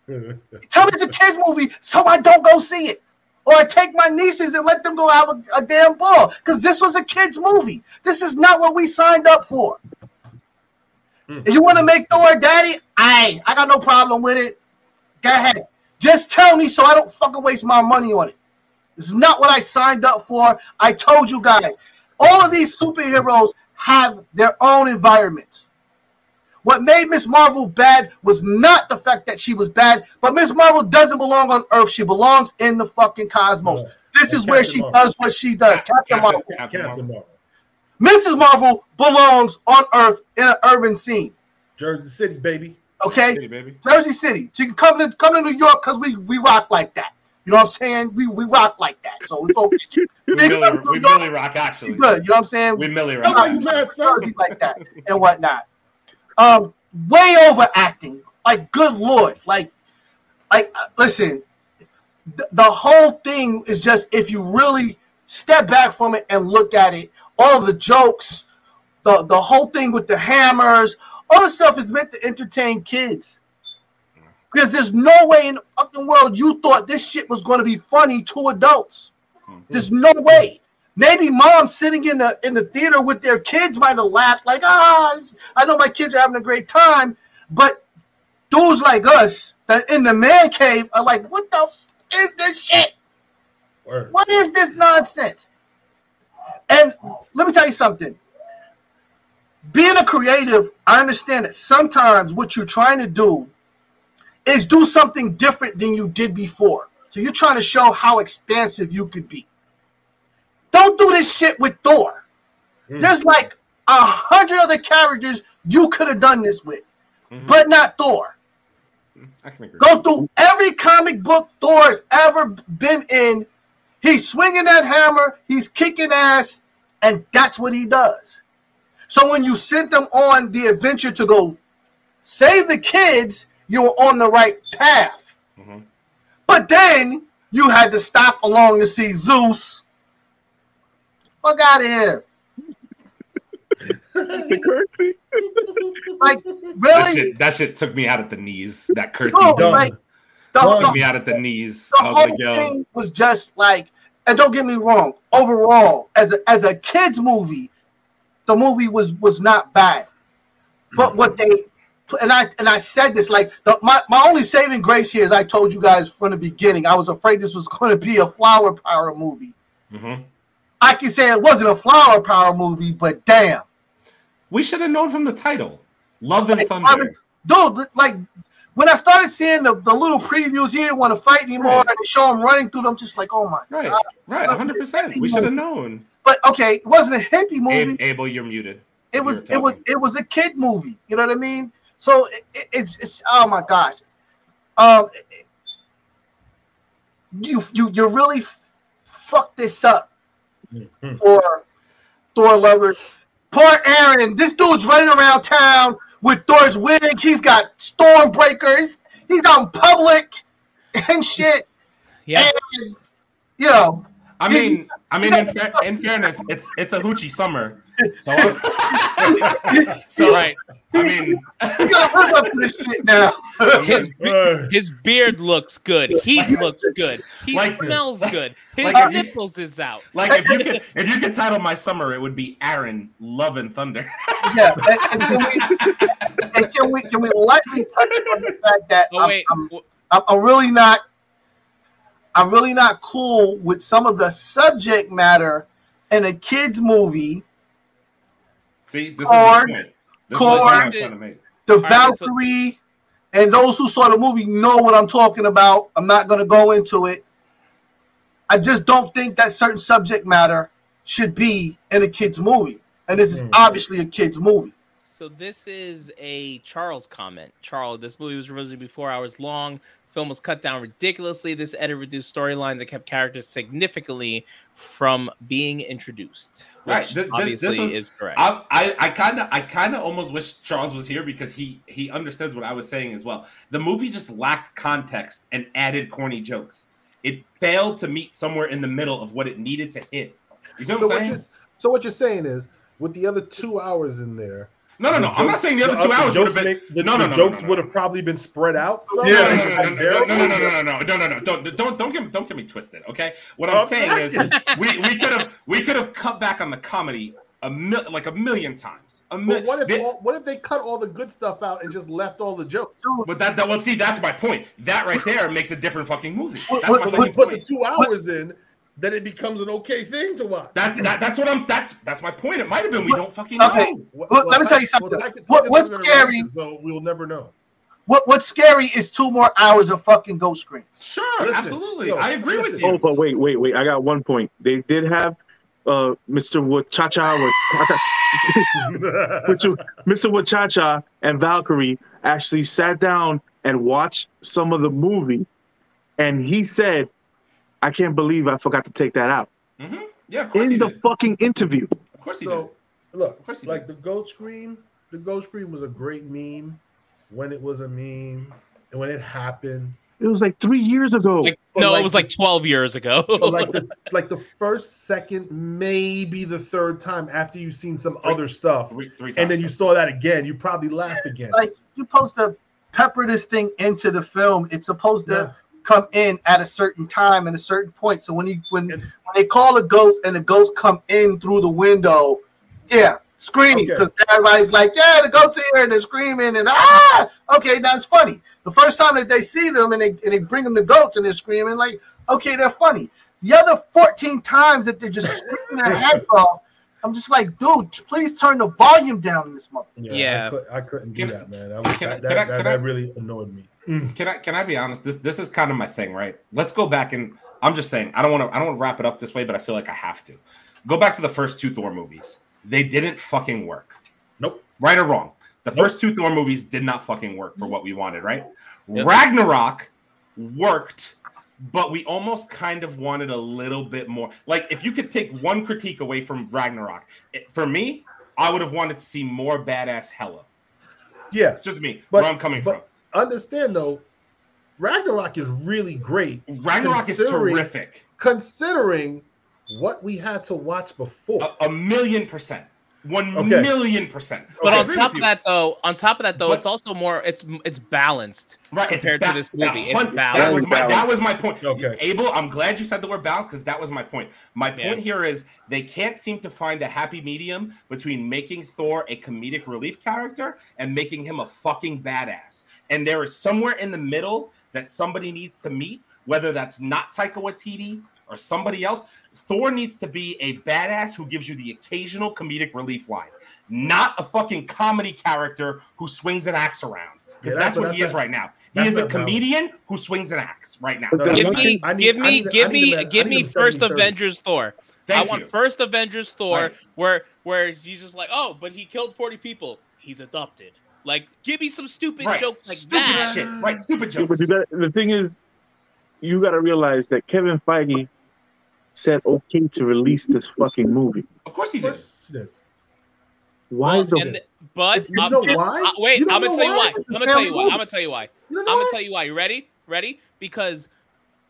Tell me it's a kids movie so I don't go see it. Or I take my nieces and let them go have a, a damn ball. Because this was a kids movie. This is not what we signed up for. Hmm. If you want to make Thor daddy, I I got no problem with it. Go ahead. Just tell me so I don't fucking waste my money on it. This is not what I signed up for. I told you guys. All of these superheroes have their own environments. What made Miss Marvel bad was not the fact that she was bad, but Miss Marvel doesn't belong on Earth. She belongs in the fucking cosmos. Right. This is And where she Marvel. does what she does. Captain Marvel. Captain Captain Marvel. Marvel. Mrs. Marvel belongs on Earth in an urban scene. Jersey City, baby. Okay? City, baby. Jersey City. She can come to come to New York because we, we rock like that. You know what I'm saying? We we rock like that. So it's okay. We She can Millie, come to we Millie Rock, actually. good. You know what I'm saying? We Millie Rock. you. Jersey like that and whatnot. Um, way overacting. Like, good lord. Like, like uh, listen, th- the whole thing is just if you really step back from it and look at it, all the jokes, the the whole thing with the hammers, all the stuff is meant to entertain kids. Because there's no way in the fucking world you thought this shit was going to be funny to adults. There's no way. Maybe moms sitting in the in the theater with their kids might have laughed like, ah, I know my kids are having a great time, but dudes like us that in the man cave are like, what the f- is this shit? Word. What is this nonsense? And let me tell you something. Being a creative, I understand that sometimes what you're trying to do is do something different than you did before. So you're trying to show how expansive you could be. Don't do this shit with Thor. Mm. There's like a hundred other characters you could have done this with, Mhm. but not Thor. I can agree. Go through every comic book Thor's ever been in. He's swinging that hammer, he's kicking ass, and that's what he does. So when you sent them on the adventure to go save the kids, you were on the right path. Mhm. But then you had to stop along to see Zeus. Fuck out of here. the currency. Like, That really? shit, that shit took me out at the knees. That curtsy No, like, the, Done. took the- me out at the knees. the I was whole like, yo, thing was just like, and don't get me wrong, overall, as a as a kids movie, the movie was was not bad. But what they and I and I said this like the, my my only saving grace here is I told you guys from the beginning I was afraid this was going to be a flower power movie. mhm. I can say it wasn't a flower power movie, but damn, we should have known from the title. Love and Like, Thunder. dude, like when I started seeing the, the little previews, he didn't want to fight anymore, Right. and they show him running through them, just like oh my Right, god, right, hundred percent. We should have known. But okay, it wasn't a hippie movie. Ab- Abel, you're muted. it was it was it was a kid movie. You know what I mean? So it- it's it's oh my gosh, um, you you you really f- fucked this up Mhm. for Thor lovers. Poor Aaron, this dude's running around town with Thor's wig. He's got Stormbreakers. He's out in public and shit. Yeah. And you know, I mean, I mean, in, fa- in fairness, it's it's a hoochie summer. So, I- so Right. I mean, you gotta live up to this shit now. His his beard looks good. He looks good. He Like- smells good. His like if you- nipples is out. like if you could if you could title my summer, it would be Aaron Love and Thunder. yeah, and, and can we and can we can we lightly touch on the fact that Oh I'm, wait. I'm, w- I'm, I'm really not I'm really not cool with some of the subject matter in a kids movie. See, this Cord, is the point. Is what cord. I'm trying to make. The right, so- Valkyrie and those who saw the movie know what I'm talking about. I'm not going to go into it. I just don't think that certain subject matter should be in a kids movie, and this is Hmm. obviously a kids movie. So this is a Charles comment. Charles, this movie was originally four hours long. Film was cut down ridiculously. This edit reduced storylines and kept characters significantly from being introduced, which Right, thi- thi- this obviously was- is correct. I I I kind of I kind of almost wish Charles was here because he he understands what I was saying as well. The movie just lacked context and added corny jokes. It failed to meet somewhere in the middle of what it needed to hit. You see what so, I'm saying? you're, so what you're saying is, with the other two hours in there, No, no, no. I'm not saying the other two hours would have been. make, the, no, no, the no, jokes no, no, would have probably been spread out. some, Yeah. No, no, no, no, no, no, no, no, no, no. Don't, don't, don't, don't, don't get me twisted. Okay. What I'm I'm saying is, we, we could have, we could have cut back on the comedy a mil, like a million times. A mil- But what if they- all, what if they cut all the good stuff out and just left all the jokes? But that, that, well, see, that's my point. That right there makes a different fucking movie. What- That's what- my But fucking when you put the two hours in, then it becomes an okay thing to watch. That's that, that's what I'm. That's that's my point. It might have been. We What- don't fucking okay. know. What- Well, let me I- tell you something. I could What- what's it to the scary- So we'll never know. what what's scary is two more hours of fucking ghost screams. Sure, Listen, absolutely. yo, I agree with you. Oh, but wait, wait, wait. I got one point. They did have uh, Mr. Wachacha or Mr. Mr. Wachacha and Valkyrie actually sat down and watched some of the movie, and he said, "I can't believe I forgot to take that out." hmm Yeah, of course In he the did. fucking interview. Of course he so look, Of course he like the goat scream, the goat scream was a great meme when it was a meme and when it happened. It was like three years ago. like, no, like it was like 12 years ago. Like the like the first, second, maybe the third time after you've seen some Three- other stuff, did. Three, three and then you saw that again, you probably laugh again. Like you're supposed to pepper this thing into the film. It's supposed to Yeah. Come in at a certain time and a certain point. So when you when, when they call a ghost and the ghost come in through the window, yeah, scream Okay. because everybody's like, yeah, the ghost here and they're screaming and ah, okay, that's funny. The first time that they see them and they and they bring them the goats and they're screaming, like, okay, they're funny. The other 14 times that they're just screaming their heads off, I'm just like, dude, please turn the volume down in this mother. Yeah. I, could, I couldn't do Can- that, man. That, was, can that, can I- that, can that I- really annoyed me. Mm. Can I can I be honest? This this is kind of my thing, right? Let's go back and I'm just saying I don't want to I don't want to wrap it up this way, but I feel like I have to. Go back to the first two Thor movies. They didn't fucking work. Nope. Right or wrong. The Nope. first two Thor movies did not fucking work for what we wanted, right? Yep. Ragnarok worked, but we almost kind of wanted a little bit more. Like if you could take one critique away from Ragnarok, it, for me, I would have wanted to see more badass Hela. Yes, just me. But- where I'm coming but- understand though, Ragnarok is really great. Ragnarok is terrific. considering what we had to watch before. A, a million percent. One Okay. million percent. But Okay. on top of that, though, on top of that, though, But- it's also more. It's it's balanced. right, it's compared to this movie, it's hun- that was balanced. my that was my point. Okay. Abel, I'm glad you said the word balance because that was my point. My Yeah. point here is they can't seem to find a happy medium between making Thor a comedic relief character and making him a fucking badass. And there is somewhere in the middle that somebody needs to meet, whether that's not Taika Waititi or somebody else. Thor needs to be a badass who gives you the occasional comedic relief line, not a fucking comedy character who swings an axe around. Because Yeah, that's that's, what- what he that's is right now. He that's is a not valid. comedian who swings an axe right now. No, Give Give me, need- give me, need- give me, them at- give me first 70-30. Avengers Thor. Thank I want first Avengers Thor, Right. where where he's just like, oh, but he killed forty people. He's adopted. Like, give me some stupid Right. jokes like stupid that. shit. Right, stupid Yeah, jokes. but the thing is, you got to realize that Kevin Feige said okay to release this fucking movie. Of course he did. course she did. Why Well, is it? and th- but You um, know why? uh, wait, You I'm gonna tell you why? why. I'm gonna tell you why. I'm gonna tell you why. You know I'm gonna tell you why. You ready? Ready? Because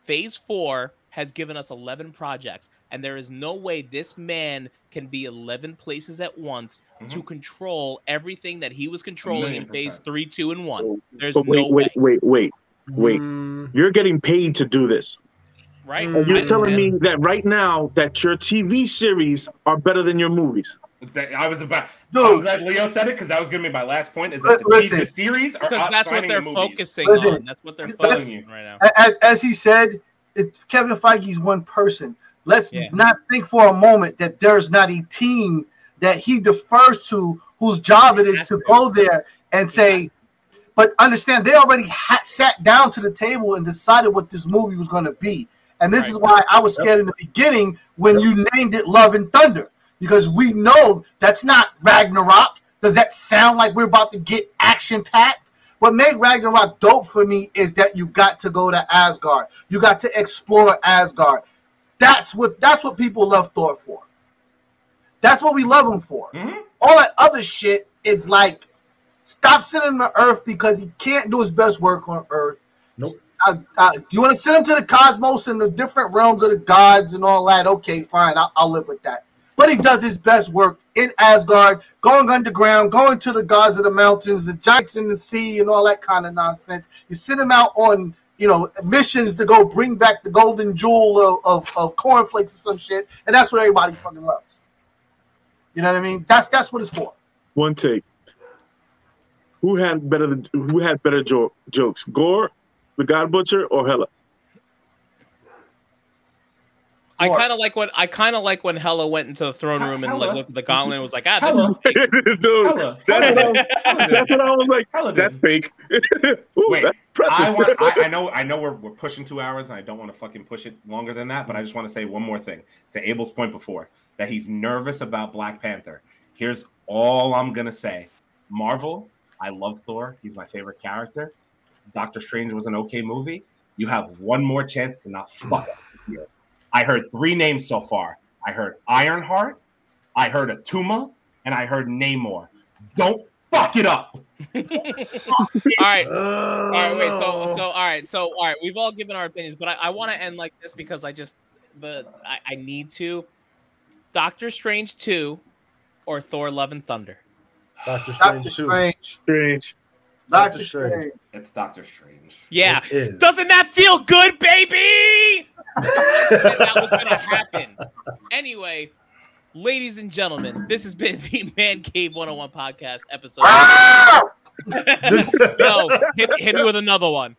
Phase Four has given us 11 projects, and there is no way this man can be 11 places at once to control everything that he was controlling in Phase. Three, Two, and One. There's But wait, no wait, way, wait, wait, wait. Mm, You're getting paid to do this. right? And You're I- telling and- me that right now that your TV series are better than your movies. That- I was about. Dude. I'm glad Leo said it because that was gonna be my last point. Is that the, listen. the series are because that's what they're the focusing Listen, on. That's what they're focusing on right now. as as he said, it, Kevin Feige's one person. Let's Yeah. not think for a moment that there's not a team that he defers to whose job it is to go there and say, but understand they already ha- sat down to the table and decided what this movie was going to be. And this Right. is why I was scared in the beginning when you named it Love and Thunder because we know that's not Ragnarok. Does that sound like we're about to get action packed? What made Ragnarok dope for me is that you got to go to Asgard. You got to explore Asgard. That's what that's what people love Thor for. That's what we love him for. Mhm. All that other shit is like stop sending him to Earth because he can't do his best work on Earth. Nope. Uh, uh, do you want to send him to the cosmos and the different realms of the gods and all that? Okay, fine, I'll, I'll live with that. But he does his best work in Asgard, going underground, going to the gods of the mountains, the giants in the sea, and all that kind of nonsense. You send him out on, you know, missions to go bring back the golden jewel of, of, of cornflakes or some shit, and that's what everybody fucking loves. You know what I mean? That's that's what it's for. One take. Who had better who had better jo- jokes? Gorr, the God Butcher, or Hela? I kind of like when I kind of like when Hela went into the throne room and like looked at the gauntlet and was like, ah, this is Hela. fake. Dude, Hela. that's what, I was, that's what I was like. Hela did. That's fake. Ooh, Wait, that's. I want. I, I know. I know. We're, we're pushing two hours, and I don't want to fucking push it longer than that. But I just want to say one more thing to Abel's point before that he's nervous about Black Panther. Here's all I'm gonna say: Marvel. I love Thor. He's my favorite character. Doctor Strange was an okay movie. You have one more chance to not fuck up here. I heard three names so far. I heard Ironheart, I heard Attuma, and I heard Namor. Don't fuck it up. all right. All right, wait. So, oh. so, all right. So, all right. We've all given our opinions, but I, I want to end like this because I just, the, I, I need to. Doctor Strange two, or Thor: Love and Thunder. Doctor Strange. Doctor. Strange. Strange. Doctor Doctor Strange. Strange. It's Doctor Strange. Yeah. It is. Doesn't that feel good, baby? I said that was gonna happen. Anyway, ladies and gentlemen, this has been the Man Cave 101 podcast episode. Yo, hit, hit me with another one.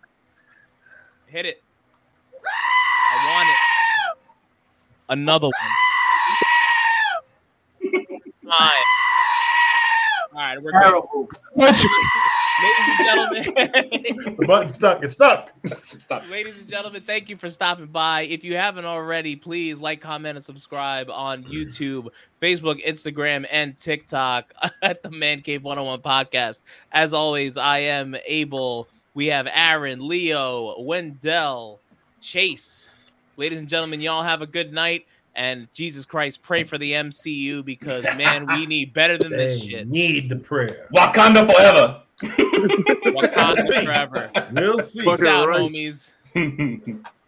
Hit it. I want it. Another one. Fine. All right, we're good. Terrible. Ladies and gentlemen. the button stuck. It's stuck. Stop. Ladies and gentlemen, thank you for stopping by. If you haven't already, please like, comment, and subscribe on YouTube, Facebook, Instagram, and TikTok at the Man Cave 101 podcast. As always, I am Abel. We have Aaron, Leo, Wendell, Chase. Ladies and gentlemen, y'all have a good night. And Jesus Christ, pray for the MCU because man, we need better than this shit. need the prayer. Wakanda forever. Wakanda forever. We'll see. Peace Fucking out, right. homies.